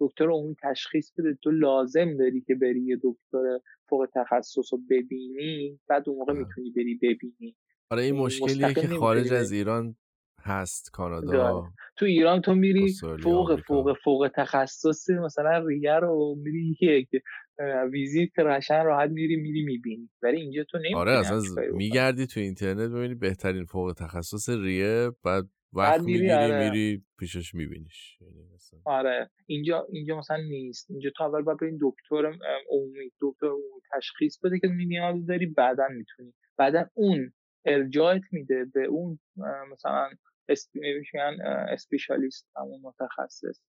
دکتر عمومی تشخیص بده. تو لازم داری که بری یه دکتر فوق تخصص رو ببینی بعد اون موقع می‌تونی بری ببینی. آره این مشکلیه که خارج از ایران هست کانادا تو ایران تو میری فوق فوق فوق تخصص مثلا ریه رو میری یک ویزیت رشن راحت میری میری می‌بینی. ولی اینجا تو نمی‌بینی آره اصلا میگردی تو اینترنت ببینی بهترین فوق تخصص ریه بعد وقت می‌گیری آره. میری پیشش میبینیش. یعنی آره. اینجا اینجا مثلا نیست. اینجا تو اول باید برین دکتر عمومی دکتر عمومی تشخیص بده که نیاز داری بعدا می‌تونی. بعدا اون ارجاعت میده به اون مثلا اسپیشالیست همون متخصص.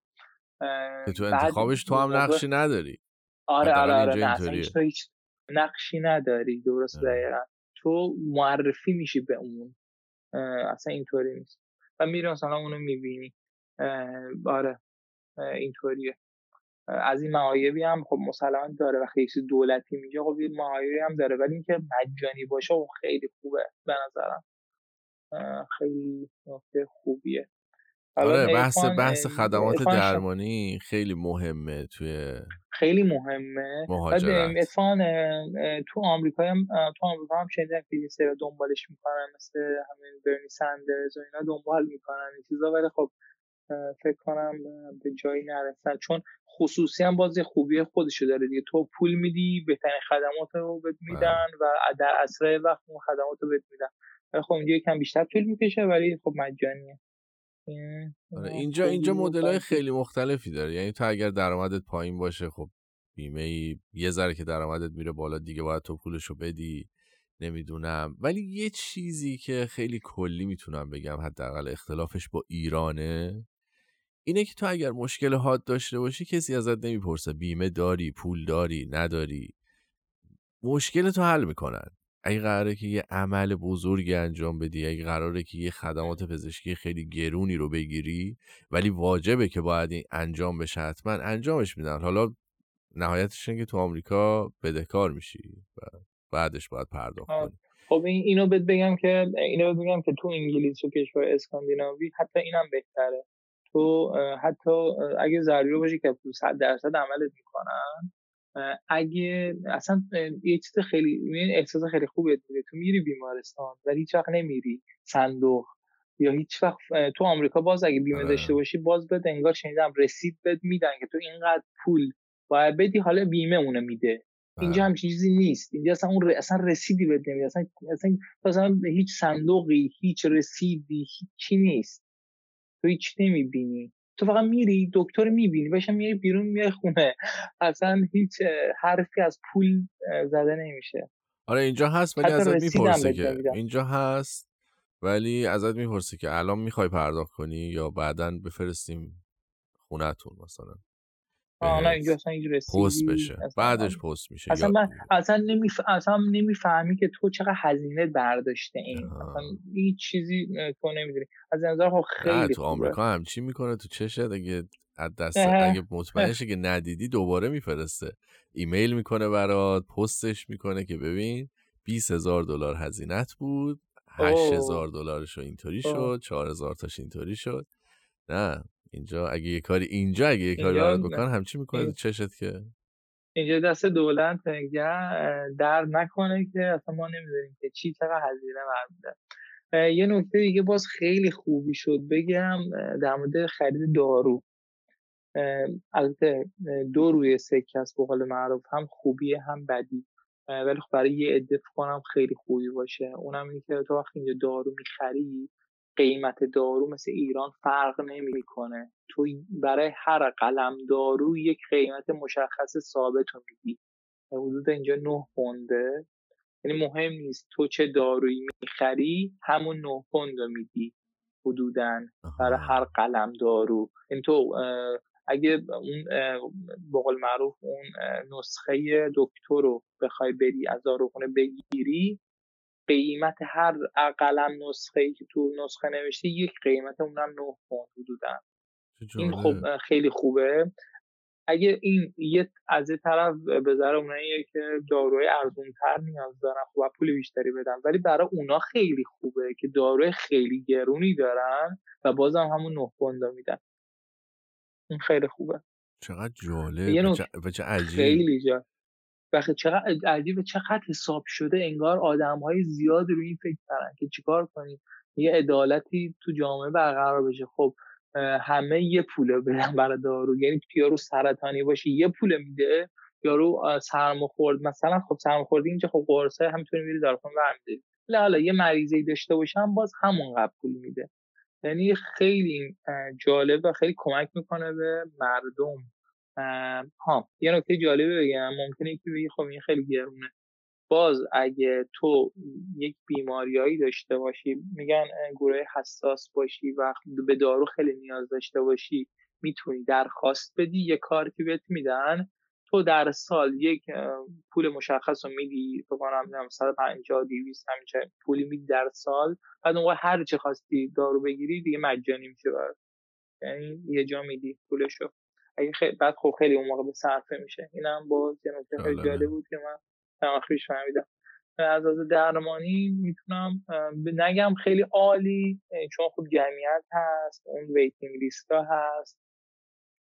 که تو انتخابش تو هم نقشی نداری. آره آره آره تو هیچ نقشی نداری درست دقیقا. تو معرفی میشی به اون. اصلا اینطوری نیست. و میری مثلا اونو می‌بینی. آره اینطوریه. از این معایبی هم خب مسلما داره و خیلی دولتی میگه خب این معایبی هم داره. ولی اینکه مجانی باشه اون خیلی خوبه به نظرم. خیلی نکته خوبیه. آره بحث بحث خدمات درمانی خیلی مهمه توی خیلی مهمه. مهاجرت. تو آمریکا هم تو آمریکا هم شنیدم که سری دنبالش می‌کنن مثل همین برنی سندرز و اینا دنبال می‌کنن این چیزا. ولی خب فکر کنم به جایی نرسن. چون خصوصی هم بازی خوبی خودشو داره دیگه. تو پول میدی بهترین خدمات رو بهت میدن و در اصل وقت اون خدمات رو بهت میدن. خب اینجا یکم بیشتر طول می‌کشه ولی خب مجانیه. آره اینجا اینجا مدل های خیلی مختلفی داره. یعنی تو اگر درآمدت پایین باشه خب بیمه ای یه ذره که درآمدت میره بالا دیگه باید تو پولشو بدی. نمی‌دونم. ولی یه چیزی که خیلی کلی می‌تونم بگم حداقل اختلافش با ایرانه اینه که تو اگر مشکل حاد داشته باشی کسی ازت نمی‌پرسه. بیمه داری پول داری نداری. مشکل تو حل می‌کنن. اگه قراره که یه عمل بزرگی انجام بدی اگه قراره که یه خدمات پزشکی خیلی گرونی رو بگیری ولی واجبه که باید این انجام بشه حتما انجامش میدن. حالا نهایتش که تو آمریکا بدهکار میشی و بعدش باید پرداخت کنی. خب این اینو بهت بگم که اینو بگم که تو انگلیس و کشور اسکاندیناوی حتی اینم بهتره. تو حتی اگه ضروری باشه که 100 درصد عملت می‌کنن اگه اصلا یه چیز خیلی احساس خیلی خوبه دیگه تو میری بیمارستان ولی هیچ وقت نمیری صندوق یا هیچ وقت تو آمریکا باز اگه بیمه داشته باشی باز بده انگار شنیدم رسید بد میدن که تو اینقدر پول باید بدی حالا بیمه اونو میده. اینجا هم چیزی نیست. اینجا اصلا اون اصلا رسیدی بد نمیده. اصلا اصلا هیچ صندوقی هیچ رسیدی هیچی نیست. تو هیچ نمی‌بینی. تو فقط میری دکتر می‌بینی باشم میری بیرون میای خونه. اصلا هیچ حرفی از پول زده نمیشه. آره اینجا هست ولی ازت می‌پرسه که. اینجا هست ولی ازت می‌پرسه که الان می‌خوای پرداخت کنی یا بعدا بفرستیم خونتون مثلا. اینجا اصلا اینجا پست بشه. بعدش پست میشه اصلا من اصلا نمیف... اصلا نمی‌فهمی که تو چقدر هزینه برداشته این. اصلا هیچ چیزی تو نمی‌دونی. از نظر خب خیلی تو آمریکا همچی می‌کنه؟ تو چشت اگه از دست اگه مطمئن که ندیدی دوباره میفرسته. ایمیل می‌کنه برات پستش می‌کنه که ببین 20 هزار دلار هزینت بود 8 هزار دلارش اینطوری شد 4 هزار تاش اینطوری شد. نه. اینجا اگه یه کاری اینجا اگه یه کاری برات بکن همچی می‌کنه چشت که؟ اینجا دست دولت در نکنه که اصلا ما نمی‌دونیم که چی چقدر هزینه برمیده یه نکته دیگه باز خیلی خوبی شد بگم در مورد خرید دارو. البته دو روی سکه است به قول معروف هم خوبیه هم بدی. ولی خب برای یه عده کنم خیلی خوبی باشه. اونم اینه که تو وقتی اینجا دارو می‌خری قیمت دارو مثل ایران فرق نمی‌کنه. تو برای هر قلم دارو یک قیمت مشخص ثابت رو میدی. حدود اینجا نه پونده. یعنی مهم نیست تو چه دارویی می‌خری همون نه پوند رو میدی. حدودا برای هر قلم دارو. این یعنی تو اگه اون بقول معروف اون نسخه دکتر رو بخوای بری از داروخونه بگیری قیمت هر قلم نسخه ای که تو نسخه نوشته یک قیمت اونم 9 پوند حدودا. این خب خیلی خوبه. اگه این یه از یه طرف به ذره اونایی که داروی ارزون تر نیاز دارن خب پول بیشتری بدن. ولی برای اونا خیلی خوبه که داروی خیلی گرونی دارن و بازم همون 9 پوند میدن. این خیلی خوبه. چقدر جالب. و چه عجیب. خیلی جالب. وقتی چقدر عجیب چقدر حساب شده انگار آدم های زیاد روی این فکر کردن که چیکار کنیم؟ یه عدالتی تو جامعه برقرار بشه. خب همه یه پوله بدن برای دارو. یعنی یارو سرطانی باشه یه پوله میده یارو سرماخورد مثلا خب سرماخوردی اینجا خب قرصه هم می‌تونی میری داروخونه برمیداری حالا یه مریضی داشته باشم باز همون پول میده. یعنی خیلی جالب و خیلی کمک می‌کنه به مردم. ها یه نکته جالبی بگم. ممکنه که بگی خب این خیلی گرونه. باز اگه تو یک بیماریایی داشته باشی میگن گروه حساس باشی و به دارو خیلی نیاز داشته باشی می‌تونی درخواست بدی یه کار که بهت میدن. تو در سال یک پول مشخص رو میدی تو کنم 150 200 همین پولی میدی در سال. بعد اون هر چه خواستی دارو بگیری دیگه مجانی میشه برات. یعنی یه جا میدی پولشو. اگه خیلی بعد خب خیلی اون موقع به صرفه میشه. اینم باز یه نکته خیلی جالب بود که من تمخیش فهمیدم. از از درمانی می‌تونم نگم خیلی عالی چون خب جمعیت هست اون ویتینگ لیستا هست.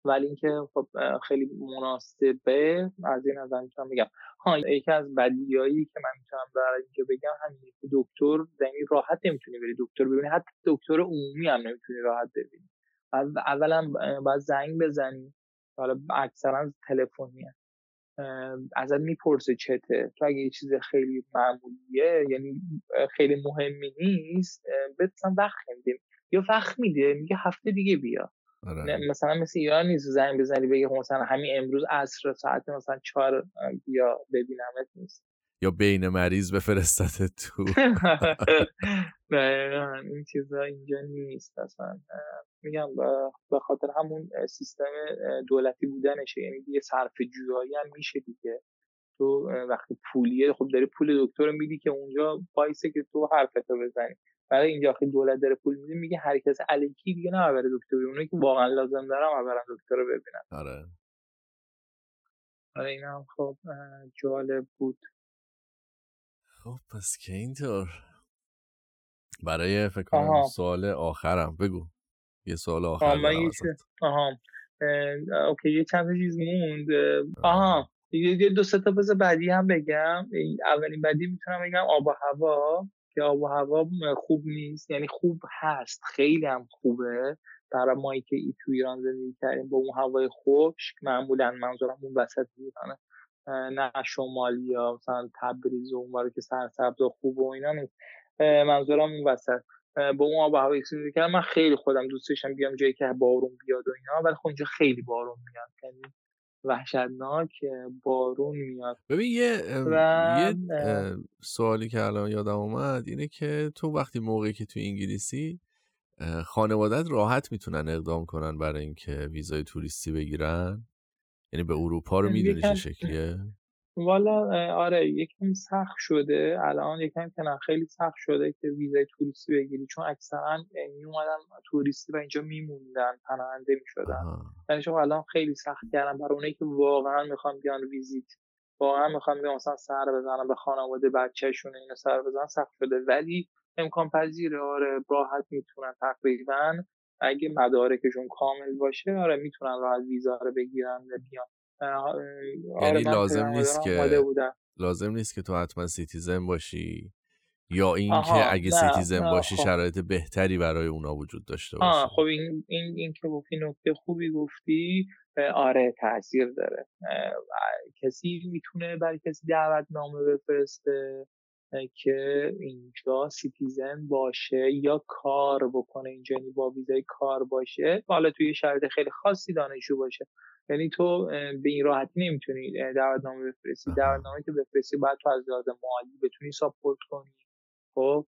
ولی اینکه خب خیلی مناسبه از این نظر می‌تونم بگم. ها یکی از بدیایی که من می‌تونم برای اینجا بگم همینه که دکتر یعنی راحت نمی‌تونی بری دکتر ببینی. حتی دکتر عمومی هم نمی‌تونی راحت ببینی. اولا باید زنگ بزنی. حالا اکثرا تلفنی ازت می‌پرسه چته. تو اگه یه چیز خیلی معمولیه یعنی خیلی مهمی نیست بتونم وقت میدیم یا وقت میده میگه هفته دیگه بیا. آره. مثلا مثل ایران نیست زنگ بزنی بگه مثلا همین امروز عصر ساعت مثلا چهار بیا ببینمت نیست. یا بین مریض بفرستت تو. *laughs* این چیزا اینجا نیست اصلا. میگم به خاطر همون سیستم دولتی بودنشه. یعنی دیگه صرف جویایی هم میشه دیگه. تو وقتی پولیه خب داری پول دکتر میدی که اونجا پایسه که تو حرفتو بزنی. برای اینجا خیلی دولت داره پول میده میگه هر کس الکی دیگه نه بره دکتر. اونایی که واقعا لازم دارم برن دکتر رو ببینن. آره. آره این هم خب جالب بود. خب پس که اینطور. برای فکر کنم سوال آخرم. بگو. یه سوال آخر آها اوکی یه چند چیز موند. آها. یه دو سه تا بذار بعدی هم بگم. اولین بعدی می‌تونم بگم آب و هوا که آب و هوا خوب نیست. یعنی خوب هست. خیلی هم خوبه. برای مایی که ای تو ایران زندگی کردیم با اون هوای خشک معمولا منظورم اون وسط ایرانه نه شمالی یا مثلا تبریز و اون که سرسبز و خوب و اینا نیست. منظورم اون وسط. با اون آب و هوایی که من خیلی خودم دوست داشتم بیام جایی که بارون بیاد و اینا ولی خب اینجا خیلی بارون میاد. یعنی وحشتناک بارون میاد. ببین یه, و... یه سوالی که الان یادم اومد اینه که تو وقتی موقعی که تو انگلیسی خانوادت راحت می‌تونن اقدام کنن برای اینکه ویزای توریستی بگیرن؟ یعنی به اروپا رو می‌دونی چه شکلیه؟ والا آره یکم سخت شده. الان یکم که خیلی سخت شده که ویزای توریستی بگیری. چون اکثرا می اومدن توریستی و اینجا میموندن پناهنده می‌شدن. یعنی شما الان خیلی سخت کردن برای اونایی که واقعا می‌خوان بیان visit واقعا می‌خوان بیان مثلا سر بزنن به خانواده بچهشون اینو سر بزنن سخت شده. ولی امکان پذیره آره راحت می‌تونن تقریبا. اگه مدارکشون کامل باشه آره می‌تونن راحت ویزا رو بگیرن و بیان. آره یعنی لازم نیست که لازم نیست که تو حتما citizen باشی یا اینکه اگه نه، citizen باشی خب. شرایط بهتری برای اونا وجود داشته باشه. خب این این این که گفتی نکته خوبی گفتی آره تاثیر داره. کسی می‌تونه برای کسی دعوت نامه بفرسته؟ که اینجا citizen باشه یا کار بکنه اینجا یعنی با ویزای کار باشه حالا توی شرایط خیلی خاصی دانشجو باشه. یعنی تو به این راحتی نمی‌تونی دعوتنامه بفرستی. دعوتنامه که بفرستی باید تو از لحاظ مالی بتونی support کنی. خب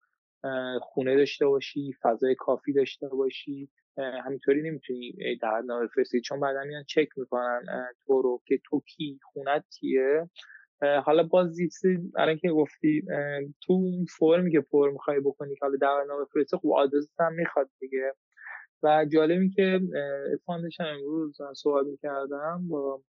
خونه داشته باشی فضای کافی داشته باشی. همینطوری نمی‌تونی دعوتنامه بفرستی. چون بعدا میان چک می‌کنن تو رو که تو کی خونت کیه. حالا باز زیستی برای که گفتی تو اون فرمی که پر می‌خوای بکنی که حالا دعوتنامه بفرستی خب آدرس هم می‌خواد دیگه. و جالبی که اتفاقا امروز صحبت می‌کردم با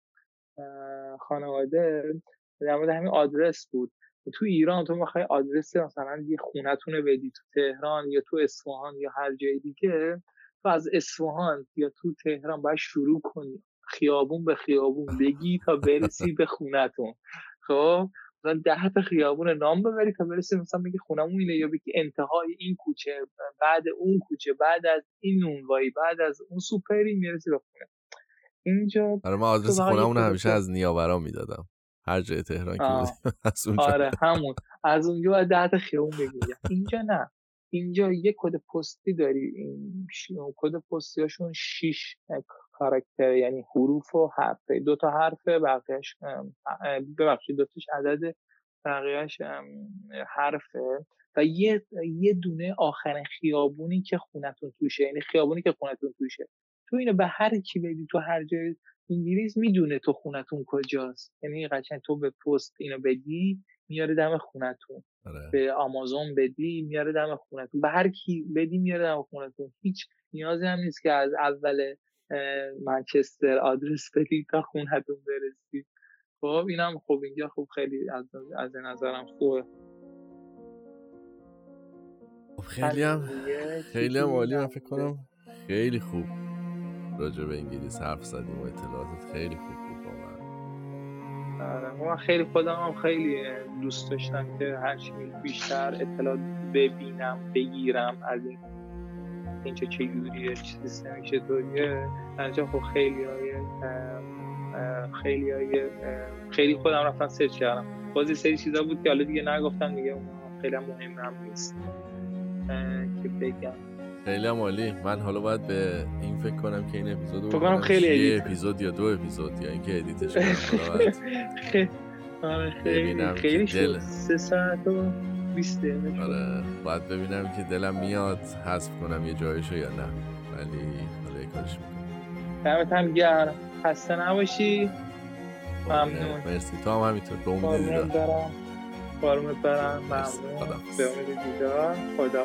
خانواده در مورد همین آدرس بود. تو ایران تو می‌خوای آدرس مثلا یه خونتون بدی تو تهران یا تو اصفهان یا هر جای دیگه تو از اصفهان یا تو تهران باید شروع کنی. خیابون به خیابون بگی تا برسی به خونتون خب مثلا ده تا خیابون نام ببری تا برسی مثلا بگی خونمون اینه یا بگی انتهای این کوچه بعد اون کوچه بعد از این نونوایی بعد از اون سوپری می‌رسی به خونه. اینجا آره من آدرس خونمون همیشه از نیاورا می‌دادم. هر جای تهران که *laughs* از اونجا. آره همون. از اونجا باید ده تا خیابون بگی. اینجا نه. اینجا یه کد پستی داری. این کد پستیاشون 6 کاراکتر یعنی حروف و حرف دو تا حرف بقیهش ببخشید دو تاش عدد بقیهش حرفه. و یه یه دونه آخرین خیابونی که خونتون توشه یعنی خیابونی که خونتون توشه. تو اینو به هر کی بدی تو هر جای انگلیس می‌دونه تو خونتون کجاست. یعنی قشنگ تو به پست اینو بدی میاره دم خونتون. آره. به آمازون بدی میاره دم خونتون. به هر کی بدی میاره دم خونتون. هیچ نیازی هم نیست که از اول منچستر آدرس بدی تا خونتون برسی خب اینم خوب اینجا خوب خیلی از, از نظرم خوبه. خب خیلی هم *laughs* خیلی هم عالی. من فکر کنم خیلی خوب. راجع به انگلیس حرف زدیم و اطلاعاتت خیلی خوب بود آره من خیلی خودم هم خیلی دوست داشتم که هرچی بیشتر اطلاعات ببینم بگیرم از این اینجا چجوریه سیستم چطوریه. انجا خب خیلی های خیلی های خیلی خودم رفتم سرچ کردم. بازی سری چیزا بود که حالا دیگه نگفتم دیگه خیلی مهم هم نیست که بگم. خیلی عالی. من حالا باید به این فکر کنم که این اپیزود رو خیلی یه اپیزود یا دو اپیزود یا اینکه ادیتش کنم. *laughs* آره، خیلی خیلی شد. سه ساعت و 20 دقیقه آره باید ببینم که دلم میاد حذف کنم یه جایشو یا نه. ولی حالا یه کارش می‌کنم. دمت هم گرم. خسته نباشی. خب، ممنون. مرسی. تو هم همینطور. به امید دیدار قربونت برم. ممنون. به امید دیدار خدا